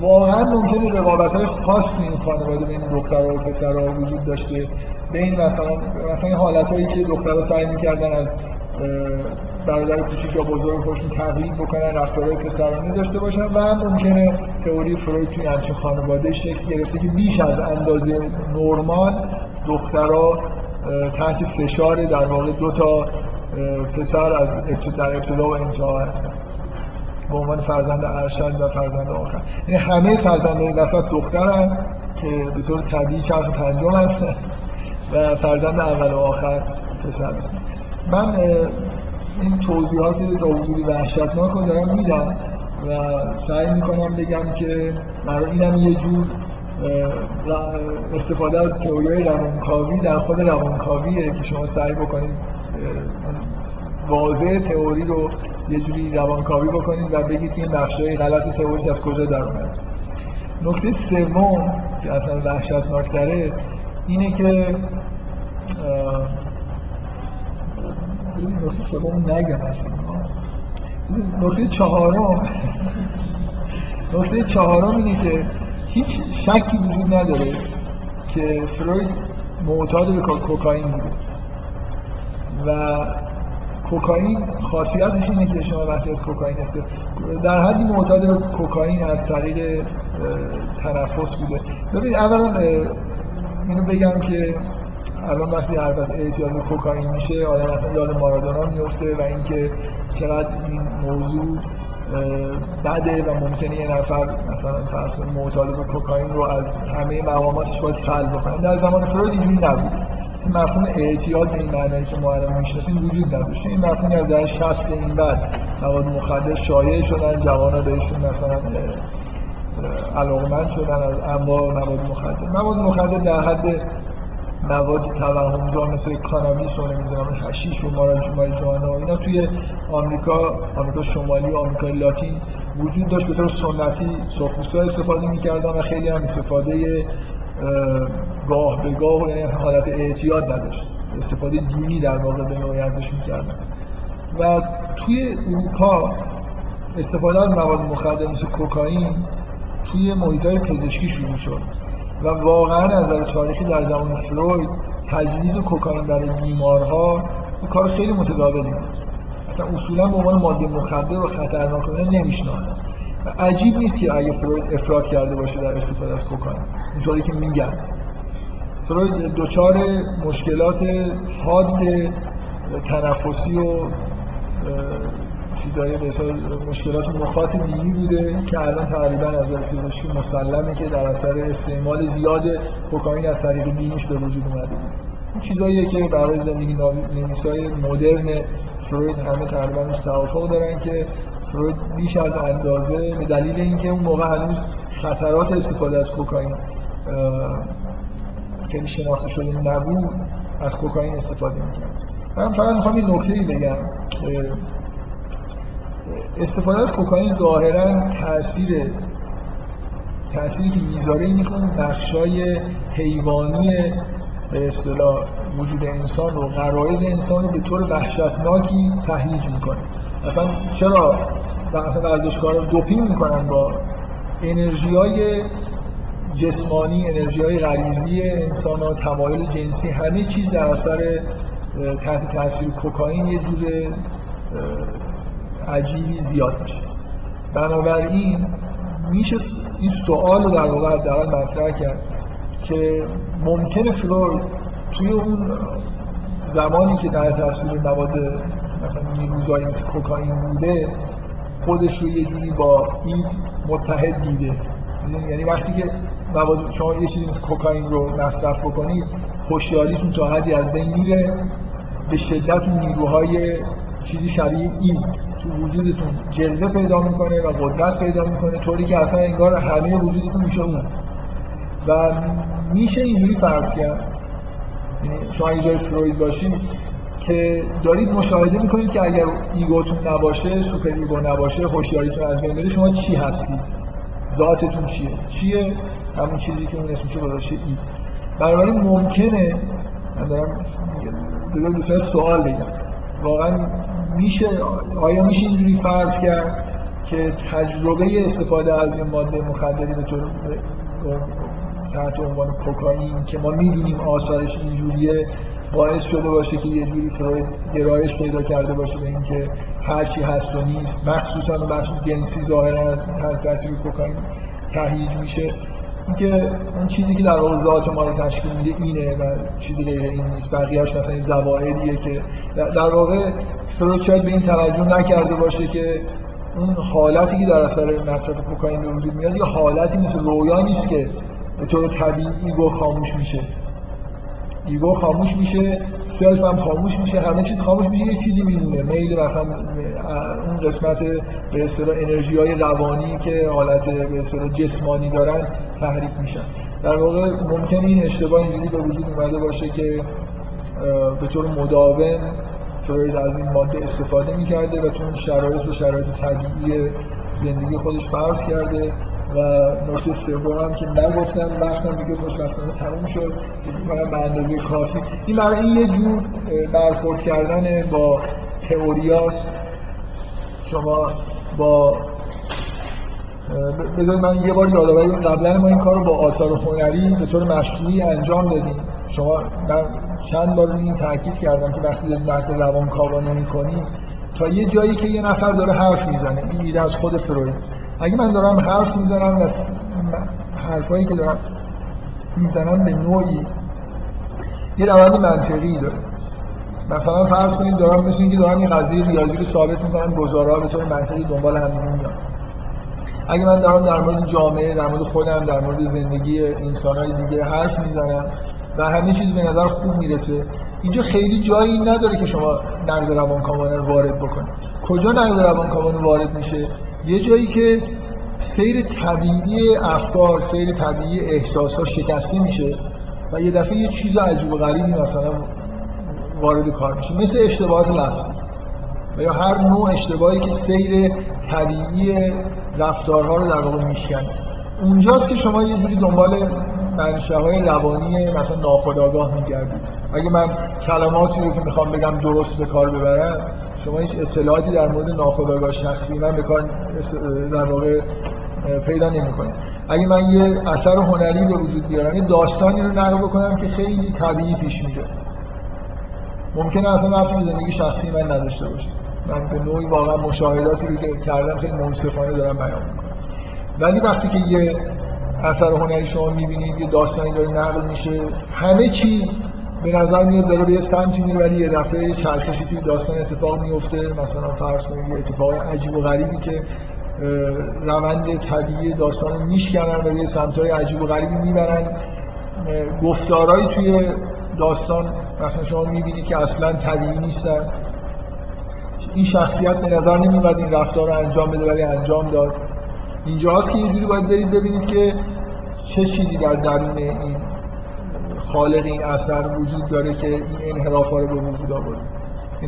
S1: واقعا ممکنه رقابت های خاص تو این خانواده بین دخترها و پسرها وجود داشته. بین مثلا مثلا حالت هایی که دخترها سعی می‌کردن از برادر کوچیک یا بزرگ خودشون تقلید بکنن رفتارهای پسرانه داشته باشن و ممکنه تئوری فروید توی همچین خانواده شکل گرفته که بیش از اندازه نرمال دخترها تحت فشار در واقع دو تا پسر از در ابتدا و انتها هستن. به عنوان فرزند ارشد و فرزند آخر. یعنی همه فرزندان وسط دخترن که به طور طبیعی چرخ پنجم هستن و فرزند اول و آخر پسر هستن. من این توضیحات تا حدودی وحشتناک رو دارم میدم و سعی می‌کنم بگم که برای اینم یه جور استفاده از تئوری روانکاوی در خود روانکاویه که شما سعی بکنید واضح تئوری رو یه جوری روانکاوی بکنید و بگید این بخشای غلط تئوری از کجا در اومده نکته سوم که اصلا وحشتناکتره اینه که نکته سوم نگم نکته چهارم نکته چهارم اینه که هیچ شکی وجود نداره که فروید معتاد به کوکائین بوده. و کوکائین خاصیتش اینه که شما وقتی از کوکائین در حدی معتاد به کوکائین از طریق تنفس بوده. ببین اولا اینو بگم که الان وقتی حرف از اعتیاد به کوکائین میشه آدم اصلا یاد مارادونا میفته و اینکه چقدر این موضوع بده و ممکنه یه نفر مثلا فرض کنید معتاد به کوکائین رو از همه مقاماتش باید سلب بکنه. در زمان فروید اینجوری نبود. مفهوم اعتیاد به این معنی که الان می‌شناسیم وجود نداشت. این مفهومی از در 60 این بعد مواد مخدر شایع شدن جوانا بهشون مثلا علاقمند شدن از انواع مواد مخدر. مواد مخدر در حد مواد توهمزا مثل کانابیس و نمی‌دونم هشیش و ماریجوانا اینا توی آمریکا آمریکا شمالی و آمریکا لاتین وجود داشت. به طور سنتی سرخپوستا استفاده می‌کردن و خیلی هم استفاده گاه به گاه یعنی حالت اعتیاد نداشت. استفاده دینی در واقع به نوعی ازش می‌کردن و توی اروپا استفاده از مواد مخدر مثل کوکائین توی محیط های پزشکی شروع شد. و واقعا از نظر تاریخی در زمان فروید تجویز کوکائین برای بیمارها کار خیلی متداولی بود. اصلا اصولا به عنوان ماده مخدر و خطرناک نمیشناختن. عجیب نیست که اگه فروید افراد کرده باشه در استفاده از کوکائین. اینطوری که میگن فروید دچار مشکلات حاد تنفسی و چیزایی مثل مشکلات مخاط بینی بوده که الان تقریبا از پزشکی مسلمه که در اثر استعمال زیاد کوکائین از طریق بینیش به وجود اومده. این چیزاییه که برای زندگی نویسای مدرن فروید همه تقریبا توافق دارن که فروید بیش از اندازه به دلیل اینکه اون موقع هنوز خطرات استفاده از کوکائین خیلی شناخته شده نبود از کوکائین استفاده می‌کرد. من فقط می‌خوام یه نکته ای بگم. استفاده از کوکائین ظاهرا تاثیر تأثیری که می‌ذاره اینه که اون بخشای حیوانی به اصطلاح وجود انسان رو غرایز انسان رو به طور وحشتناکی تهییج می‌کنه. اصلا چرا؟ ورزشکارا دوپینگ می‌کنن با انرژی های جسمانی انرژی های غریزی انسان ها تمایل جنسی همه چیز در اثر تحت تاثیر کوکائین یه جور عجیبی زیاد میشه. بنابراین میشه این سوال رو در واقع حداقل مطرح کرد که ممکنه فلور توی اون زمانی که در تاثیر مواد مثلا نیروزایی مثل کوکائین بوده خودش رو یه جوری با این متحد دیده. یعنی وقتی که مواد شما یه چیزی مثل کوکائین رو مصرف بکنید هوشیاریتون تا حدی از بین میره. به شدت نیروهای چیزی شبیه این تو وجودتون جلوه پیدا می‌کنه و قدرت پیدا می‌کنه طوری که اصلا انگار همه وجودتون میشه اون. و میشه اینجوری فرض کرد. یعنی شما اگه جای فروید باشید که دارید مشاهده می‌کنید که اگر ego تون نباشه super ego نباشه هوشیاریتون از بین بره شما چی هستید؟ ذاتتون چیه؟ چیه؟ همون چیزی که اون اسمش گذاشته ای. بنابراین ممکنه من دارم دوست سوال بگم. واقعا میشه آیا میشه اینجوری فرض کرد که تجربه استفاده از این ماده مخدری به طور تحت عنوان کوکائین که ما می‌دونیم آثارش اینجوریه باعث شده باشه که یه جوری فروید گرایش پیدا کرده باشه به اینکه هر چی هست و نیست. مخصوصا بخش جنسی ظاهرا تحت تاثیر کوکائین تهییج میشه. اینکه اون چیزی که در واقع ذات ما رو تشکیل میده اینه و چیزی غیر این نیست. بقیه‌اش مثلا این زوایدیه که در واقع فروید شاید به این توجه نکرده باشه که اون حالتی که در اثر مصرف کوکائین به وجود میاد یه حالتی مثل رویا نیست که به طور طبیعی ego خاموش میشه. ego خاموش میشه self هم خاموش میشه همه چیز خاموش میشه یه چیزی میمونه. میل مثلا اون قسمت به اصطلاح انرژی های روانی که حالت به اصطلاح جسمانی دارن تحریک میشن. در واقع ممکن این اشتباه اینجوری به وجود اومده باشه که به طور مداوم فروید از این ماده استفاده می‌کرده و تو اون شرایط و شرایط طبیعی زندگی خودش فرض کرده. و نکته سوم هم که نگفتم وقتم دیگه خوشبختانه تموم شد. که به اندازه کافی. این برای این یه جور برخورد کردن با تئوریاست. شما با بذارید من یه بار یادآوری قبلا ما این کار رو با آثار هنری به طور مشروعی انجام دادیم. شما من چند بار این تاکید کردم که وقتی نقد روانکاوانه می‌کنی تا یه جایی که یه نفر داره حرف می‌زنه این ایده از خود فروید. اگه من دارم حرف می‌زنم و حرفایی که دارم می‌زنم به نوعی یه روند منطقی داره. مثلا فرض کنید دارم مثل اینکه دارم این قضیه ریاضی رو ثابت می‌کنم گزارا به طور منطقی دنبال هم میاد اگه من دارم در مورد جامعه در مورد خودم در مورد زندگی انسانهای دیگه حرف می‌زنم و همه چیز به نظر خوب می‌رسه اینجا خیلی جایی نداره که شما نقد روانکاوانه رو وارد بکنید. کجا نقد روانکاوانه وارد میشه؟ یه جایی که سیر طبیعی افکار سیر طبیعی احساسات شکسته میشه و یه دفعه یه چیز عجیب و غریبی مثلا وارد کار میشه مثل اشتباهات لفظی و یا هر نوع اشتباهی که سیر طبیعی رفتارها رو در واقع میشکنه اونجاست که شما یه جوری دنبال منشه های روانی مثلا ناخودآگاه میگردید. اگه من کلماتی رو که می‌خوام بگم درست به کار ببرم شما هیچ اطلاعاتی در مورد ناخودآگاه شخصی من به کار در واقع پیدا نمی‌کنید اگه من یه اثر هنری به وجود بیارم یه داستانی رو نقل بکنم که خیلی طبیعی پیش میره. ممکنه اصلا رفتی به زندگی شخصی من نداشته باشه. من به نوعی واقعا مشاهداتی رو که کردم خیلی منصفانه دارم بیان می‌کنم. ولی وقتی که یه اثر هنری شما می‌بینید یه داستانی داره نقل میشه همه چیز به نظر میاد داره به یه سمتی میره ولی یه دفعه چرخشی توی داستان اتفاق میفته. مثلا فرض کنید یه اتفاق عجیب و غریبی که روند طبیعی داستان رو میشکنن و به سمتهای عجیب و غریبی می‌برن. گفتارهایی توی داستان مثلا شما می‌بینید که اصلا طبیعی نیستن. این شخصیت به نظر نمیاد این رفتار رو انجام بده ولی انجام داد. اینجاست که یه جوری باید برید ببینید که چه چیزی در درون این خالق این اثر وجود داره که این انحراف رو به وجود آورده.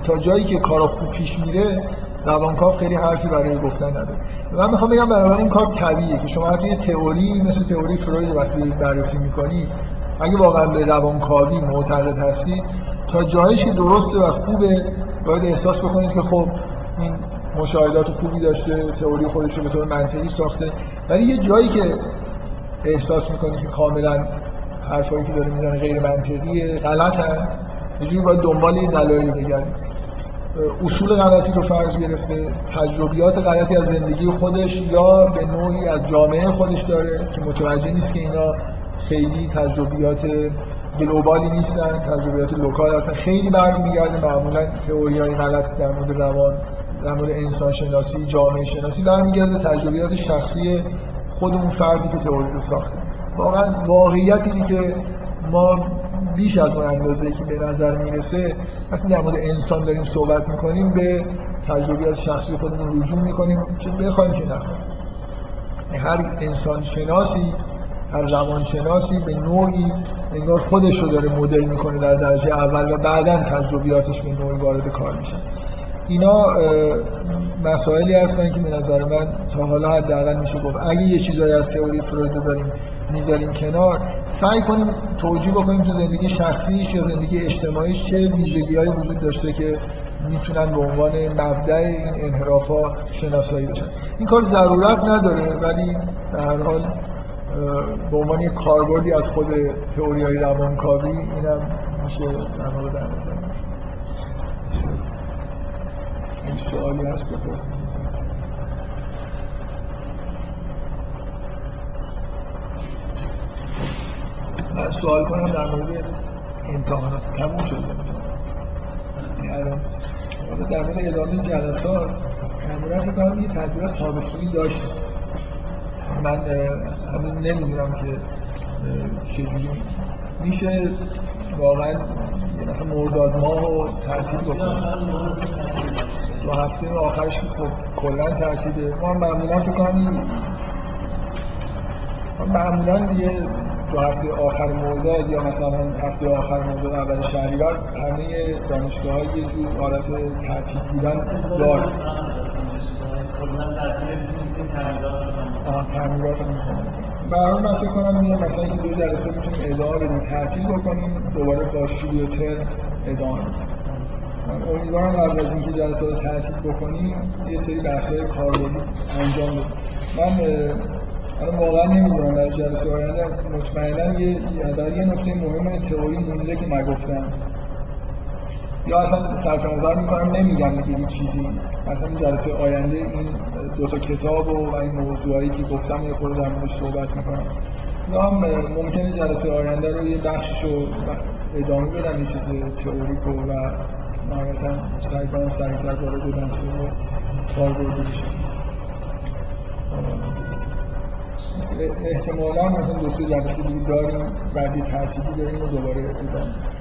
S1: تا جایی که کارا خوب پیش میره روانکاو خیلی حرفی برای گفتن نداره. من می‌خوام بگم برای این کار طبیعیه که شما حتی تئوری مثل تئوری فروید وقتی بررسی می‌کنی اگه واقعا به روانکاوی معتقد هستی تا جایی که درسته و خوبه باید احساس بکنید که خب این مشاهدات خوبی داشته تئوری خودش رو به طور منطقی ساخته. ولی یه جایی که احساس می‌کنی که کاملا حرفایی که داره می‌زنه غیر منطقیه. غلطن یه جوری باید دنبال این دلایل بگردید اصول غلطی رو فرض گرفته. تجربیات غلطی از زندگی خودش یا به نوعی از جامعه خودش داره که متوجه نیست که اینا خیلی تجربیات گلوبالی نیستن تجربیات لوکال هستن. خیلی برمیگرده معمولا تئوری های غلط در مورد روان در مورد انسان شناسی جامعه شناسی برمیگرده. تجربیات شخصی خود اون فردی که تئوری رو ساخته. واقعا واقعیت اینه که ما بیش از اون اندازه که به نظر می‌رسه وقتی در مورد انسان داریم صحبت می‌کنیم به تجربیات شخصی خودمون رجوع می‌کنیم چه بخوایم که نخوایم. هر انسان شناسی هر زمان شناسی به نوعی انگار خودش رو داره مدل می‌کنه در درجه اول و بعدا تجربیاتش به نوعی وارد کار میشه. اینا مسائلی هستن که به نظر من تا حالا حداقل میشه گفت. اگه یه چیزایی از تئوری فروید رو داریم می‌ذاریم کنار سعی کنیم توجیه بکنیم تو زندگی شخصیش یا زندگی اجتماعیش چه ویژگی وجود داشته که می‌تونن به عنوان مبدع این انحراف ها شناسایی بشن. این کار ضرورت نداره ولی به هر حال به عنوان کاربردی از خود تئوری های روانکاوی اینم میشه در مورد در نظر این سوالی هست بپرسید سوال کنم در مورد امتحانات. تموم یعنی الان در مورد ادامه جلسات معمولا فکر کنم یه تعطیلات تابستونی داشت من هنوز نمی‌دونم که چجوری. میشه واقعا یه مثلا مرداد ماه رو تعطیل بکنم. دو هفته آخرش خب کلا تعطیله ما معمولا فکر کنم معمولا یه دو هفته آخر مرداد یا مثلا هفته آخر مرداد اول شهریور همه دانشگاه های یه جور حالت تعطیل بودن داره تعمیرات هم برای من فکر کنم یه مثلا این دو جلسه می‌تونیم ادامه بدیم تعطیل بکنیم دوباره با شروع ترم ادامه بدیم. امیدوارم قبل از اینکه جلسه رو تعطیل بکنیم یه سری بحث‌های کاربردی انجام بدیم. من الان واقعا نمی‌دونم در جلسه آینده مطمئنا یه در یه نکته مهم تئوری مونده که نگفتم. یا اصلا صرف نظر می‌کنم نمیگم دیگه هیچ چیزی. مثلا جلسه آینده این دو تا کتاب و, این موضوعایی که گفتم یه خورده در موردش صحبت می‌کنم. یا هم ممکنه جلسه آینده رو یه بخشش رو ادامه بدم یه چیز تئوریک و نهایتا سعی کنم سریعتر وارد بحث کاربردی بشم احتمالا مثلا دو سه جلسه دیگه داریم بعدی تعطیلی داریم و دوباره ادامه